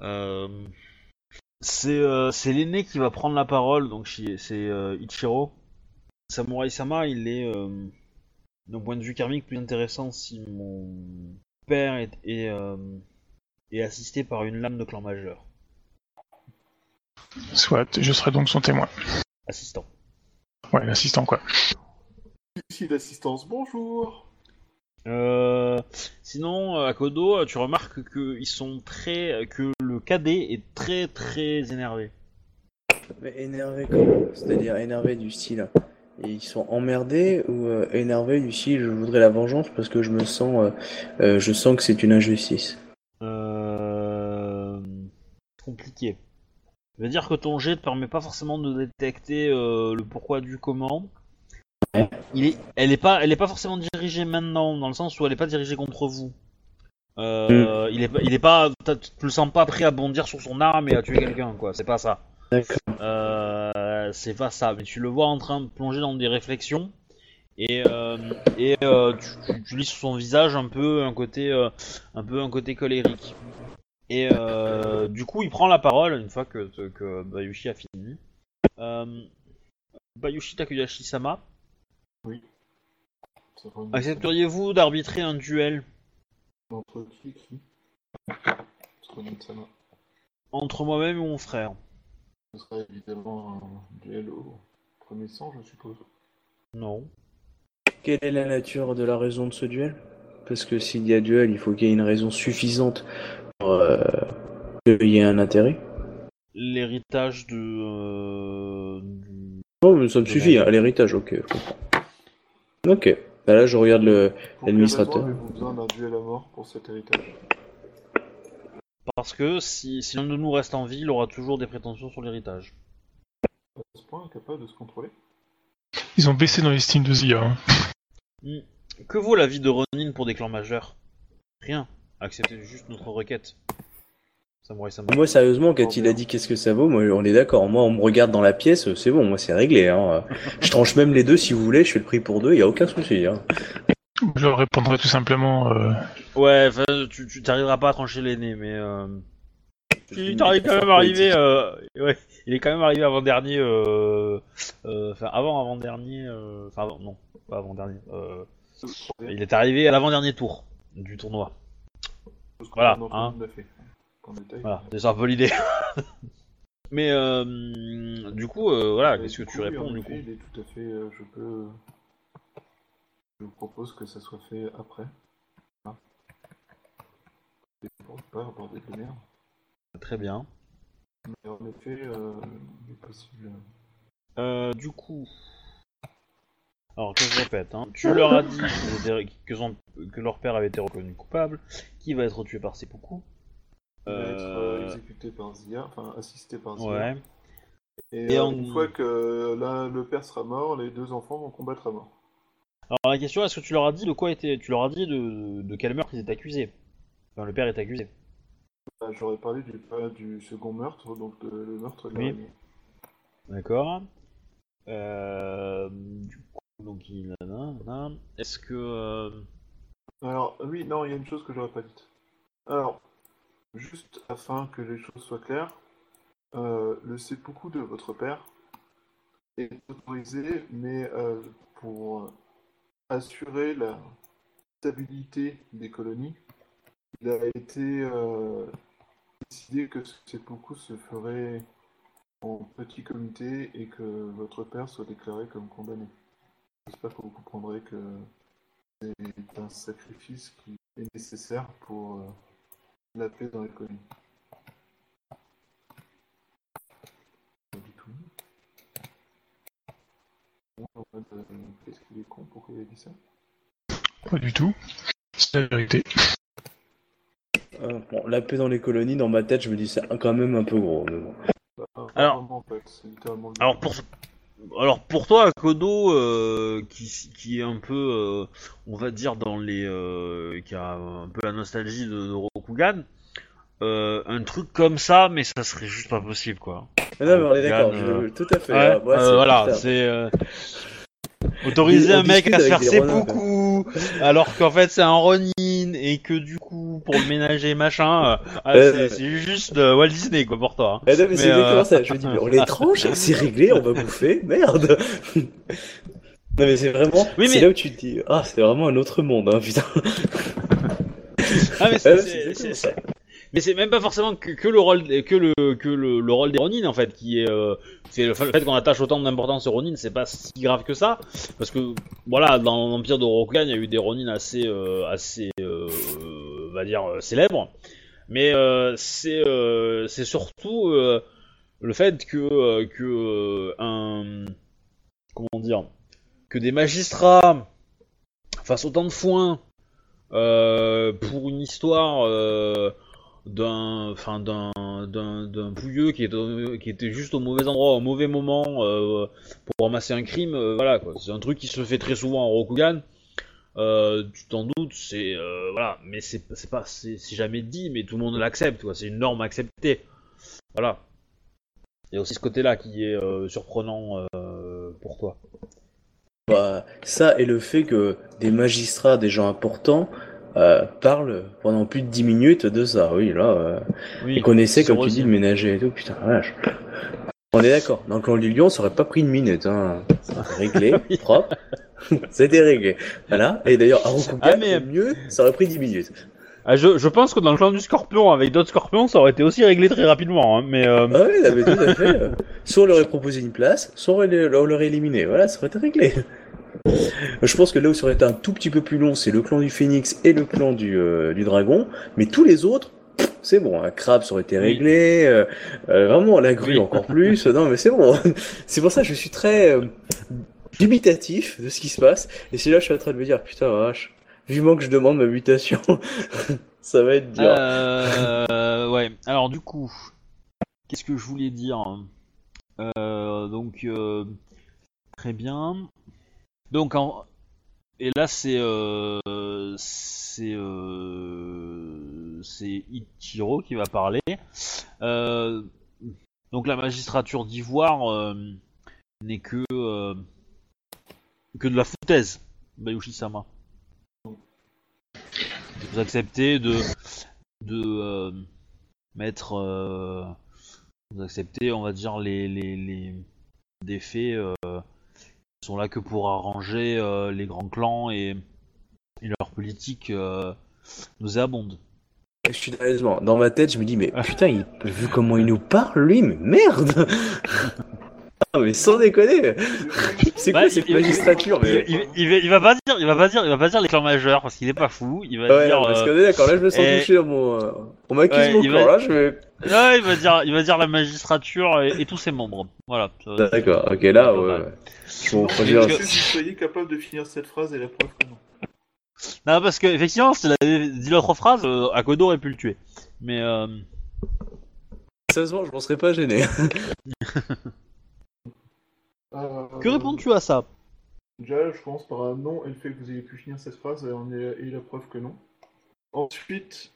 Euh, C'est euh, c'est l'aîné qui va prendre la parole, donc c'est euh, Ichiro. Samurai Sama, il est euh, d'un point de vue karmique plus intéressant si mon père est, est, euh, est assisté par une lame de clan majeur. Soit, je serai donc son témoin. Assistant. Ouais, l'assistant, quoi. Ici d'assistance, bonjour Euh, sinon, euh, à Kodo, euh, tu remarques que ils sont très, que le cadet est très très énervé. Mais énervé comment C'est-à-dire énervé du style. Ils sont emmerdés ou euh, énervés du style je voudrais la vengeance parce que je me sens euh, euh, je sens que c'est une injustice? Euh... Compliqué. Je veux dire que ton jet te permet pas forcément de détecter euh, le pourquoi du comment. Ouais. Il est, elle est pas, elle est pas forcément dirigée maintenant, dans le sens où elle est pas dirigée contre vous. Euh, il est, pas- il est pas, tu le sens pas prêt à bondir sur son arme et à tuer quelqu'un, quoi. C'est pas ça. Euh, c'est pas ça, mais tu le vois en train de plonger dans des réflexions et, euh, et euh, tu, tu- tu lis sur son visage un peu un côté, euh, un peu un côté colérique. Et euh, du coup, il prend la parole une fois que, que Bayushi a fini. Euh, Bayushi Takuyashi-sama, une- accepteriez-vous d'arbitrer un duel Entre qui et qui? Entre entre moi-même et mon frère Ce sera évidemment un duel au premier sang, je suppose. Non. Quelle est la nature de la raison de ce duel? Parce que s'il y a duel, il faut qu'il y ait une raison suffisante qu'il y ait un intérêt. L'héritage de. euh, du- Non, mais ça me suffit, hein, l'héritage, ok, je comprends. Ok. Bah là, je regarde le. L'administrateur. avez-vous besoin d'un duel à mort pour cet héritage? Parce que si, si l'un de nous reste en vie, il aura toujours des prétentions sur l'héritage. À ce point, incapable de se contrôler? Ils ont baissé dans l'estime de Zia. hein. Hmm. Que vaut la vie de Ronin pour des clans majeurs? Rien. Acceptez juste notre requête. Samurai Sama. Moi, sérieusement, quand il a dit qu'est-ce que ça vaut, moi, on est d'accord. Moi, on me regarde dans la pièce, c'est bon, moi, c'est réglé. Hein. Je tranche même les deux si vous voulez, je fais le prix pour deux, y a aucun souci. Hein. Je leur répondrai tout simplement. euh, Ouais, tu tu t'arriveras pas à trancher l'aîné, mais euh... il quand même arrivé. Euh... Ouais, il est quand même arrivé avant dernier. Euh... euh, Enfin, avant avant dernier. Euh... Enfin, avant, non. pas avant-dernier. Euh, il est arrivé à l'avant-dernier tour du tournoi. Parce qu'on Voilà, a hein. fait. Détail. Voilà, c'est un peu l'idée. Mais euh, du coup, euh, voilà, Et qu'est-ce que tu réponds du coup Il est tout à fait. euh, je peux. Je vous propose que ça soit fait après. Hein. Et pour ne pas aborder de merde. Très bien. Mais en effet, euh, il est possible. Euh, du coup, alors que je répète, hein, tu leur as dit que, son- que leur père avait été reconnu coupable, qui va être tué par. Il va être euh, Euh, exécuté par Zia, enfin assisté par Zia. Ouais. Et, Et euh, en- une fois que là, le père sera mort, les deux enfants vont combattre à mort. Alors la question, est-ce que tu leur as dit de quoi était, tu leur as dit de, de quel meurtre ils étaient accusés? Enfin, le père est accusé. Bah, J'aurais parlé du, du second meurtre, donc de- le meurtre de Oui. D'accord. Euh, du coup, donc il nanana. Euh, Alors, oui, non, il y a une chose que j'aurais pas dite. Alors, juste afin que les choses soient claires, euh, le seppuku de votre père est autorisé, mais euh, pour assurer la stabilité des colonies, il a été décidé que ce seppuku se ferait en petit comité et que votre père soit déclaré comme condamné. J'espère que vous comprendrez que c'est un sacrifice qui est nécessaire pour euh, la paix dans les colonies. Pas du tout. En euh, Qu'est-ce qu'il est con Pourquoi il a dit ça? Pas du tout. C'est la vérité. Euh, bon, la paix dans les colonies, dans ma tête, je me dis c'est quand même un peu gros. mais bon. Bah, Alors- en fait, Alors pour alors pour toi, Kodo, euh, qui, qui est un peu, euh, on va dire dans les, euh, qui a un peu la nostalgie de, de Rokugan, un truc comme ça, mais ça serait juste pas possible quoi. Ah non, mais on est d'accord, tout à fait. Ouais, moi, c'est- voilà, c'est autoriser On un mec à se faire Ronin, seppuku, alors qu'en fait c'est un Ronin et que du coup pour le ménager machin, euh, ah, Ouais, c'est juste euh, Walt Disney quoi pour toi. hein. Eh non, mais c'est Mais, euh, ça. Je me dis, mais on tranche, c'est réglé, on va bouffer, merde. Non mais c'est vraiment, Oui, c'est là où tu te dis, ah c'est vraiment un autre monde, hein, putain. Ah, mais c'est- c'est c'est- exactement c'est- ça. Mais c'est même pas forcément que, le rôle que le que le, le rôle des Ronin en fait qui est euh, c'est le, fa- le fait qu'on attache autant d'importance aux Ronin c'est pas si grave que ça. Parce que voilà dans l'empire de Rokugan il y a eu des Ronin assez euh, assez euh, va dire euh, célèbres. Mais euh, c'est c'est surtout le fait que que un comment dire que des magistrats fassent autant de foin euh, pour une histoire euh, d'un enfin d'un d'un pouilleux qui était qui était juste au mauvais endroit au mauvais moment euh, pour ramasser un crime euh, voilà quoi. C'est un truc qui se fait très souvent en Rokugan. Euh, tu t'en doutes c'est voilà mais c'est pas c'est jamais dit mais tout le monde l'accepte quoi. C'est une norme acceptée. Voilà. Il y a aussi ce côté là qui est surprenant pour toi. Bah, ça et le fait que des magistrats, des gens importants, euh, parlent pendant plus de 10 minutes de ça. Oui, là, euh, oui ils connaissaient, comme tu dis, le ménager et tout, putain, vache. On est d'accord, dans le clan du lion, ça aurait pas pris une minute, hein. Réglé, propre. C'était réglé. Voilà. Et d'ailleurs, à Ah, mais- au mieux, ça aurait pris 10 minutes. Ah, je, je pense que dans le clan du scorpion, avec d'autres scorpions, ça aurait été aussi réglé très rapidement. Hein, mais euh, Ah oui, là, mais tout à fait. euh, Soit on leur aurait proposé une place, soit on on l'aurait éliminé. Voilà, ça aurait été réglé. Je pense que là où ça aurait été un tout petit peu plus long, c'est le clan du phénix et le clan du, euh, du dragon. Mais tous les autres, c'est bon. Un crabe, ça aurait été réglé. euh, euh, vraiment, la grue encore plus. Non, mais c'est bon. C'est pour ça que je suis très euh, dubitatif de ce qui se passe. Et c'est là que je suis en train de me dire, putain, vache, vivement que je demande ma mutation. ça va être dur. Euh, ouais. Alors du coup, qu'est-ce que je voulais dire? Euh, Donc euh, très bien. Donc en... et là c'est euh, c'est euh, c'est Ichiro qui va parler. Euh, donc la magistrature d'Ivoire euh, n'est que que de la foutaise, Bayushi-sama. Vous acceptez de de mettre vous acceptez on va dire les les, les des faits sont là que pour arranger euh, les grands clans et, leur politique euh, nauséabonde. Je suis dans ma tête, je me dis, mais putain, il, vu comment il nous parle, lui, mais merde Ah, mais sans déconner C'est quoi cette il- magistrature Il, mais... il- il va, il va pas dire, il va pas dire, il va pas dire les clans majeurs parce qu'il est pas fou. Il va Ouais, dire, non, parce euh, qu'on est d'accord, là je me sens et- touché dans mon... On m'accuse Ouais, mon il clan, va- là je vais... ouais, il va dire, il va dire la magistrature et, et tous ses membres. Voilà. D'accord, ok, là, pas ouais. Bon, faut Parce dire- que- Est-ce que vous soyez capable de finir cette phrase et la preuve que non Non, parce que effectivement, s'il avait dit l'autre phrase, euh, Akodo aurait pu le tuer. Mais euh, Sérieusement, je m'en serais pas gêné. Euh, que réponds-tu à ça? Déjà, je commence par un non et le fait que vous ayez pu finir cette phrase et, la preuve que non. Ensuite,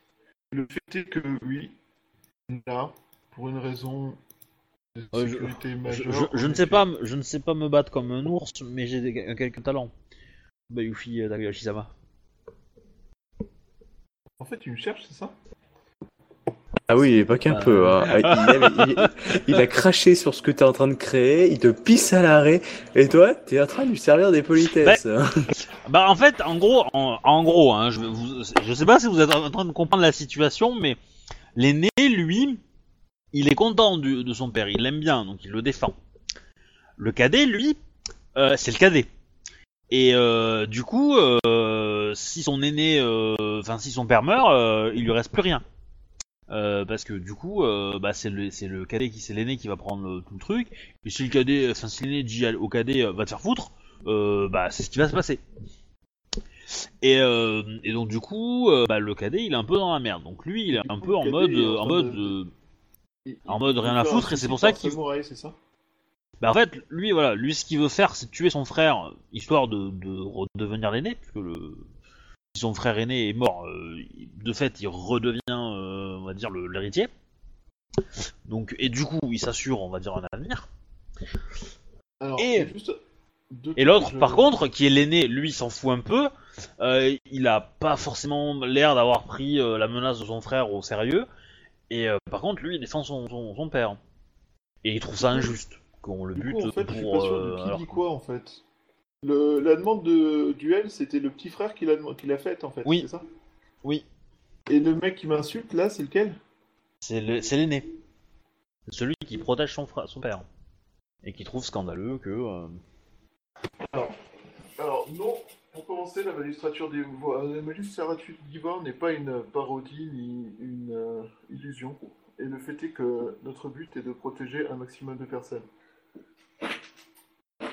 le fait est que oui, là, pour une raison de Euh, je- sécurité je, majeure. je- ne sais pas, me- je ne sais pas me battre comme un ours, mais j'ai des- quelques talents. Bayushi euh, Takayama. En fait, tu me cherches, c'est ça? Ah oui, pas qu'un Euh. peu. Hein. Ah, Il, il- il a craché sur ce que t'es en train de créer, il te pisse à l'arrêt, et toi, t'es en train de lui servir des politesses. Bah en fait, en gros, en, en gros, hein, je, vais vous- je sais pas si vous êtes en train de comprendre la situation, mais l'aîné, lui, il est content du- de son père, il l'aime bien, donc il le défend. Le cadet, lui, euh, c'est le cadet. Et euh, du coup, euh, si son aîné, enfin si son père meurt, il lui reste plus rien. Euh, parce que du coup, euh, bah, c'est le, cadet qui, c'est l'aîné qui va prendre le- tout le truc. Et si le cadet, enfin si l'aîné dit au cadet, euh, va te faire foutre, euh, bah c'est ce qui va se passer. Et, euh, et donc du coup, euh, bah, le cadet il est un peu dans la merde. Donc lui il est un coup, peu en mode, en euh, mode, de- euh, Il- En mode rien à foutre, et c'est pour ça qu'il- bah en fait lui voilà, lui ce qu'il veut faire c'est tuer son frère histoire de, de redevenir l'aîné puisque le son frère aîné est mort, euh, de fait il redevient euh, on va dire l'héritier. Donc et du coup il s'assure on va dire un avenir. Alors, Et- juste l'autre, je- par contre, qui est l'aîné, lui, s'en fout un peu. Euh, il a pas forcément l'air d'avoir pris la menace de son frère au sérieux. Et par contre, lui, il défend son, son, son père. Et il trouve ça injuste qu'on le bute coup, en fait, je suis pour. pas sûr de qui alors- dit quoi, en fait. Le, la demande de duel, c'était le petit frère qui l'a qui l'a faite, en fait, Oui. c'est ça? Oui, Et le mec qui m'insulte, là, c'est lequel? C'est le- c'est l'aîné. C'est celui qui protège son, son père. Et qui trouve scandaleux que. euh, Alors, non, pour commencer, la magistrature d'Ivoire la magistrature d'Ivoire n'est pas une parodie ni une euh, illusion. Et le fait est que notre but est de protéger un maximum de personnes.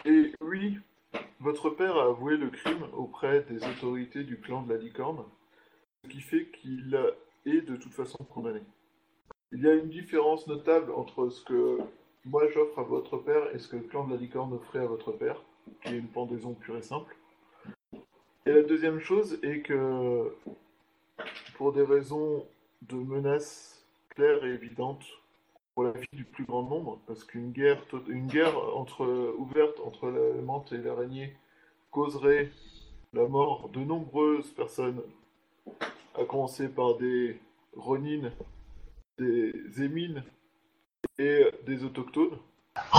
Et oui, votre père a avoué le crime auprès des autorités du clan de la licorne, ce qui fait qu'il est de toute façon condamné. Il y a une différence notable entre ce que moi j'offre à votre père et ce que le clan de la licorne offrait à votre père qui est une pendaison pure et simple. Et la deuxième chose est que, pour des raisons de menaces claires et évidentes pour la vie du plus grand nombre, parce qu'une guerre, to- une guerre entre, ouverte entre la menthe et l'araignée causerait la mort de nombreuses personnes, à commencer par des ronines, des émines et des autochtones.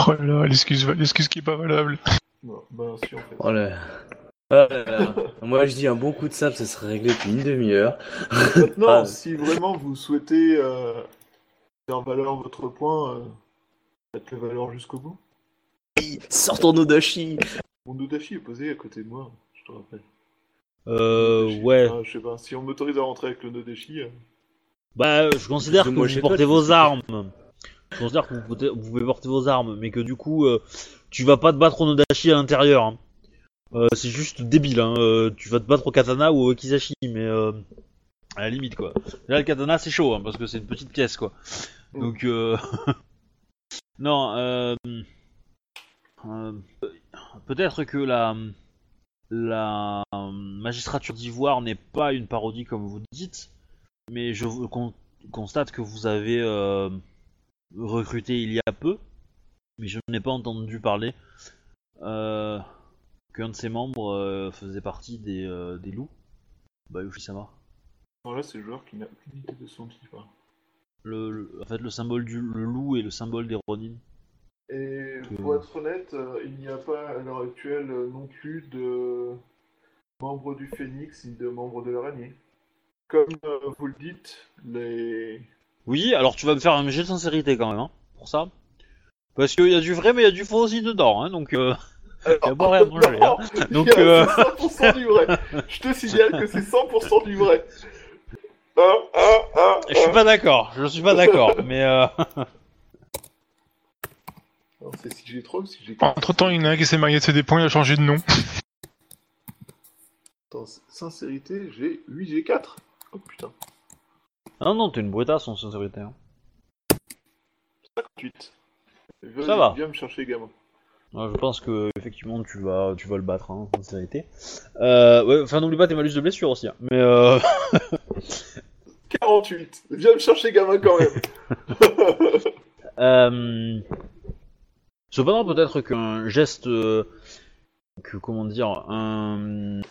Oh là là, l'excuse, l'excuse qui est pas valable. Non, ben si en fait. Oh là. Oh là là. Moi je dis un bon coup de sable, ça serait réglé depuis une demi-heure. Maintenant, Ah. si vraiment vous souhaitez euh, faire valoir votre point, euh, faites-le valoir jusqu'au bout. Sortons nos dashi Mon Odachi est posé à côté de moi, je te rappelle. Euh, ouais. Je sais pas, si on m'autorise à rentrer avec le Nodachi, euh, Bah, je considère que vous portez vos armes. Je considère que vous, pouvez- vous pouvez porter vos armes, mais que du coup, euh, tu vas pas te battre au Nodashi à l'intérieur. hein. Euh, c'est juste débile. Hein. euh, tu vas te battre au katana ou au kizashi, mais euh, à la limite quoi. Là, le katana c'est chaud hein, parce que c'est une petite pièce quoi. Donc euh... non. Euh... euh, Peut-être que la la magistrature d'Ivoire n'est pas une parodie comme vous dites, mais je con- constate que vous avez recruté il y a peu, mais je n'ai pas entendu parler qu'un de ses membres faisait partie des, des loups. Bah, Yoshi-sama. Non, là c'est le joueur qui n'a aucune idée de son petit pas. Le, le- en fait, le symbole du le loup est le symbole des Ronin. Et pour être honnête, euh, il n'y a pas à l'heure actuelle euh, non plus de membres du Phénix ni de membres de l'araignée. Comme euh, vous le dites, les... Oui, alors tu vas me faire un jet de sincérité quand même, hein, pour ça. Parce qu'il y a du vrai, mais il y a du faux aussi dedans, hein, donc... Euh... y a pas rien à manger, hein. Donc, il y a- euh, c'est 100% du vrai. Je te signale que c'est 100% du vrai. Ah, ah, ah, Je suis pas d'accord, je suis pas d'accord, mais... Euh... Alors, c'est si j'ai 3 ou si j'ai 4 Entre temps, il y en a un qui s'est marié de ses dépens, il a changé de nom. Attends, sincérité, j'ai 8, j'ai 4. Oh putain, Ah non, t'es une brutasse en sincérité. Hein. 58. Viens- Ça va. Viens me chercher, gamin. Je pense que effectivement tu vas, tu vas le battre, hein, en sincérité. Euh, ouais, enfin n'oublie pas tes malus de blessure aussi. hein. Mais euh... 48. Viens me chercher, gamin, quand même. Euh, Cependant, peut-être qu'un geste, euh, que comment dire, un,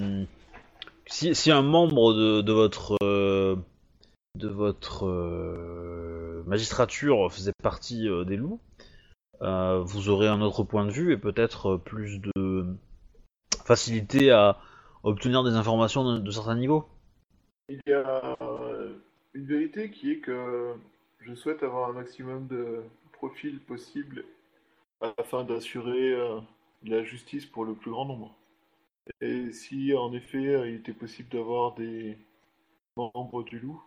si, si un membre de, de votre euh, de votre euh, magistrature faisait partie euh, des loups, euh, vous aurez un autre point de vue et peut-être plus de facilité à obtenir des informations de, certains niveaux. Il y a euh, une vérité qui est que je souhaite avoir un maximum de profils possibles afin d'assurer euh, la justice pour le plus grand nombre. Et si en effet il était possible d'avoir des membres du loup,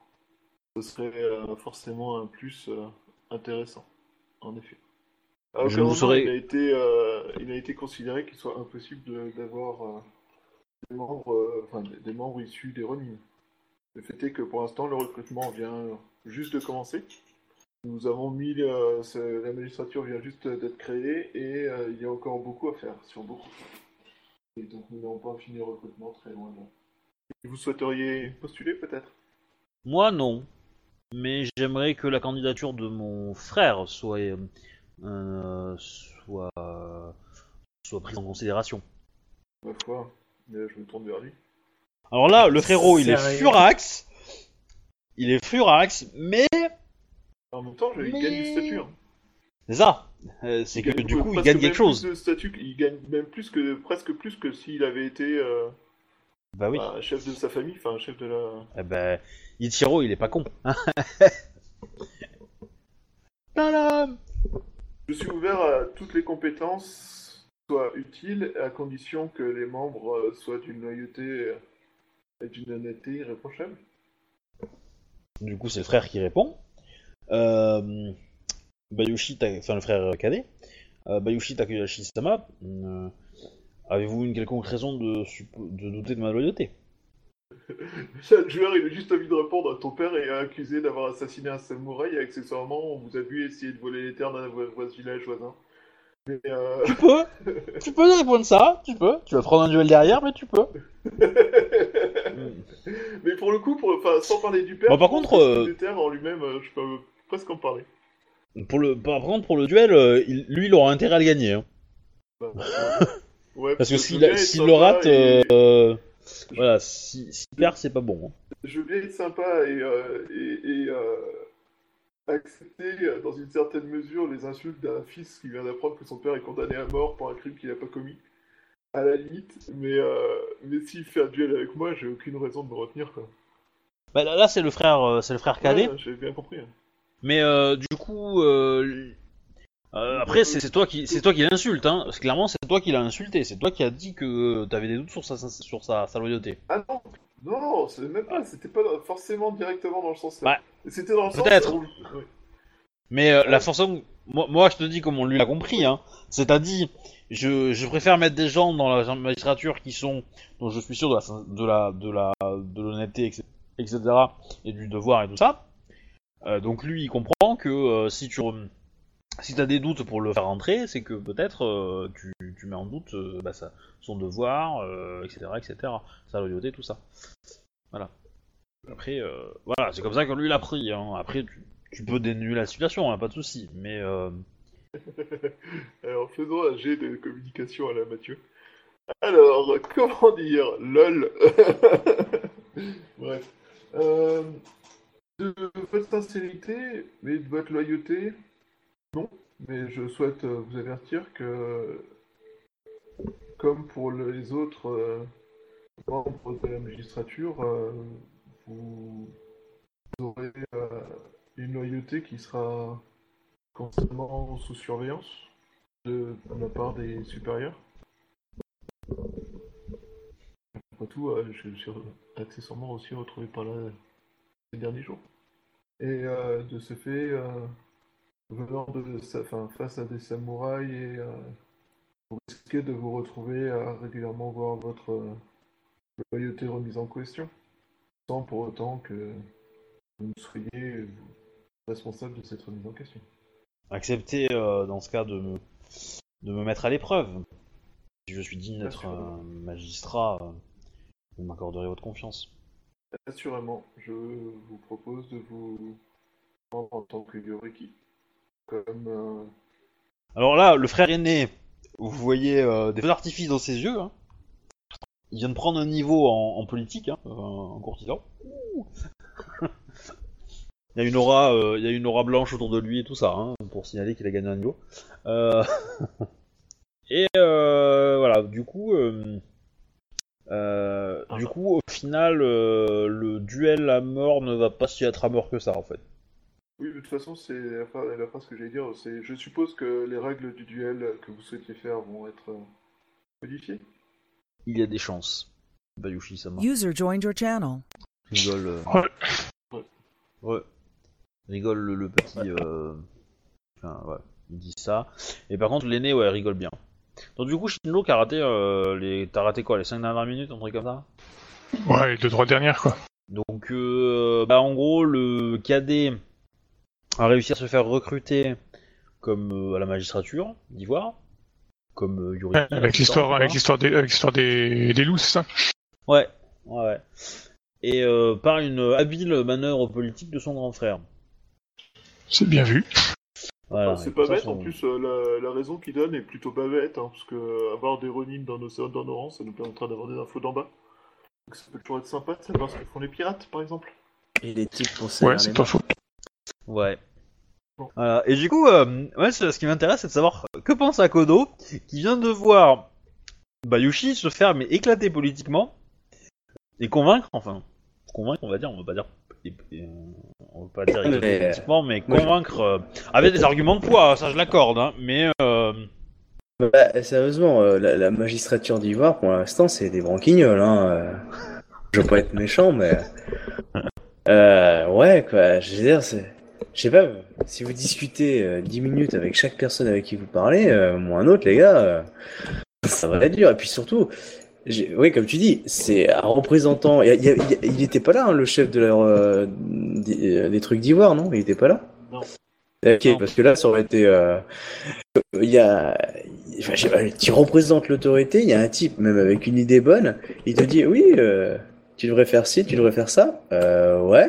ce serait forcément un plus intéressant, en effet. À Je aucun vous moment, saurais- il, a été, euh, il a été considéré qu'il soit impossible de- d'avoir euh, des membres, euh, enfin, des- membres issus des Ronin. Le fait est que pour l'instant, le recrutement vient juste de commencer. Nous avons mis, ce- la magistrature vient juste d'être créée et euh, il y a encore beaucoup à faire sur beaucoup. Et donc nous n'avons pas fini le recrutement très loin. là. Vous souhaiteriez postuler peut-être? Moi non, mais j'aimerais que la candidature de mon frère soit euh, soit soit prise en considération. Ma foi, mais je me tourne vers lui. Alors là, le frérot, il est furax, il est furax, mais En même temps, il Mais- gagne du statut. hein. c'est ça, euh, c'est que du coup, il gagne quelque chose. plus de statut, il gagne même plus que presque plus que s'il avait été euh, Bah oui. bah, chef de sa famille, enfin chef de la. Eh ben, Ichiro, il est pas con. Tadam Je suis ouvert à toutes les compétences soient utiles, à condition que les membres euh, soient d'une loyauté euh, et d'une honnêteté irréprochable. Du coup, c'est le frère qui répond. Euh, Bayushi, enfin le frère cadet. Bayushi euh, avez-vous une quelconque raison de douter de ma loyauté? Chaque joueur, il a juste envie de répondre ton père est accusé d'avoir assassiné un samouraï et accessoirement, on vous a vu essayer de voler les terres d'un village voisin. Mais euh... Tu peux Tu peux répondre ça, tu peux. Tu vas prendre un duel derrière, mais tu peux. Mais pour le coup, pour, enfin, sans parler du père, Bon, par contre, euh, des terres en lui-même, euh, je peux presque en parler. Pour le, par contre, pour le duel, euh, il- lui, il aura intérêt à le gagner. hein. Bah, ouais, Parce que s'il le sympa rate, et- euh, voilà, si- s'il perd, c'est pas bon. hein. Je veux bien être sympa et, euh, et, et, euh, accepter euh, dans une certaine mesure les insultes d'un fils qui vient d'apprendre que son père est condamné à mort pour un crime qu'il n'a pas commis. À la limite, mais, euh, mais s'il fait un duel avec moi, j'ai aucune raison de me retenir. Quoi. Bah, là, là, c'est le frère, c'est le frère cadet. Ouais, j'ai bien compris. hein. Mais du coup, euh, après, c'est toi qui, c'est toi qui l'insulte. Hein. Clairement, c'est toi qui l'as insulté. C'est toi qui as dit que t'avais des doutes sur sa, sur sa, sa loyauté. Ah non, non, non, c'est même pas, c'était pas forcément directement dans le sens. Ouais. C'était dans le sens Peut-être. où- oui. Mais euh, la façon, moi, moi, je te dis comme on lui a compris. Hein. C'est-à-dire, je, je préfère mettre des gens dans la magistrature qui sont, dont je suis sûr de la, de la, de la, de l'honnêteté, etc., etc., et du devoir et tout ça. Euh, donc lui, il comprend que si tu, si t'as des doutes pour le faire rentrer, c'est que peut-être euh, tu, mets en doute euh, bah, son devoir, euh, etc., etc., sa loyauté, tout ça. Voilà. Après, voilà, c'est comme ça que lui l'a pris. Hein. Après, tu, peux dénuer la situation, hein, pas de souci. Mais Alors faisons un jet de communication à la Mathieu. Alors, comment dire LOL? Bref. De votre sincérité, mais de votre loyauté, non. Mais je souhaite euh, vous avertir que, comme pour les autres euh, membres de la magistrature, euh, vous aurez une loyauté qui sera constamment sous surveillance de, de la part des supérieurs. Après tout, je suis accessoirement aussi retrouvé par là ces derniers jours. Et de ce fait, venant de sa- enfin, face à des samouraïs et euh, vous risquez de vous retrouver à régulièrement voir votre euh, loyauté remise en question, sans pour autant que vous soyez euh, responsable de cette remise en question. Acceptez euh, dans ce cas de me, de me mettre à l'épreuve. Si je suis digne d'être magistrat, euh, vous m'accorderez votre confiance. Assurément, je vous propose de vous prendre en tant que Yoriki, euh, Alors là, le frère aîné, vous voyez euh, des feux d'artifice dans ses yeux. hein. Il vient de prendre un niveau en, politique, hein, euh, en courtisan. Il y a une aura, blanche autour de lui et tout ça, hein, pour signaler qu'il a gagné un niveau. Et voilà, du coup, du coup, au final, le duel à mort ne va pas si être à mort que ça, en fait. Oui, de toute façon, c'est la phrase, la phrase que j'allais dire, c'est je suppose que les règles du duel que vous souhaitiez faire vont être euh, modifiées. Il y a des chances. Bayushi, ça marche. User joined your channel. rigole. euh, Ouais. Ouais. Rigole le, le petit. euh, Enfin, ouais. Il dit ça. Et par contre, l'aîné, ouais, rigole bien. Donc, du coup, Shinlo, qui a raté euh, les. T'as raté quoi Les 5 dernières minutes, un truc comme ça? Ouais, les deux, trois dernières, quoi. Donc, euh, bah, en gros, le cadet a réussi à se faire recruter comme euh, à la magistrature d'Ivoire. Comme euh, Yuri. Avec l'histoire, avec l'histoire des, avec l'histoire des, des loups, c'est ça Ouais, ouais, ouais. Et euh, par une habile manœuvre politique de son grand frère. C'est bien vu. Voilà, c'est pas bête, son- en plus, euh, la, la raison qu'il donne est plutôt pas bête, hein, parce que avoir des Ronin dans nos, dans nos rangs, ça nous permettra d'avoir des infos d'en bas. Donc ça peut toujours être sympa de savoir ce que font les pirates, par exemple. Et les types pour Ouais, c'est pas faux. Ouais. Voilà. Et du coup, euh, ouais, ce ce qui m'intéresse, c'est de savoir que pense Akodo, qui vient de voir Bayushi se faire mais éclater politiquement et convaincre, enfin, convaincre, on va dire, on va pas dire, et- et, euh, on va pas dire éclater Mais, euh, politiquement, mais convaincre euh, avec des arguments de poids, ça je l'accorde, hein, mais euh, Bah, sérieusement, euh, la, la magistrature d'Ivoire, pour l'instant, c'est des branquignoles. Hein. euh. Je veux pas être méchant, mais... Euh, ouais, quoi, je veux dire, c'est... Je sais pas, si vous discutez euh, 10 minutes avec chaque personne avec qui vous parlez, euh, moi un autre, les gars, euh, ça va être dur. Et puis surtout, oui, comme tu dis, c'est un représentant... Il, il il il était pas là, hein, le chef de leur, euh, des, euh, des trucs d'Ivoire, non? Il était pas là? Non. Ok, Non. parce que là, ça aurait été... euh, Il y a... Enfin, je sais pas, tu représentes l'autorité, il y a un type, même avec une idée bonne, il te dit, oui, euh, tu devrais faire ci, tu devrais faire ça. Euh, ouais.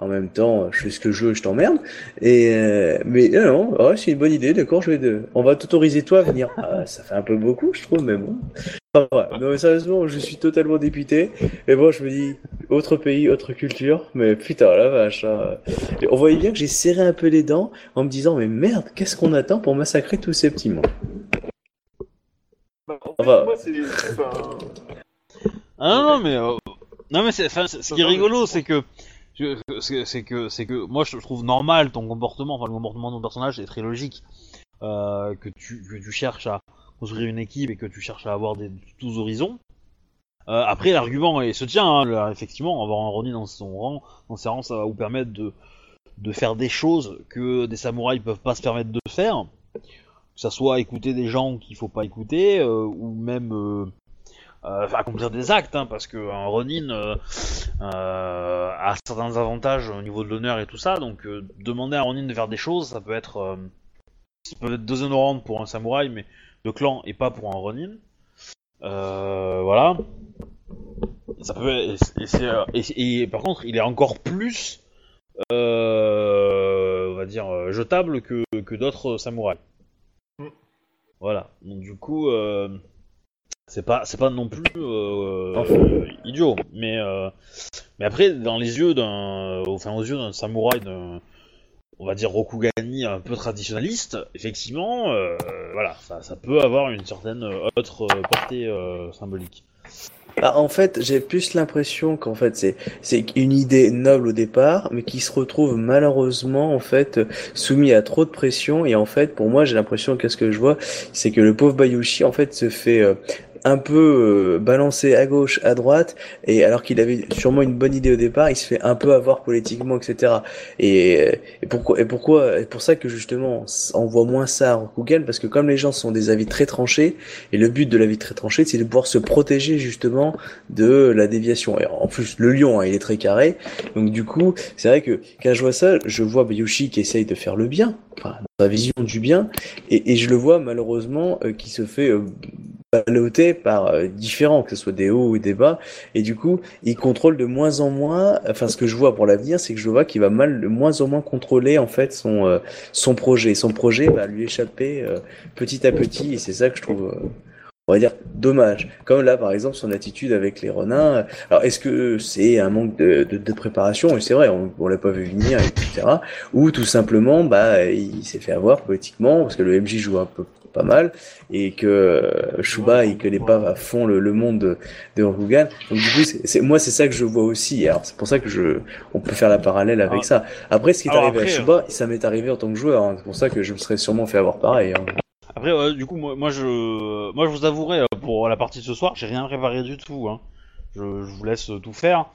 En même temps, je fais ce que je veux, je t'emmerde. Et euh, mais non, non, ouais, c'est une bonne idée, d'accord, je vais de... on va t'autoriser toi à venir. Ah, ça fait un peu beaucoup, je trouve, mais bon. Enfin, ouais. Non, mais sérieusement, je suis totalement dépité. Et bon, je me dis, autre pays, autre culture, mais putain, la vache. hein. On voyait bien que j'ai serré un peu les dents en me disant, mais merde, qu'est-ce qu'on attend pour massacrer tous ces petits mondes Bah, en fait, Enfin- moi, c'est... Enfin, ah non, non, mais euh, non, mais c'est, enfin, ce qui est rigolo, c'est que c'est que c'est que moi je trouve normal ton comportement, enfin le comportement de ton personnage est très logique, euh, que tu que tu cherches à construire une équipe et que tu cherches à avoir des tous horizons. Euh, après l'argument il se tient, hein, effectivement, avoir un Ronin dans son rang, dans ses rangs, ça va vous permettre de de faire des choses que des samouraïs peuvent pas se permettre de faire, que ça soit écouter des gens qu'il faut pas écouter, euh, ou même euh, enfin, accomplir des actes, hein, parce qu'un Ronin euh, euh, a certains avantages au niveau de l'honneur et tout ça, donc euh, demander à un Ronin de faire des choses, ça peut être, ça peut être déshonorant pour un samouraï, mais de clan et pas pour un Ronin. Voilà. Ça peut, et, par contre, il est encore plus, on va dire, jetable que, que d'autres samouraïs. Mm. Voilà. Donc du coup. Euh, c'est pas c'est pas non plus euh, Enfin. euh, idiot mais euh, mais après dans les yeux d'un enfin aux yeux d'un samouraï d'un on va dire Rokugani un peu traditionnaliste, effectivement, euh, voilà, ça, ça peut avoir une certaine autre portée euh, symbolique. Bah, en fait, j'ai plus l'impression qu'en fait c'est c'est une idée noble au départ, mais qui se retrouve malheureusement en fait soumis à trop de pression. Et en fait, pour moi, j'ai l'impression qu'est-ce que je vois, c'est que le pauvre Bayushi en fait se fait euh, un peu euh, balancer à gauche, à droite, et alors qu'il avait sûrement une bonne idée au départ, il se fait un peu avoir politiquement, etc. Et, et pourquoi, et pourquoi, et pour ça que justement, on voit moins ça à Rokugan, parce que comme les gens sont des avis très tranchés, et le but de l'avis très tranché, c'est de pouvoir se protéger justement de la déviation. Et en plus, le lion, hein, il est très carré, donc du coup, c'est vrai que quand je vois ça, je vois Bayushi qui essaye de faire le bien, enfin, dans sa vision du bien, et, et je le vois malheureusement euh, qui se fait euh, ballotté par euh, différents, que ce soit des hauts ou des bas, et du coup, il contrôle de moins en moins. Enfin, ce que je vois pour l'avenir, c'est que je vois qu'il va mal, de moins en moins contrôler en fait son euh, son projet. Son projet va lui échapper euh, petit à petit, et c'est ça que je trouve. euh, on va dire dommage. Comme là, par exemple, son attitude avec les renins. Alors, est-ce que c'est un manque de, de, de préparation? Et c'est vrai, on, on l'a pas vu venir, etc. Ou tout simplement, bah, il s'est fait avoir politiquement parce que le MJ joue un peu pas mal et que euh, Shuba il connaît pas à fond le, le monde de, de Rokugan. Donc du coup, c'est, moi c'est ça que je vois aussi. Alors c'est pour ça que je, on peut faire la parallèle avec Ah. ça. Après, ce qui est Alors arrivé après, à Shuba, ça m'est arrivé en tant que joueur. hein. C'est pour ça que je me serais sûrement fait avoir pareil. hein. Après, du coup, moi, moi, je, moi, je vous avouerai, euh, pour la partie de ce soir, j'ai rien préparé du tout. Hein. Je, je vous laisse tout faire.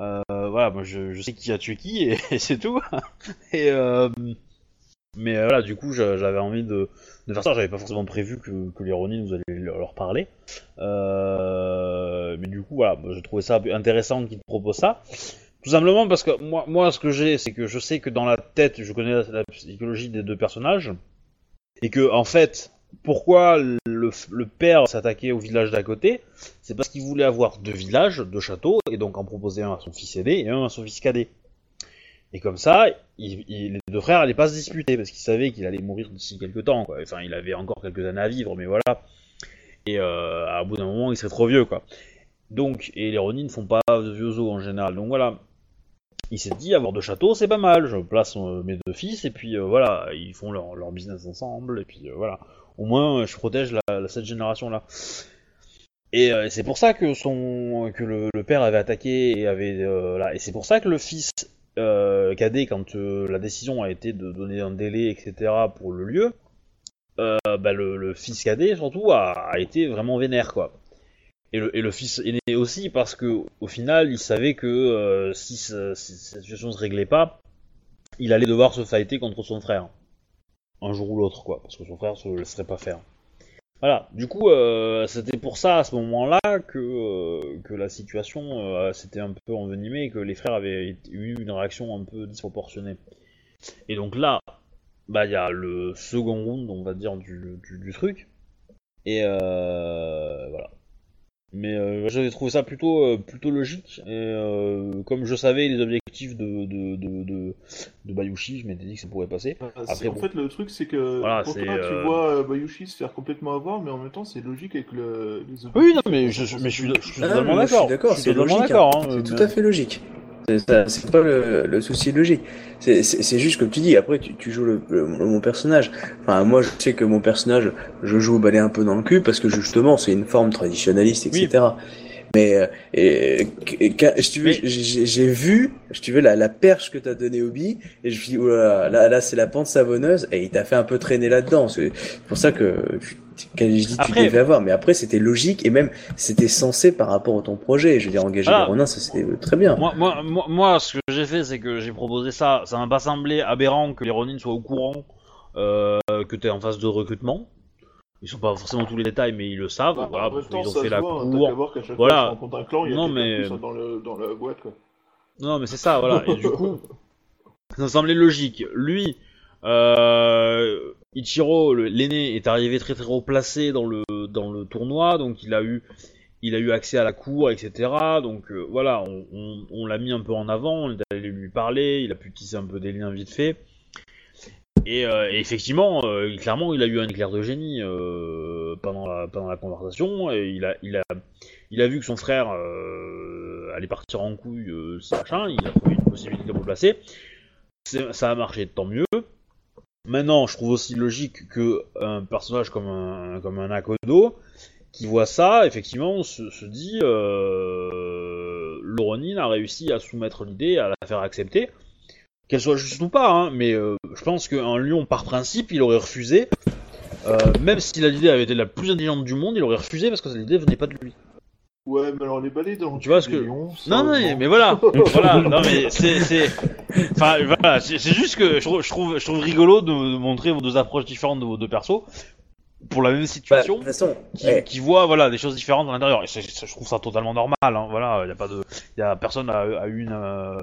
Euh, voilà, moi, je, je sais qui a tué qui et, et c'est tout. et euh, mais euh, voilà, du coup, j'a- j'avais envie de, de faire ça. J'avais pas forcément prévu que, que les Ronin nous allaient leur parler. Euh, mais du coup, voilà, j'ai trouvé ça intéressant qu'ils te proposent ça. Tout simplement parce que moi, moi ce que j'ai, c'est que je sais que dans la tête, je connais la, psychologie des deux personnages. Et que, en fait, pourquoi le, le père s'attaquait au village d'à côté C'est parce qu'il voulait avoir deux villages, deux châteaux, et donc en proposer un à son fils aîné et un à son fils cadet. Et comme ça, les deux frères allaient pas se disputer, parce qu'il savait qu'il allait mourir d'ici quelques temps. Enfin, il avait encore quelques années à vivre, mais voilà. Et euh, à bout d'un moment, il serait trop vieux, quoi. Donc, et les Ronin ne font pas de vieux os en général. Donc voilà. Il s'est dit, avoir deux châteaux, c'est pas mal. Je place euh, mes deux fils, et puis euh, voilà, ils font leur, leur business ensemble, et puis euh, voilà. Au moins, je protège cette génération-là. Et c'est pour ça que son que le, père avait attaqué et avait et c'est pour ça que le fils euh, quand euh, la décision a été de donner un délai etc pour le lieu euh, bah, le, fils cadet surtout a, été vraiment vénère quoi. Et le, fils aîné aussi parce que au final il savait que euh, si, ce- si cette situation se réglait pas il allait devoir se fighter contre son frère un jour ou l'autre quoi parce que son frère se le laisserait pas faire voilà, du coup, euh, c'était pour ça à ce moment-là que, euh, que la situation euh, s'était un peu envenimée et que les frères avaient eu une réaction un peu disproportionnée. Et donc là, bah il y a le second round, on va dire, du, du, du truc. Et euh, voilà. Mais euh, j'avais trouvé ça plutôt, euh, plutôt logique. Et euh, comme je savais les objectifs de, de, de, de, de Bayushi, je m'étais dit que ça pourrait passer. Euh, Après, en bon. fait, le truc, c'est que Voilà, pour c'est, toi, tu euh, vois Bayushi se faire complètement avoir, mais en même temps, c'est logique avec le, les objectifs. Oui, non, mais je, mais je suis, je suis Ah, totalement je d'accord. suis d'accord, Je suis c'est totalement logique. d'accord. hein. hein, C'est tout à fait logique. C'est pas le, le souci logique. C'est- juste comme tu dis. Après, tu, tu joues le, le- mon personnage. Enfin, moi, je sais que mon personnage, je joue au balai un peu dans le cul parce que justement, c'est une forme traditionnaliste, etc. Mais euh, et, et- quand- si tu veux, Mais- j'ai- vu, si tu veux, la, la perche que t'as donnée Obi, et je me suis dit, oh là, là, là, c'est la pente savonneuse, et il t'a fait un peu traîner là-dedans. C'est pour ça que quand je dis tu Après- devais avoir, mais après c'était logique et même c'était censé par rapport à ton projet. Je veux dire, engager Voilà. les Ronins, c'était très bien. Moi, moi, moi, moi, ce que j'ai fait, c'est que j'ai proposé ça. Ça m'a pas semblé aberrant que les Ronin soient au courant euh, que t'es en phase de recrutement. Ils sont pas forcément tous les détails, mais ils le savent. Bah, voilà, parce temps, qu'ils ont ça fait la voit, hein, cour. Voilà. fois tu un clan, il y a Non, mais- de plus dans, le, dans la boîte, quoi. Non, mais c'est ça, voilà. Et du coup, ça me semblait logique. Lui, euh, Ichiro, l'aîné, est arrivé très très haut placé dans le dans le tournoi, donc il a eu il a eu accès à la cour, etc. Donc euh, voilà, on, on- l'a mis un peu en avant, on est allé lui parler, il a pu tisser un peu des liens vite fait. Et, euh, effectivement, euh, clairement, il a eu un éclair de génie pendant, la, pendant la conversation. Et il a, il a, il a vu que son frère allait partir en couille, machin. Il a trouvé une possibilité de le placer. ça a marché, tant mieux. Maintenant, je trouve aussi logique que un personnage comme un, comme un Akodo, qui voit ça, effectivement, se, dit euh, le Ronin a réussi à soumettre l'idée, à la faire accepter, qu'elle soit juste ou pas, hein, mais euh, je pense qu'un lion, par principe, il aurait refusé, euh, même si l'idée avait été la plus intelligente du monde, il aurait refusé parce que l'idée venait pas de lui. Ouais, mais alors les balais dans Tu vois ce que- lions, ça, Non, non, non. mais voilà, voilà, non mais c'est, c'est, enfin voilà, c'est c'est juste que je trouve, je trouve, je trouve rigolo de, de montrer vos deux approches différentes de vos deux persos pour la même Bah, situation, de toute façon, qui, ouais. qui voient voilà des choses différentes à l'intérieur. Et c'est- c'est- je trouve ça totalement normal, hein, voilà, y a pas de, y a personne eu une, euh,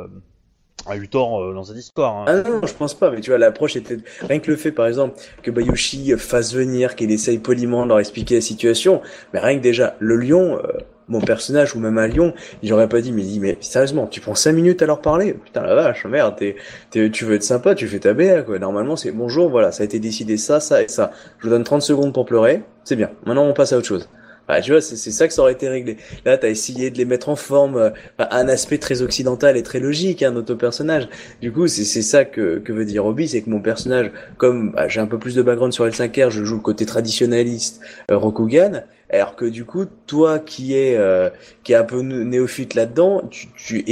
a eu tort euh, dans cette histoire. Hein. Ah non, je pense pas, mais tu vois, l'approche était. Rien que le fait, par exemple, que Bayushi fasse venir, qu'il essaye poliment de leur expliquer la situation, mais rien que déjà, le lion, euh, mon personnage, ou même un lion, il aurait pas dit, mais il dit, mais sérieusement, tu prends 5 minutes à leur parler? Putain, la vache, merde, t'es, t'es- tu veux être sympa, tu fais ta BA, quoi. Normalement, c'est bonjour, voilà, ça a été décidé ça, ça et ça. Je vous donne 30 secondes pour pleurer, c'est bien. Maintenant, on passe à autre chose. Ah, tu vois, c'est ça que ça aurait été réglé. Là, t'as essayé de les mettre en forme, euh, un aspect très occidental et très logique, hein, notre personnage. Du coup, c'est c'est ça que, que veut dire Obi, c'est que mon personnage, comme bah, j'ai un peu plus de background sur L5R, je joue le côté traditionnaliste euh, Rokugan, alors que du coup, toi qui est euh, qui est un peu né- néophyte là-dedans, tu, tu,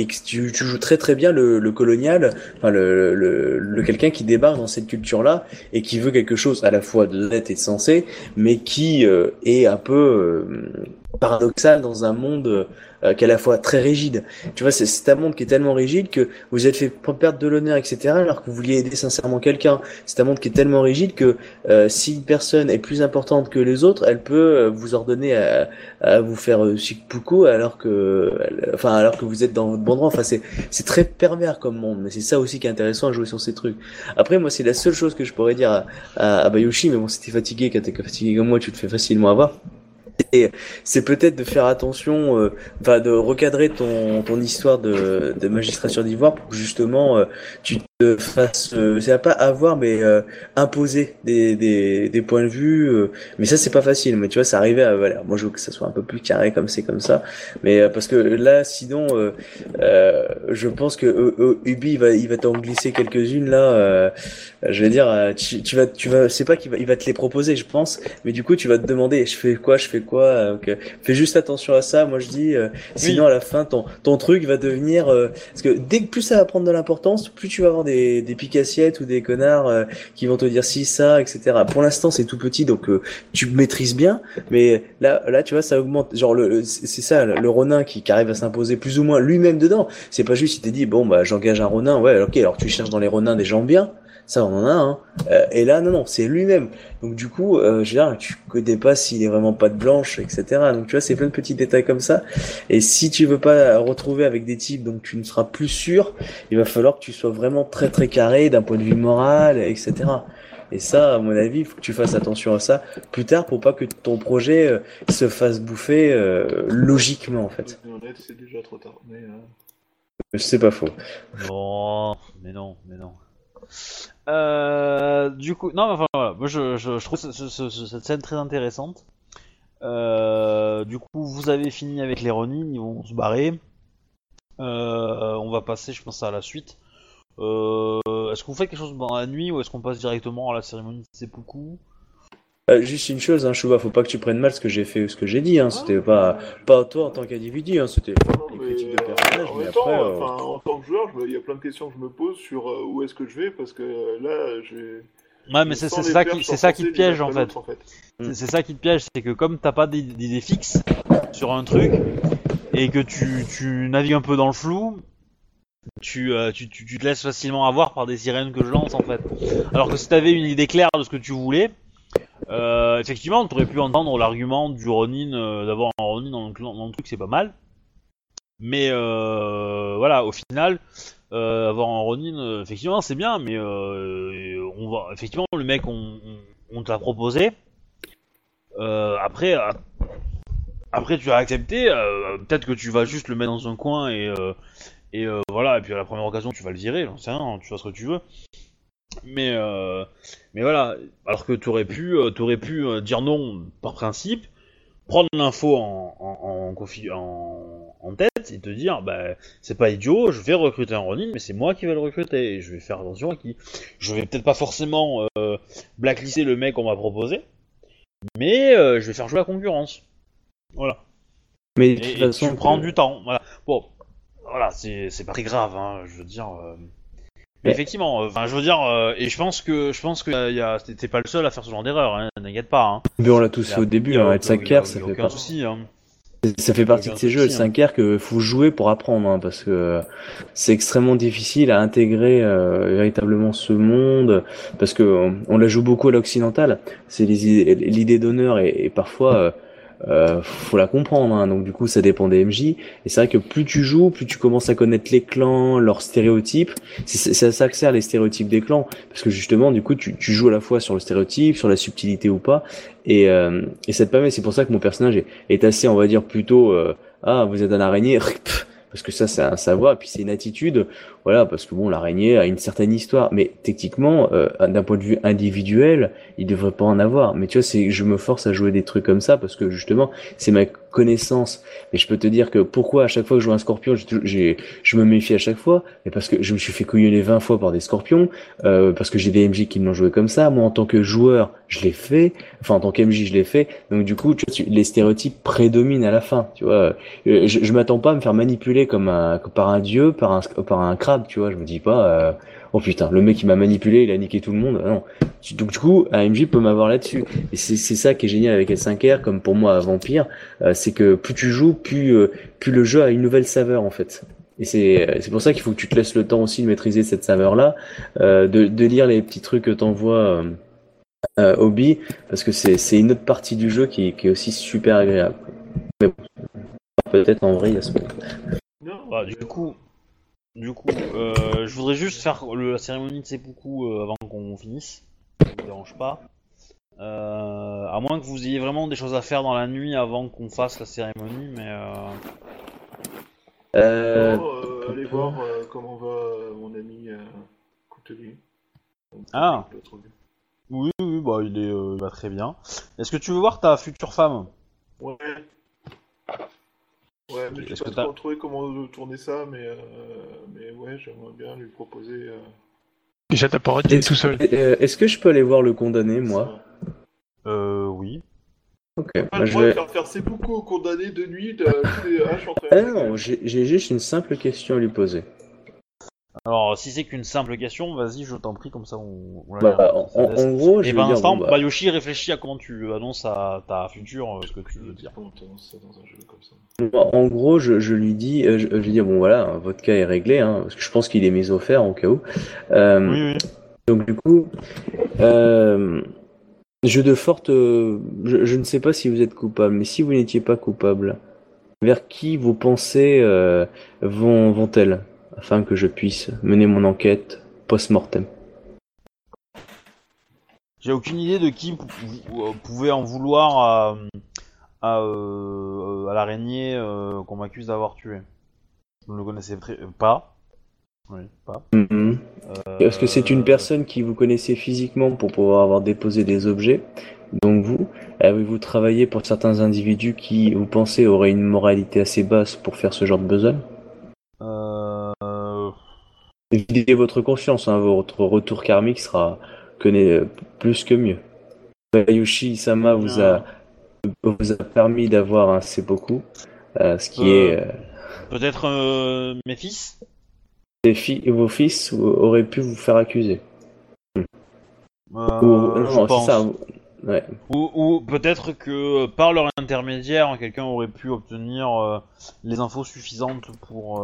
tu, joues très très bien le, le colonial, enfin le, le, le quelqu'un qui débarque dans cette culture-là et qui veut quelque chose à la fois de net et de sensé, mais qui euh, est un peu euh, paradoxal dans un monde euh, qui est à la fois très rigide. Tu vois, c'est- un monde qui est tellement rigide que vous êtes fait perdre de l'honneur, etc., alors que vous vouliez aider sincèrement quelqu'un. C'est un monde qui est tellement rigide que euh, si une personne est plus importante que les autres, elle peut euh, vous ordonner à, à vous faire euh, shikpuku alors que, enfin, alors que vous êtes dans votre bon droit. Enfin, c'est très pervers comme monde, mais c'est ça aussi qui est intéressant à jouer sur ces trucs. Après, moi, c'est la seule chose que je pourrais dire à, à, à Bayushi, mais bon, si t'es fatigué, quand t'es fatigué comme moi, tu te fais facilement avoir. C'est peut-être de faire attention, euh, de recadrer ton, ton histoire de, de magistrature d'ivoire pour que justement euh, tu te fasses, euh, c'est pas avoir mais euh, imposer des, des, des points de vue. euh, mais ça c'est pas facile. Mais tu vois, ça arrivait à voilà. Moi je veux que ça soit un peu plus carré comme c'est comme ça. Mais euh, parce que là sinon, euh, euh, je pense que Ubi il va il va t'en glisser quelques-unes là. euh, je vais dire, tu, tu vas tu vas, c'est pas qu'il va il va te les proposer, je pense. Mais du coup tu vas te demander, je fais quoi, je fais quoi. euh, ok. Fais juste attention à ça. Moi je dis, euh, sinon à la fin ton ton truc va devenir euh, parce que dès que plus ça va prendre de l'importance, plus tu vas avoir des des picassiettes ou des connards euh, qui vont te dire si ça, etc. Pour l'instant c'est tout petit donc euh, tu maîtrises bien, mais là là tu vois ça augmente. Genre le, le- c'est c'est ça le, le Ronin qui, qui arrive à s'imposer plus ou moins lui-même dedans. C'est pas juste il t'est dit bon bah j'engage un Ronin, ouais ok alors tu cherches dans les Ronins des gens bien. Ça, on en a un. Euh, et là, non, non, c'est lui-même. Donc, du coup, euh, je veux dire, tu connais pas s'il est vraiment pas de blanche, etc. Donc, tu vois, c'est plein de petits détails comme ça. Et si tu veux pas retrouver avec des types dont tu ne seras plus sûr, il va falloir que tu sois vraiment très très carré d'un point de vue moral, etc. Et ça, à mon avis, il faut que tu fasses attention à ça plus tard pour pas que ton projet euh, se fasse bouffer euh, logiquement, en fait. C'est déjà trop tard. Mais, euh, C'est pas faux. Non, mais non, mais non. Euh, du coup, non, mais enfin voilà, moi je, trouve ce- ce- ce- cette scène très intéressante. Euh, du coup, vous avez fini avec les Ronin, ils vont se barrer. Euh, on va passer, je pense, à la suite. Est-ce que vous faites quelque chose dans la nuit ou est-ce qu'on passe directement à la cérémonie de seppuku Euh, juste une chose, hein, Chouba, faut pas que tu prennes mal ce que j'ai fait, ce que j'ai dit. Hein, c'était pas pas toi en tant qu'individu, hein, c'était mais, critiques de euh, personnage. en Mais même après, temps, euh, en tant que joueur, il y a plein de questions que je me pose sur euh, où est-ce que je vais parce que euh, là, j'ai. Ouais, mais c'est les ça qui, c'est ça qui te piège en fait. en fait. C'est c'est ça qui te piège, c'est que comme t'as pas d'id- d'idée fixe sur un truc et que tu, tu navigues un peu dans le flou, tu, euh, tu, tu, tu te laisses facilement avoir par des sirènes que je lance en fait. Alors que si t'avais une idée claire de ce que tu voulais, euh, effectivement, t'aurais pu entendre l'argument du Ronin, euh, d'avoir un Ronin dans le, truc, c'est pas mal. Mais euh, voilà, au final, avoir un Ronin, effectivement, c'est bien, mais on va, effectivement, le mec, on, on, on proposé. Après, après, tu as accepté. Peut-être que tu vas juste le mettre dans un coin et voilà. Et puis à la première occasion, tu vas le virer. Tu fais ce que tu veux. Mais euh, mais voilà. Alors que tu aurais pu, euh, t'aurais pu euh, dire non par principe, prendre l'info en en, en, confi- en en tête et te dire, bah, c'est pas idiot, je vais recruter un Ronin, mais c'est moi qui vais le recruter. Et je vais faire attention à qui. Je vais peut-être pas forcément euh, blacklister le mec qu'on m'a proposé, mais euh, je vais faire jouer la concurrence. Voilà. Mais Et, de toute et façon, tu prends du temps. Voilà. Bon, voilà, c'est c'est pas très grave, hein, je veux dire. euh, Mais Ouais. effectivement, euh, enfin, je veux dire, euh, et je pense que je pense que y a- y a- t'es pas le seul à faire ce genre d'erreur, hein, n'inquiète pas. Hein. mais on l'a tous fait au début, hein, être 5 y a- r ça fait aucun pas. souci. Hein. Ça fait partie de ces jeux, le souci, hein. 5R, que faut jouer pour apprendre, hein, parce que euh, c'est extrêmement difficile à intégrer euh, véritablement ce monde, parce que euh, on la joue beaucoup à l'occidental. C'est les idées- l'idée d'honneur et, et parfois euh, euh, faut la comprendre. hein, donc du coup, ça dépend des MJ. Et c'est vrai que plus tu joues, plus tu commences à connaître les clans, leurs stéréotypes. Ça que sert les stéréotypes des clans, parce que justement, du coup, tu, tu joues à la fois sur le stéréotype, sur la subtilité ou pas, et, euh, et ça te permet. C'est pour ça que mon personnage est, est assez, on va dire, plutôt euh, ah vous êtes un araignée parce que ça c'est un savoir puis c'est une attitude voilà parce que bon l'araignée a une certaine histoire. Mais techniquement euh, d'un point de vue individuel il devrait pas en avoir. Mais tu vois c'est je me force à jouer des trucs comme ça parce que justement c'est ma connaissance. Mais je peux te dire que pourquoi à chaque fois que je joue un scorpion j'ai je me méfie à chaque fois. Mais parce que je me suis fait couillonner 20 fois par des scorpions euh, parce que j'ai des MJ qui me l'ont joué comme ça. Moi en tant que joueur je l'ai fait. Enfin en tant qu'MJ je l'ai fait. Donc du coup tu vois, les stéréotypes prédominent à la fin tu vois. Euh, je, je m'attends pas à me faire manipuler comme un par un dieu par un par un tu vois je me dis pas euh, oh putain le mec il m'a manipulé il a niqué tout le monde. Non. Donc du coup MJ peut m'avoir là-dessus. Et c'est ça qui est génial avec L5R comme pour moi à Vampire euh, c'est que plus tu joues plus euh, plus le jeu a une nouvelle saveur en fait. Et c'est pour ça qu'il faut que tu te laisses le temps aussi de maîtriser cette saveur là de, lire les petits trucs que t'envoies euh, Hobby parce que c'est une autre partie du jeu qui, est aussi super agréable. Mais bon, peut-être en vrai il y a ce Non, Bah, du coup, du coup, euh, je voudrais juste faire le- la cérémonie de seppuku euh, avant qu'on finisse. Ça vous dérange pas. Euh, à moins que vous ayez vraiment des choses à faire dans la nuit avant qu'on fasse la cérémonie, mais euh, Euh, euh, allez voir euh, comment va mon ami euh, Coutelier. Ah. Oui, oui, bah il est, euh, il va très bien. Est-ce que tu veux voir ta future femme? Ouais. Ouais, mais je sais pas trop trouvé comment tourner ça, mais, euh, mais ouais, j'aimerais bien lui proposer. euh, Déjà, t'as pas raté tout seul. euh, Est-ce que je peux aller voir le condamné moi. Euh, oui. Ok. Le je droit de vais... faire faire ses beaucoup aux condamnés de nuit de tous les H entre Ah non, j'ai juste une simple question à lui poser. Alors, si c'est qu'une simple question, vas-y, je t'en prie, comme ça on, on la Bah, en, en- gros, je Et pendant ce temps, Bayoshi réfléchit à comment tu annonces à ta future euh, ce que tu veux dire. En gros, je, je lui dis, euh, je, je lui dis bon voilà, votre cas est réglé, hein, parce que je pense qu'il est mis au fer au cas où. Euh, Oui, oui. Donc du coup, euh, jeu de forte, euh, je, je ne sais pas si vous êtes coupable, mais si vous n'étiez pas coupable, vers qui vos pensées euh, vont vont-elles, afin que je puisse mener mon enquête post-mortem. J'ai aucune idée de qui euh, pouvait en vouloir à, à, euh, à l'araignée euh, qu'on m'accuse d'avoir tué. Je ne le connaissais pas. Oui, pas. Mhm. Euh, Est-ce que c'est une personne qui vous connaissez physiquement pour pouvoir avoir déposé des objets? Donc vous, avez-vous travaillé pour certains individus qui, vous pensez, auraient une moralité assez basse pour faire ce genre de besogne? Euh, Videz votre conscience, hein, votre retour karmique sera connaît euh, plus que mieux. Bayushi Sama vous a vous a permis d'avoir un seppuku, euh, ce qui Euh. est euh, Peut-être mes fils? les fi- vos fils auraient pu vous faire accuser. Euh, Ou- je non, c'est pense. ça. Ouais. Ou, ou peut-être que par leur intermédiaire, quelqu'un aurait pu obtenir les infos suffisantes pour,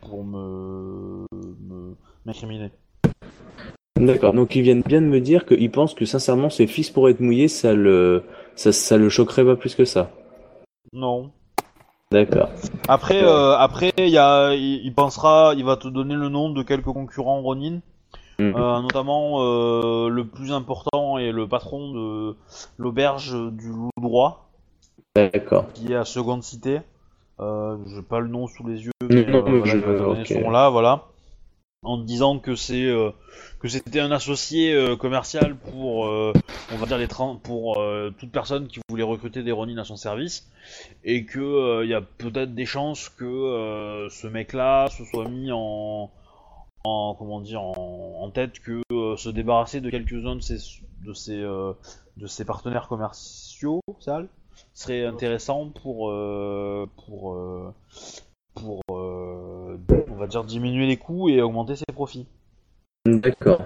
pour me me- m'incriminer. D'accord. Donc ils viennent bien de me dire qu'ils pensent que sincèrement ses fils pourraient être mouillés, ça le ça, ça le choquerait pas plus que ça. Non. D'accord. Après, euh, après, il y a, il, il pensera, il va te donner le nom de quelques concurrents Ronin, Mhm. euh, notamment euh, le plus important et le patron de l'auberge du Loup Droit, D'accord. qui est à Seconde Cité. J'ai pas le nom sous les yeux, Non, euh, voilà, je- ce nom-là, voilà. en disant que c'est euh, que c'était un associé euh, commercial pour euh, on va dire les pour toute personne qui voulait recruter des Ronin à son service et que il y a peut-être des chances que ce mec-là se soit mis en en comment dire en, en tête que se débarrasser de quelques-uns de ses de ses de ses partenaires commerciaux sales serait intéressant pour pour pour euh, on va dire diminuer les coûts et augmenter ses profits. D'accord.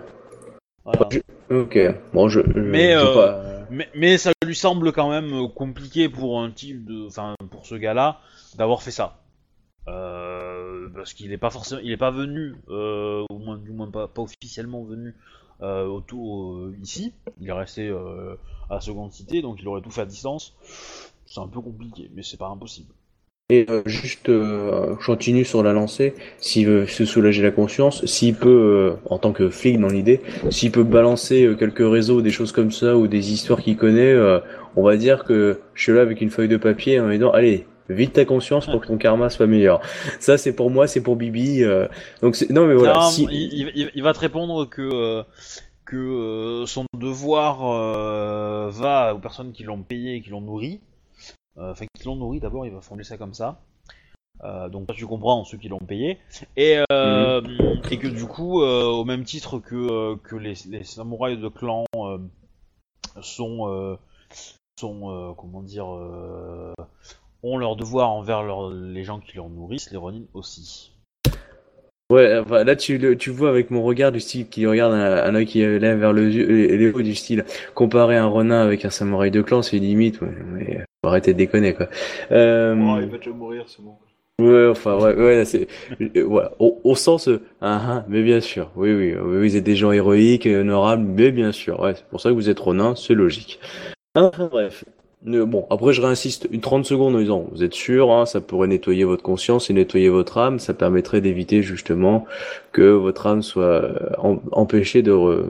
Voilà. Ok. Bon, je. je- Mais, je sais euh, pas. Mais, mais ça lui semble quand même compliqué pour un type de, enfin pour ce gars-là d'avoir fait ça. Euh, parce qu'il est pas forcément, il est pas venu, euh, au moins du moins pas, pas officiellement venu euh, autour ici. Il est resté à la seconde cité, donc il aurait tout fait à distance. C'est un peu compliqué, mais c'est pas impossible. Et euh, juste, euh, je continue sur la lancée. S'il veut se soulager la conscience, s'il peut, euh, en tant que flic dans l'idée, s'il peut balancer euh, quelques réseaux, des choses comme ça, ou des histoires qu'il connaît, euh, on va dire que je suis là avec une feuille de papier en me disant, allez, vide ta conscience pour que ton karma soit meilleur. Ça, c'est pour moi, c'est pour Bibi. euh, donc c'est- non, mais voilà. Non, si- il, il- il- il va te répondre que euh, que euh, son devoir euh, va aux personnes qui l'ont payé et qui l'ont nourri. Euh, Enfin, qui l'ont nourri d'abord, il va formuler ça comme ça. Euh, donc tu comprends ceux qui l'ont payé et euh, et que du coup, euh, au même titre que euh, que les, les samouraïs de clan euh, sont euh, sont euh, comment dire euh, ont leur devoir envers leur- les gens qui leur nourrissent, les Ronin aussi. Ouais, enfin, là tu, le- tu vois avec mon regard du style qui regarde un, un œil qui lève vers le les, les du style comparer un renin avec un samouraï de clan, c'est limite. Ouais, mais euh, faut arrêter de déconner quoi. Euh, Oh, il va déjà mourir, c'est bon. ouais, enfin ouais, ouais, c'est euh, voilà, au, au sens euh, ah, ah, mais bien sûr, oui, oui, oui, vous êtes des gens héroïques, et honorables, mais bien sûr, ouais, c'est pour ça que vous êtes renin, c'est logique. Enfin bref. Euh, Bon, après je réinsiste une 30 secondes en disant, vous êtes sûr, hein, ça pourrait nettoyer votre conscience et nettoyer votre âme, ça permettrait d'éviter justement que votre âme soit euh, em- empêchée de re-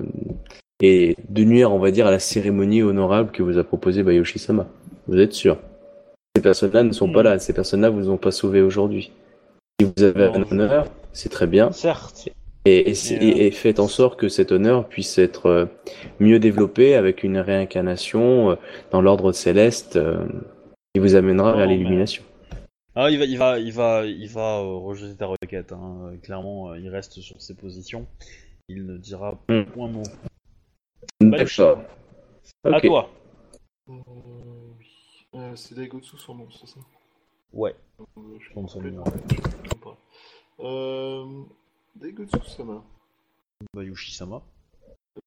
et de nuire, on va dire, à la cérémonie honorable que vous a proposée Bayoshi-sama. Vous êtes sûr? Ces personnes-là ne sont pas là, ces personnes-là vous ont pas sauvé aujourd'hui. Si vous avez Non, un honneur, c'est très bien, Certes. et, et, euh, et- et faites en sorte que cet honneur puisse être euh, mieux développé avec une réincarnation euh, dans l'ordre céleste qui vous amènera Non, vers mais- l'illumination. Ah, il va, il va, il va, il va euh, rejeter ta requête. Hein. Clairement, il reste sur ses positions. Il ne dira Hmm. point mot. D'accord. À Ok. toi. Euh, c'est Daigotsu son nom, c'est ça Ouais. Euh, Je suis Son- nom. Euh, Daigotsu-sama. Bayushi-sama.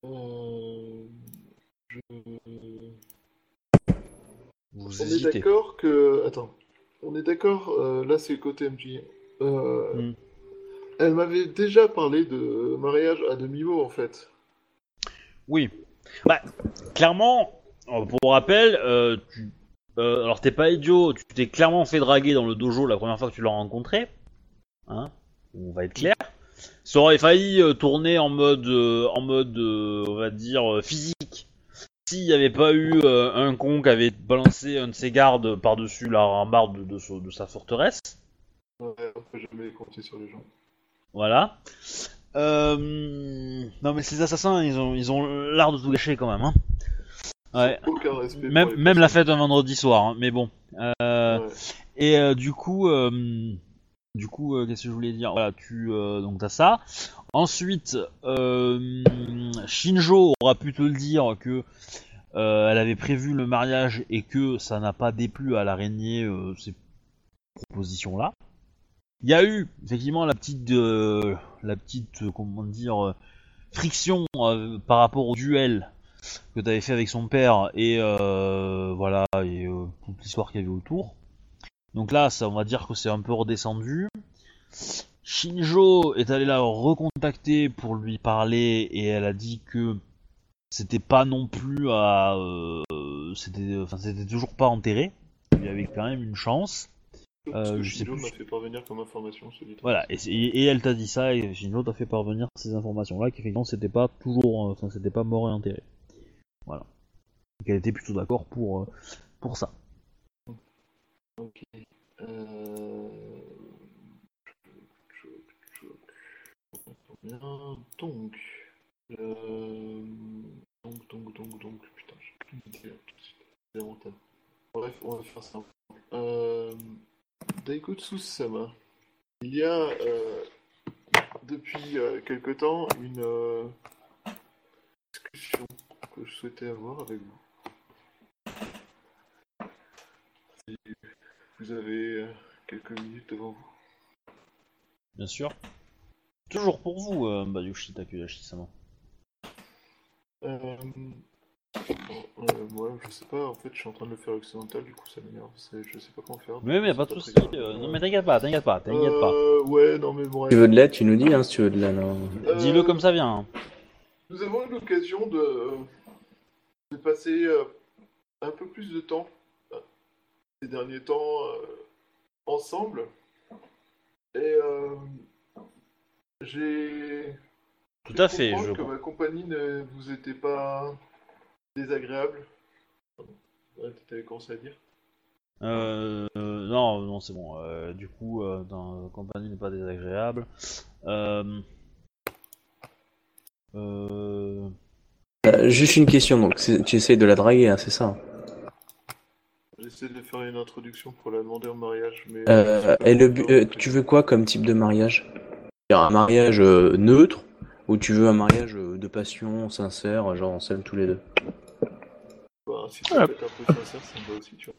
Euh, je... Vous On est d'accord que. Attends. On est d'accord, euh, là c'est le côté MJ. Euh, Hmm. Elle m'avait déjà parlé de mariage à demi-mot en fait. Oui. Bah, clairement, pour rappel, euh, tu, euh, alors t'es pas idiot. Tu t'es clairement fait draguer dans le dojo la première fois que tu l'as rencontré. Hein On va être clair. Ça aurait failli euh, tourner en mode, euh, en mode, on va dire physique. S'il n'y avait pas eu un con qui avait balancé un de ses gardes par-dessus la rambarde de, de so- de sa forteresse. Ouais, on peut jamais compter sur les gens. Voilà. Non mais ces assassins, ils ont, ils ont l'art de tout gâcher quand même. Hein. Ouais. Aucun respect. pour Même, les même la fête un vendredi soir, hein, mais bon. Euh, Ouais. Et euh, du coup, euh, du coup, qu'est-ce que je voulais dire? Voilà, tu donc t'as ça. Ensuite, Shinjo aura pu te le dire que elle avait prévu le mariage et que ça n'a pas déplu à l'araignée ces propositions là. Il y a eu effectivement la petite, la petite, comment dire, friction par rapport au duel que tu avais fait avec son père et euh, voilà et euh, toute l'histoire qu'il y avait autour. Donc là, ça, on va dire que c'est un peu redescendu. Shinjo est allé la recontacter pour lui parler et elle a dit que c'était pas non plus à, euh, c'était, enfin c'était toujours pas enterré. Il y avait quand même une chance. Euh, je Shinjo m'a fait parvenir comme information. Voilà, et, et- elle t'a dit ça, et Shinjo t'a fait parvenir ces informations-là, qu'effectivement c'était pas toujours, enfin c'était pas mort et enterré. Voilà. Donc elle était plutôt d'accord pour, euh, ça. Ok. Euh... Donc. Euh... Donc, donc, donc, donc. Putain, j'ai plus d'idée là, tout de suite. Lamentable. Bref, on va faire ça. Euh... Daikotsu Sama. Il y a euh, depuis euh, quelque temps une euh, discussion que je souhaitais avoir avec vous. Si vous avez euh, quelques minutes devant vous. Bien sûr. Toujours pour vous, euh, Bayushi Takeudashi-sama. Euh, euh, moi, je sais pas, en fait, je suis en train de le faire occidental, du coup ça m'énerve, je sais pas comment faire. Mais mais pas de soucis. euh, non mais t'inquiète pas, t'inquiète pas, t'inquiète pas. Euh, ouais, non mais bon. Tu veux de l'aide, tu nous dis, hein, si tu veux de l'aide. hein. Euh, Dis-le comme ça vient. hein. Nous avons eu l'occasion de, de passer euh, un peu plus de temps euh, ces derniers temps euh, ensemble. Et euh, j'ai Tout à fait, je que ma compagnie ne vous était pas désagréable. Ouais, T'avais commencé à dire. Euh, euh, non, non, c'est bon. euh, du coup, euh, dans la compagnie n'est pas désagréable. Euh, euh, juste une question, donc tu essayes de la draguer, hein, c'est ça J'essaie de faire une introduction pour la demander en mariage, mais. euh, et le, bu- euh, Tu veux quoi comme type de mariage? Un mariage neutre ou tu veux un mariage de passion, sincère, genre on s'aime tous les deux? Bah, si ça Ouais. peut être un peu sincère, ça me va aussi, tu vois.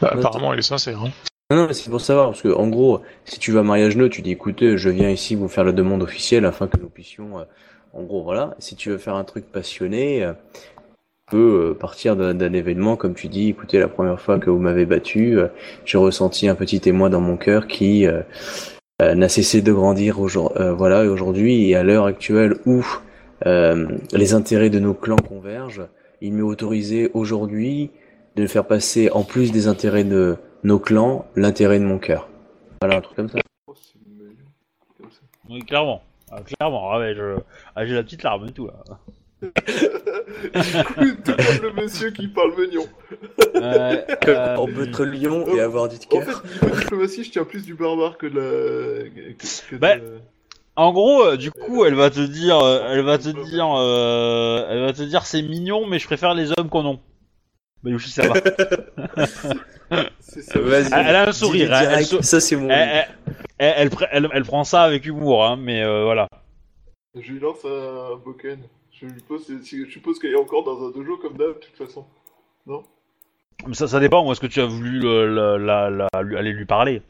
Bah, apparemment, elle est sincère. Hein. Non, non, mais c'est pour savoir, parce que en gros, si tu veux un mariage neutre, tu dis écoutez, je viens ici vous faire la demande officielle afin que nous puissions, euh, en gros, voilà. Si tu veux faire un truc passionné, euh, tu peux euh, partir d'un événement, comme tu dis, écoutez, la première fois que vous m'avez battu, euh, j'ai ressenti un petit émoi dans mon cœur qui euh, euh, n'a cessé de grandir aujourd'hui, euh, voilà, et aujourd'hui, et à l'heure actuelle où les intérêts de nos clans convergent, il m'est autorisé aujourd'hui de faire passer, en plus des intérêts de nos clans, l'intérêt de mon cœur. Voilà, un truc comme ça. oui, clairement. Ah, clairement, ah ouais, je... ah, j'ai la petite larme et tout là. Tout comme le monsieur qui parle mignon. Euh, euh, On peut être lion et avoir du En cœur. fait, niveau diplomatie, je tiens plus du barbare que de la. que, que Bah, de... En gros, euh, du coup, elle va te dire, euh, elle va te dire, euh, elle va te dire, c'est mignon, mais je préfère les hommes qu'on non. Bayushi, ça va. C'est ça. Vas-y. Elle, elle a un sourire. Elle, ça c'est mon. elle- elle- elle- elle pre- elle- elle prend ça avec humour, hein, mais euh, voilà. Je lui lance un Boken. Je lui pose, si- je suppose qu'elle est encore dans un dojo comme d'hab, de toute façon. Mais ça, ça dépend. Où est-ce que tu as voulu le- la- la- la- lui- aller lui parler?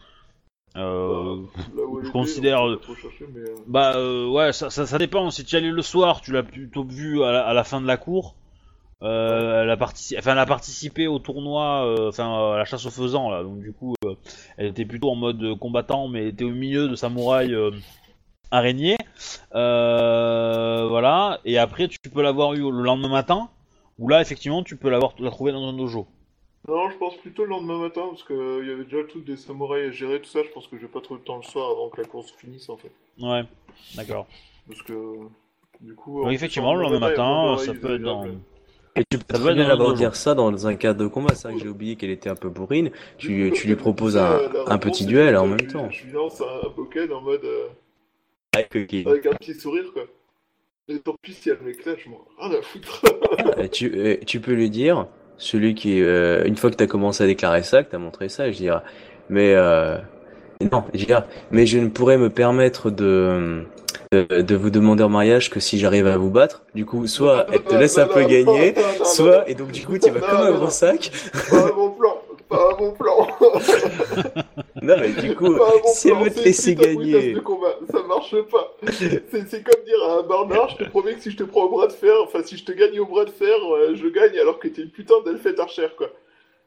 Euh, elle je considère- chercher, mais, euh, Bah euh, ouais, ça, ça, ça dépend. Si tu y allais le soir, tu l'as plutôt vu à la, à la fin de la cour. Euh, elle, a partici- enfin, elle a participé au tournoi, euh, enfin à la chasse aux faisans là. Donc du coup, euh, elle était plutôt en mode combattant, mais était au milieu de samouraïs araignées. Euh, voilà. Et après, tu peux l'avoir eu le lendemain matin, où là, effectivement, tu peux l'avoir la trouver dans un dojo. Non, je pense plutôt le lendemain matin, parce qu'il y avait déjà le truc des samouraïs à gérer, tout ça. Je pense que je vais pas trop le temps le soir avant que la course finisse, en fait. Ouais, d'accord. Parce que, du coup... Donc en effectivement, le lendemain matin, ça peut être dans. Et tu peux très bien dire ça dans un cadre de combat. C'est vrai que j'ai oublié qu'elle était un peu bourrine. Tu, tu lui proposes un, réponse, petit duel en même temps. Je lui lance un, Boken en mode... euh, Avec, euh, avec un petit sourire, quoi. Et tant pis si elle m'éclate, je m'en rien à foutre. Euh, tu, euh, tu peux lui dire, celui qui, euh, une fois que tu as commencé à déclarer ça, que tu as montré ça, je dirais, mais euh, non, je dirais, mais je ne pourrais me permettre de, de, de vous demander en mariage que si j'arrive à vous battre. Du coup, soit elle te laisse un peu gagner, soit, et donc du coup, tu vas comme un gros sac. Pas à mon plan, pas à mon plan. Non, mais du coup, si elle veut te laisser gagner, ça marche pas. C'est c'est comme dire à un barnard, je te promets que si je te prends au bras de fer, enfin si je te gagne au bras de fer, euh, je gagne alors que t'es une putain d'elfette archère, quoi.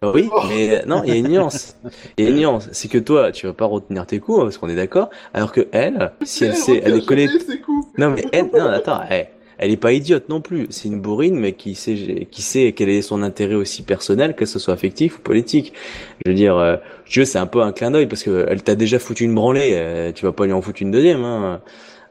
Oui, mais euh, non, il y a une nuance. Il y a une nuance. C'est que toi, tu vas pas retenir tes coups, hein, parce qu'on est d'accord. Alors que elle, si elle sait, elle est cool. Non, mais elle, non, attends, elle, elle est pas idiote non plus. C'est une bourrine, mais qui sait, qui sait quel est son intérêt aussi personnel, que ce soit affectif ou politique. Je veux dire, euh, je veux, c'est un peu un clin d'œil parce que elle t'a déjà foutu une branlée. euh, tu vas pas lui en foutre une deuxième, hein.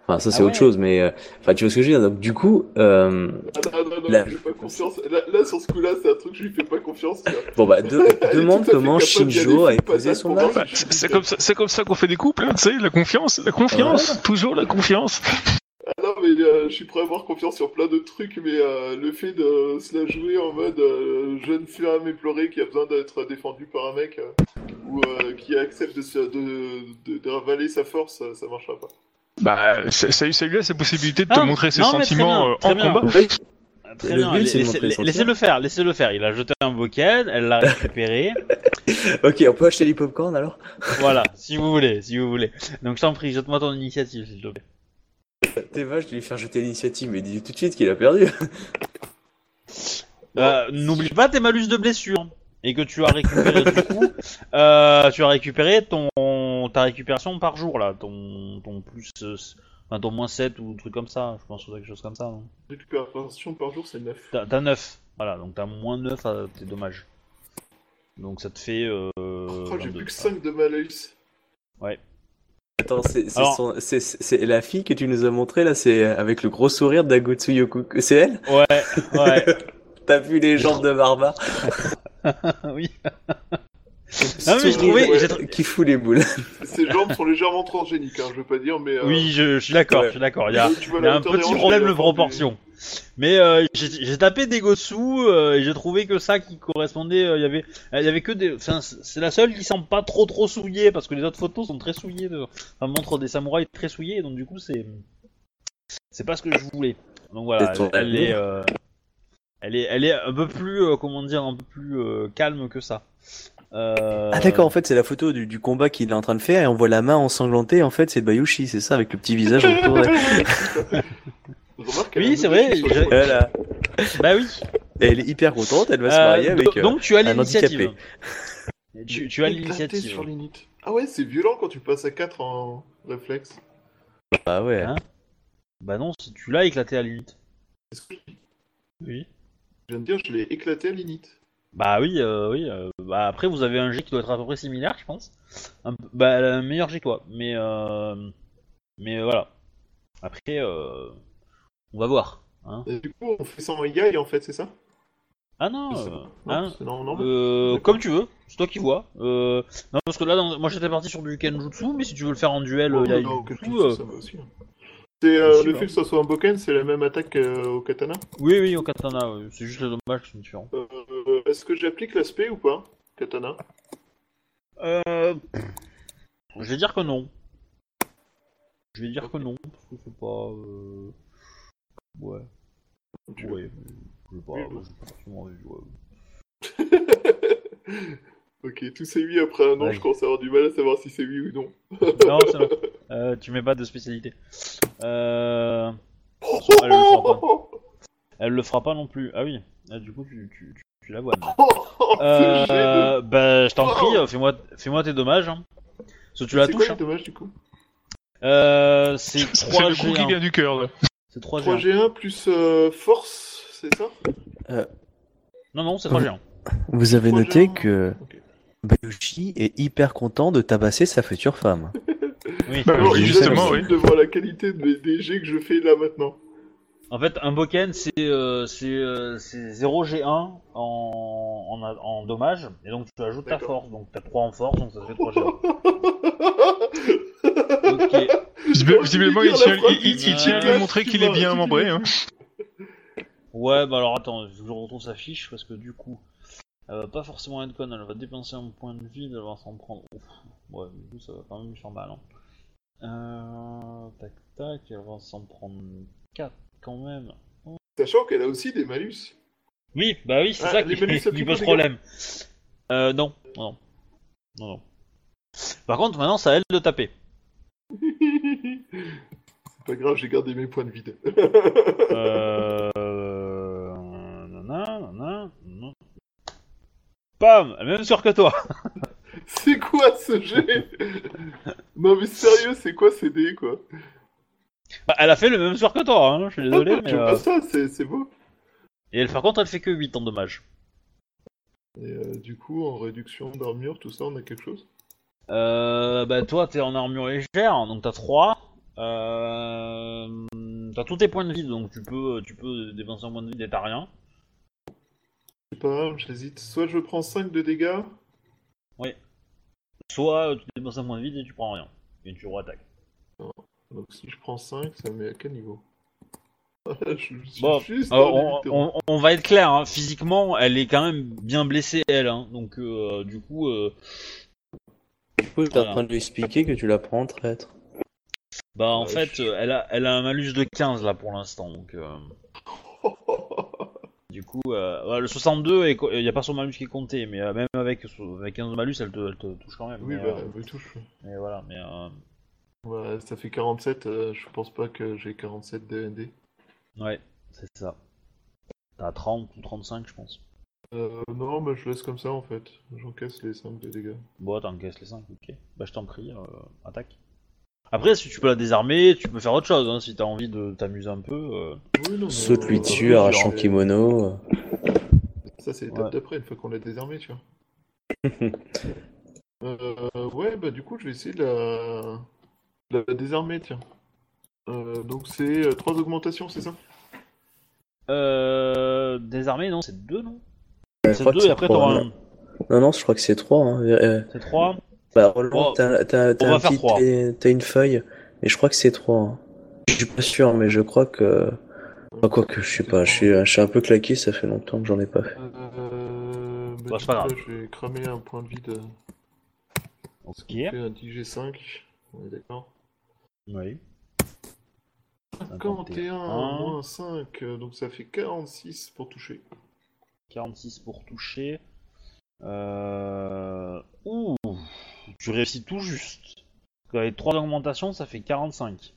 Enfin, ça c'est Ah autre chose, mais euh, enfin, tu vois ce que je veux dire. Donc, du coup, euh, Ah non, non, non, La- je lui fais pas confiance. Là, là, sur ce coup-là, c'est un truc, je lui fais pas confiance. tu vois. bon bah, de- demande comment Shinjo a épousé son mari. Bah, c'est comme ça, c'est comme ça qu'on fait des couples, hein, tu sais, la confiance, la confiance, toujours la confiance. Ah euh, je suis prêt à avoir confiance sur plein de trucs, mais euh, le fait de se la jouer en mode euh, jeune femme éplorée qui a besoin d'être défendue par un mec euh, ou euh, qui accepte de, se, de, de, de ravaler sa force, ça, ça marchera pas. Bah, ça, ça, ça lui laisse la possibilité de te Ah, montrer ses non, mais très sentiments bien, euh, très en bien. combat. Oui. Très Le bien, laissez- laissez-le faire, laissez-le faire. Il a jeté un bouquet, elle l'a récupéré. Ok, on peut acheter les popcorn alors? Voilà, si vous voulez, si vous voulez. Donc je t'en prie, jette-moi ton initiative, s'il te plaît. T'es vache de lui faire jeter l'initiative, mais dis tout de suite qu'il a perdu. Euh, N'oublie pas tes malus de blessure. Et que tu as récupéré du coup, euh, tu as récupéré ton ta récupération par jour là, ton ton plus, euh, enfin ton moins 7 ou truc comme ça, je pense ou quelque chose comme ça. non? Récupération par jour, c'est 9. T'as t'as 9, voilà, donc t'as moins 9 à tes dommages. Donc ça te fait. Euh, Oh, j'ai 22. plus que 5 de malus. Attends, c'est c'est Alors- son- c'est- c'est la fille que tu nous as montré là, c'est avec le gros sourire d'Agutsu Yokoku. C'est elle? Ouais, ouais, T'as vu les jambes de Barbare oui. Non, mais j'ai trouvé- ouais. Qui fout les boules. Ses jambes sont légèrement transgéniques, hein, je veux pas dire, mais. euh, Oui, je, je suis d'accord, Ouais. je suis d'accord. Il y a, y a un petit problème de du- proportion. Mais euh, j'ai tapé des Gotsu euh, et j'ai trouvé que ça qui correspondait. euh, Il y avait, il y avait que des. Enfin, c'est la seule qui semble pas trop trop souillée parce que les autres photos sont très souillées. De, enfin, montrent des samouraïs très souillés. Donc du coup, c'est c'est pas ce que je voulais. Donc voilà, elle, elle est, euh, elle est, elle est un peu plus, euh, comment dire, un peu plus euh, calme que ça. Euh, Ah d'accord, en fait c'est la photo du, du combat qu'il est en train de faire et on voit la main ensanglantée, en fait c'est Bayushi, c'est ça, avec le petit visage autour. Oui, c'est vrai, voilà. Bah oui. Et elle est hyper contente, elle va se marier avec do- euh, donc tu as l'initiative. Tu, tu as l'initiative. Ah ouais, c'est violent quand tu passes à 4 en réflexe. Ah ouais. Hein? Bah non, si tu l'as éclaté à l'init. Est-ce que Oui. Je viens de dire, je l'ai éclaté à l'init. Bah oui, euh, oui. euh, bah après, vous avez un jet qui doit être à peu près similaire, je pense. Un bah, elle a un meilleur jet que toi. Mais, euh, mais euh, voilà. Après, euh, on va voir. Hein. Et du coup, on fait ça en Igai en fait, c'est ça? Ah non, euh, Non, hein, c'est non, non, euh, D'accord. comme tu veux. C'est toi qui vois. Euh, non, parce que là, dans- moi j'étais parti sur du Kenjutsu, mais si tu veux le faire en duel, Oh, non, que Jutsu, tu- euh, ça va aussi. C'est euh, le fait que ça soit un boken, c'est la même attaque euh, au katana. oui, oui, au katana. oui. C'est juste les dommages qui sont différents. Euh, Est-ce que j'applique l'aspect ou pas Katana? Euh... Je vais dire que non. Je vais dire que non, parce que c'est pas... Euh... Ouais. Tu- Ouais, je sais pas, Oui, bon. j'ai pas ouais. ok, tous ces oui après un an, Ouais. je commence à avoir du mal à savoir si c'est oui ou non. Non, c'est. Euh, tu mets pas de spécialité. Euh... Oh, Elle le fera pas. Elle le fera pas non plus. Ah oui, ah, du coup tu, tu, tu, tu la vois. Euh... Bah, je t'en prie, euh, fais-moi fais tes dommages. Hein. Parce que tu la C'est touches. quoi hein. les dommages du coup Euh... C'est C'est 3 le coup qui G1. vient du cœur. là. C'est 3 G1. 3G1 plus euh, force, c'est ça Non, non, c'est 3 G1. Vous avez Trois noté que Ok. Bayushi est hyper content de tabasser sa future femme. Oui. Bah, Alors, justement, oui. de voir la qualité de mes- des jets que je fais là maintenant. En fait, un Boken, c'est euh, c'est euh, c'est 0 G1 en, en, en dommage, et donc tu ajoutes ta D'accord. force, donc t'as 3 en force, donc ça te fait 3 G1. ok. Visiblement, visiblement, il dire tient, la phrase il, il- qui il tient à lui montrer qu'il est bien membré. Hein. Ouais, bah alors attends, je retrouve sa fiche, parce que du coup, elle va pas forcément être conne, elle va dépenser un point de vie, elle va s'en prendre... Ouf. Ouais, du coup, ça va quand même lui faire mal. Hein. Euh, tac tac, elle va s'en prendre 4 quand même. Sachant qu'elle a aussi des malus. Oui, bah oui, c'est Ah, ça qui, pose problème. Euh, non, non, non, non. Par contre, maintenant, c'est à elle de taper. c'est pas grave, j'ai gardé mes points de vide. Euh... Nana, nana, nana. Pam Elle est même sûre que toi c'est quoi ce jet Non mais sérieux, c'est quoi ces dés quoi? Bah, Elle a fait le même sort que toi, hein, je suis désolé, mais... Je vois euh, ça, c'est beau. Et elle, par contre, elle fait que 8 en dommage. Et euh, du coup, en réduction d'armure, tout ça, on a quelque chose? Euh, bah toi, t'es en armure légère, donc t'as 3. Euh... T'as tous tes points de vie, donc tu peux, tu peux dépenser un point de vie et t'as rien. Je sais pas, j'hésite. Soit je prends 5 de dégâts, Soit euh, tu dépenses un point de vie et tu prends rien. Et tu re-attaques. donc si je prends 5, ça me met à quel niveau je suis Bon, juste Euh, on, hésitant. on- on va être clair, hein, physiquement, elle est quand même bien blessée, elle. Hein, donc, euh, du coup, euh, Du coup, t'es en train de lui expliquer que tu la prends en traître. bah, en Ouais, fait, je- elle, a, elle a un malus de 15 là pour l'instant. Donc, euh, du coup, euh, ouais, le 62, il n'y a pas son malus qui est compté, mais euh, même avec, avec 15 de malus, elle te, elle te touche quand même. oui, mais, bah, euh, elle me touche. mais voilà, mais. euh, Ouais, ça fait 47, euh, je pense pas que j'ai 47 DND. ouais, c'est ça. T'as 30 ou 35, je pense. Euh, non, bah, je laisse comme ça en fait. J'encaisse les 5 de dégâts. Bon, t'encaisses les 5, ok. Bah, je t'en prie, euh, attaque. Après, si tu peux la désarmer, tu peux faire autre chose, hein, si t'as envie de t'amuser un peu. euh. Oui, non, mais, Saute lui euh, dessus, arrache son kimono. Ça, c'est l'étape Ouais. d'après, une fois qu'on l'a désarmé, tu vois. Euh, ouais, bah du coup, je vais essayer de la, de la désarmer, tiens. Euh, donc c'est 3 augmentations, c'est ça? Euh, désarmer, non, c'est 2, non? C'est 2 et après trois, t'auras un. Non, non, je crois que c'est 3. Hein. Euh, C'est 3 bah, Roland, Oh, t'as une feuille, mais je crois que c'est 3. Hein. Je suis pas sûr, mais je crois que. Enfin, quoi que, je sais pas, je suis, je suis un peu claqué, ça fait longtemps que j'en ai pas fait. Euh, bah, Bah, du c'est pas coup, grave. là, je vais cramer un point de vie de... Ok. fait un 10G5, on est d'accord. Oui. 51 51. moins 5, euh, donc ça fait 46 pour toucher. 46 pour toucher. Euh... Ouh, tu réussis tout juste. Qu'avec 3 augmentations, ça fait 45.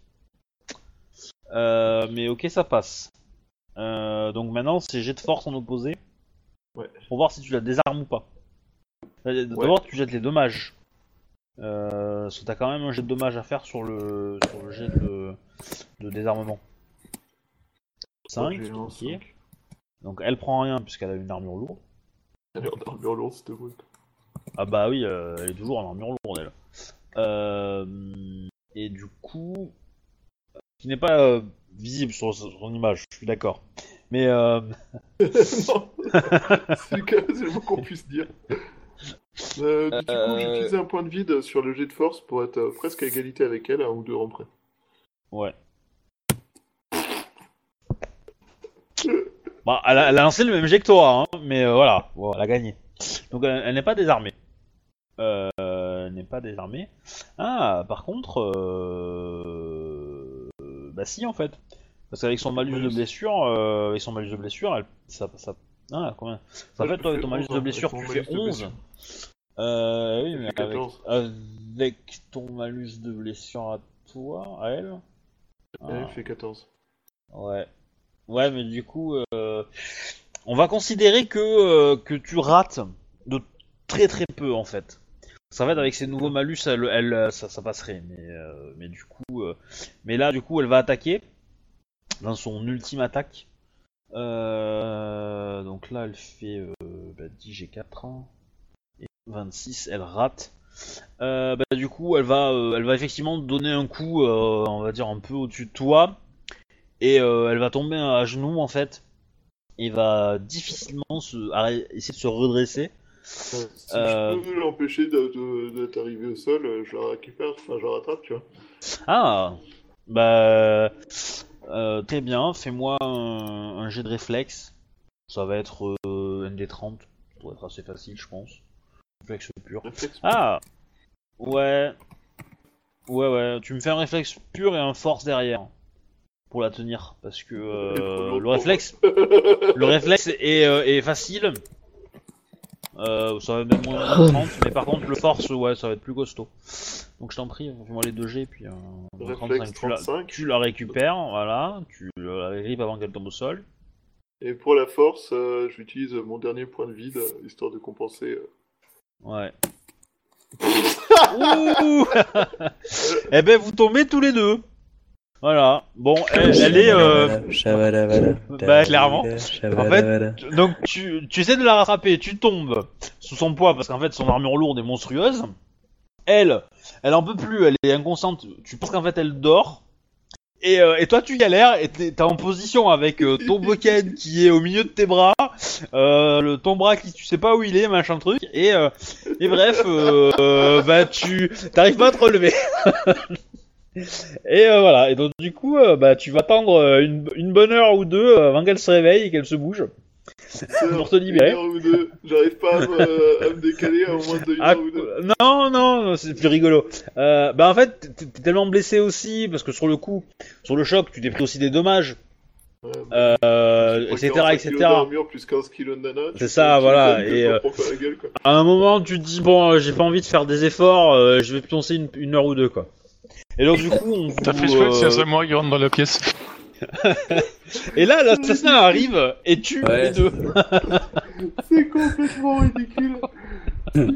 Euh, mais ok, ça passe. Euh, donc maintenant, c'est jet de force en opposé. Ouais. Pour voir si tu la désarmes ou pas. Euh, D'abord, tu jettes les dommages. Euh, parce que t'as quand même un jet de dommages à faire sur le, sur le jet de, de désarmement. 5, J'ai un ok. 5. Donc elle prend rien puisqu'elle a une armure lourde. Elle est en armure lourde, brute. Ah bah oui, euh, elle est toujours en armure lourde elle. Euh, et du coup, qui n'est pas euh, visible sur son image, je suis d'accord. Mais euh, non, c'est le cas, c'est le moins qu'on puisse dire. Euh, du coup, Euh, j'ai utilisé un point de vide sur le jet de force pour être euh, presque à égalité avec elle, un ou deux rangs près. ouais. Bah, elle a, elle a lancé le même jet que toi, hein, mais euh, voilà, bon, elle a gagné. Donc elle, elle n'est pas désarmée. Euh, elle n'est pas désarmée. Ah, par contre, euh... bah si en fait, parce qu'avec son malus de blessure, euh, avec son malus de blessure, elle, ça, ça, ah combien Ça fait toi avec ton malus 11, de blessure, tu fais malus de 11. blessure. Euh, oui, mais avec, 14. avec ton malus de blessure à toi, à elle. Elle Ah. fait 14. Ouais. Ouais, mais du coup, euh, on va considérer que, euh, que tu rates de très très peu en fait. Ça va être avec ces nouveaux malus, elle, elle- ça, passerait. Mais, euh, du coup, euh, mais là, du coup, elle va attaquer dans son ultime attaque. Euh, donc là, elle fait euh, bah, 10 G4 et 26, elle rate. Euh, bah, du coup, elle va, euh, elle va effectivement donner un coup, euh, on va dire un peu au-dessus de toi, et euh, elle va tomber à genoux en fait, et va difficilement se, essayer de se redresser. Euh, si Euh. je peux l'empêcher d'être arrivé au sol, euh, je la récupère, enfin je la rattrape, tu vois. Ah, bah euh, très bien. Fais-moi un, un jet de réflexe. Ça va être euh, ND30, ça doit être assez facile, je pense. Réflexe pur. Réflexe. Ah, ouais, ouais, ouais. Tu me fais un réflexe pur et un force derrière pour la tenir, parce que euh, le réflexe, le réflexe est, euh, est facile. Euh, ça va même moins de 30, mais par contre le force, ouais, ça va être plus costaud. Donc je t'en prie, fais-moi les 2 G, puis euh, Réflexe 35, tu la, 35. tu la récupères, voilà, tu la grippes avant qu'elle tombe au sol. Et pour la force, j'utilise mon dernier point de vide, histoire de compenser. Ouais. Ouh Eh ben vous tombez tous les deux. Voilà. Bon, elle, elle est. Euh... Bah, clairement. chavalavala. Donc tu, tu essaies de la rattraper, tu tombes sous son poids parce qu'en fait son armure lourde est monstrueuse. Elle, elle en peut plus, elle est inconsciente. Tu penses qu'en fait elle dort. Et, euh, et toi tu galères et t'es t'es en position avec euh, ton boken qui est au milieu de tes bras, euh, le ton bras qui tu sais pas où il est, machin truc. Et, euh, et bref, euh, bah tu t'arrives pas à te relever. Et euh, voilà. Et donc du coup, euh, bah tu vas attendre euh, une, une bonne heure ou deux avant qu'elle se réveille et qu'elle se bouge. Pour te libérer. Une heure ou deux. J'arrive pas à me, à me décaler à moins d'une Ah, heure ou deux. non, non, c'est plus rigolo. Euh, bah en fait, t'es tellement blessé aussi parce que sur le coup, sur le choc, tu t'es pris aussi des dommages, Ouais, bah, euh, etc., pris 45 etc. kilos d'armure, plus 15 kilos de nana. C'est ça, voilà, et, euh, gueule. À un moment, tu te dis bon, j'ai pas envie de faire des efforts, je vais pioncer une, une heure ou deux quoi. Et donc du coup, on vous, Ça fait chouette si un euh, samouraï rentre dans la pièce. et là, l'assassin arrive et tue Ouais. les deux. C'est complètement ridicule.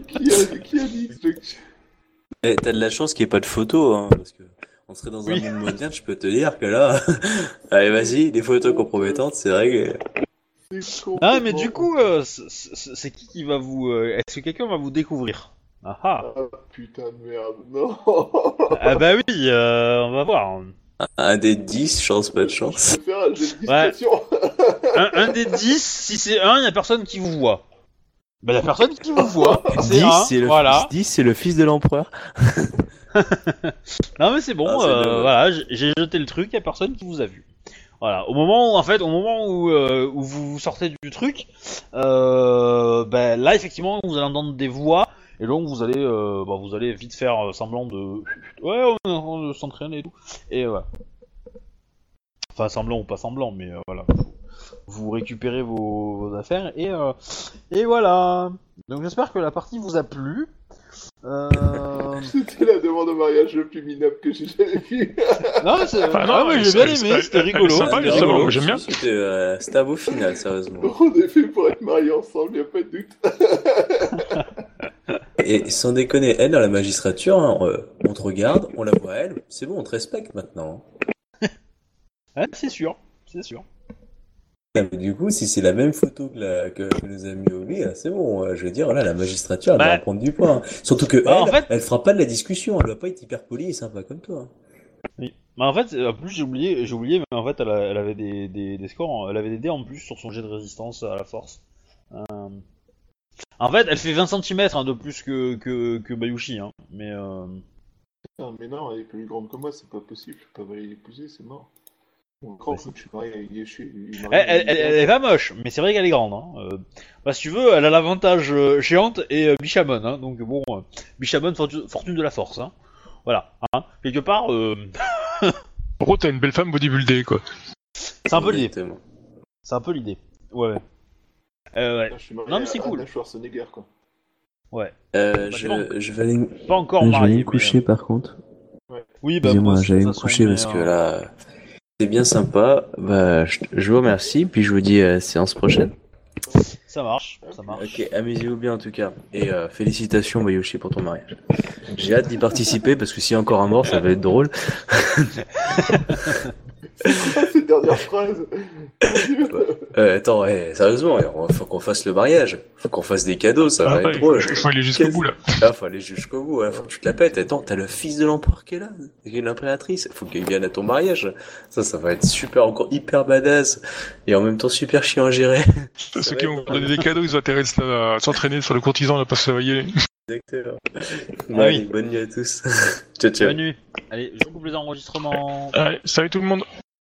qui, a, qui a dit que je- Eh, T'as de la chance qu'il n'y ait pas de photos, hein, parce que on serait dans un Oui. monde moderne, je peux te dire que là, allez vas-y, des photos compromettantes, c'est réglé. c'est Ah mais du coup, euh, c'est- c'est c'est qui qui va vous, euh, est-ce que quelqu'un va vous découvrir? Ah ah. Ah putain de merde, non Ah bah oui, euh, on va voir. Un des 10, chance, pas de chance. Je vais faire un de discrétion. Un, un des 10, si c'est un, il y a personne qui vous voit. Bah la personne qui vous voit, c'est 10, un, c'est le, voilà. 10, c'est le fils de l'empereur. Non mais c'est bon, Ah, c'est euh, ouais. voilà, j'ai- j'ai jeté le truc, il y a personne qui vous a vu. Voilà, au moment où en fait, au moment où, euh, où vous sortez du truc, euh, ben là effectivement vous allez entendre des voix et donc vous allez, euh, bah, vous allez vite faire euh, semblant de, ouais, on est en train de s'entraîner et tout, et voilà. Enfin semblant ou pas semblant, mais euh, voilà, vous, récupérez vos, vos affaires et euh, et voilà. Donc j'espère que la partie vous a plu. Euh... C'était la demande de mariage le plus minable que j'ai jamais vu. Non, c'est... Enfin, non, ah elle- j'ai bien aimé, c'était rigolo. sympa, C'était rigolo. j'aime bien. C'était euh, c'était un beau final, sérieusement. On est fait pour être mariés ensemble, y a pas de doute. Et sans déconner, elle, dans la magistrature, hein, on te regarde, on la voit elle, c'est bon, on te respecte maintenant. Ouais, c'est sûr, c'est sûr. Ah, mais du coup, si c'est la même photo que, la, que, que nous a mis Obi, là, c'est bon, euh, je veux dire, là, la magistrature, elle Bah. va en prendre du poids. hein. Surtout que Bah, elle, en fait- elle fera pas de la discussion, elle va pas être hyper polie et sympa comme toi. hein. Oui. Mais en fait, en plus, j'ai oublié, j'ai oublié, mais en fait, elle, a- elle avait des, des, des scores, elle avait des dés en plus sur son jet de résistance à la force. Euh, En fait, elle fait 20 cm de plus que, que, que Bayushi, hein. Mais euh... Putain, mais non, elle est plus grande que moi, c'est pas possible, je peux pas aller l'épouser, c'est mort. Mon grand, faut que je suis marié avec Yeshu. il est marié elle, est pas moche, mais c'est vrai qu'elle est grande. Hein. Euh, bah, si tu veux, elle a l'avantage euh, géante et euh, Bishamon, hein. Donc bon, euh, Bishamon, fortu- fortune de la force, hein. Voilà. Hein. Quelque part, euh, En gros, t'as une belle femme bodybuildée, quoi? c'est un peu l'idée. C'est un peu l'idée. Ouais. Euh, ouais. Là, je suis marié Non, mais c'est à cool. Arnold Schwarzenegger, quoi. Ouais. Euh, Bah, bon. je, je vais aller, Pas encore je vais marié. aller mais, me coucher euh, par contre. Oui, bah, Excusez-moi, j'allais de me toute coucher parce que euh, là, c'est bien sympa. Bah, je, je vous remercie, puis je vous dis à la séance prochaine. Ça marche, ça marche. Ok, amusez-vous bien en tout cas. Et euh, félicitations Bayoshi pour ton mariage. J'ai hâte d'y participer parce que s'il y a encore un mort, ça va être drôle. Dernière phrase. Euh, attends, ouais, sérieusement, il faut qu'on fasse le mariage. Faut qu'on fasse des cadeaux, ça va Ah, être il drôle. faut, il faut aller jusqu'au bout, là. Là, faut aller jusqu'au bout, hein. faut que tu te la pètes. Attends, t'as le fils de l'empereur qui est là, qui est l'impératrice. Faut qu'il vienne à ton mariage. Ça, ça va être super, encore hyper badass. Et en même temps super chiant à gérer. Ceux qui vont donner des cadeaux, ils ont intérêt de se- à s'entraîner sur le courtisan, là, parce que ça va y aller. Exactement. Ah oui. bonne nuit à tous. ciao, ciao. Bonne nuit. Allez, je coupe les enregistrements. Allez, salut tout le monde.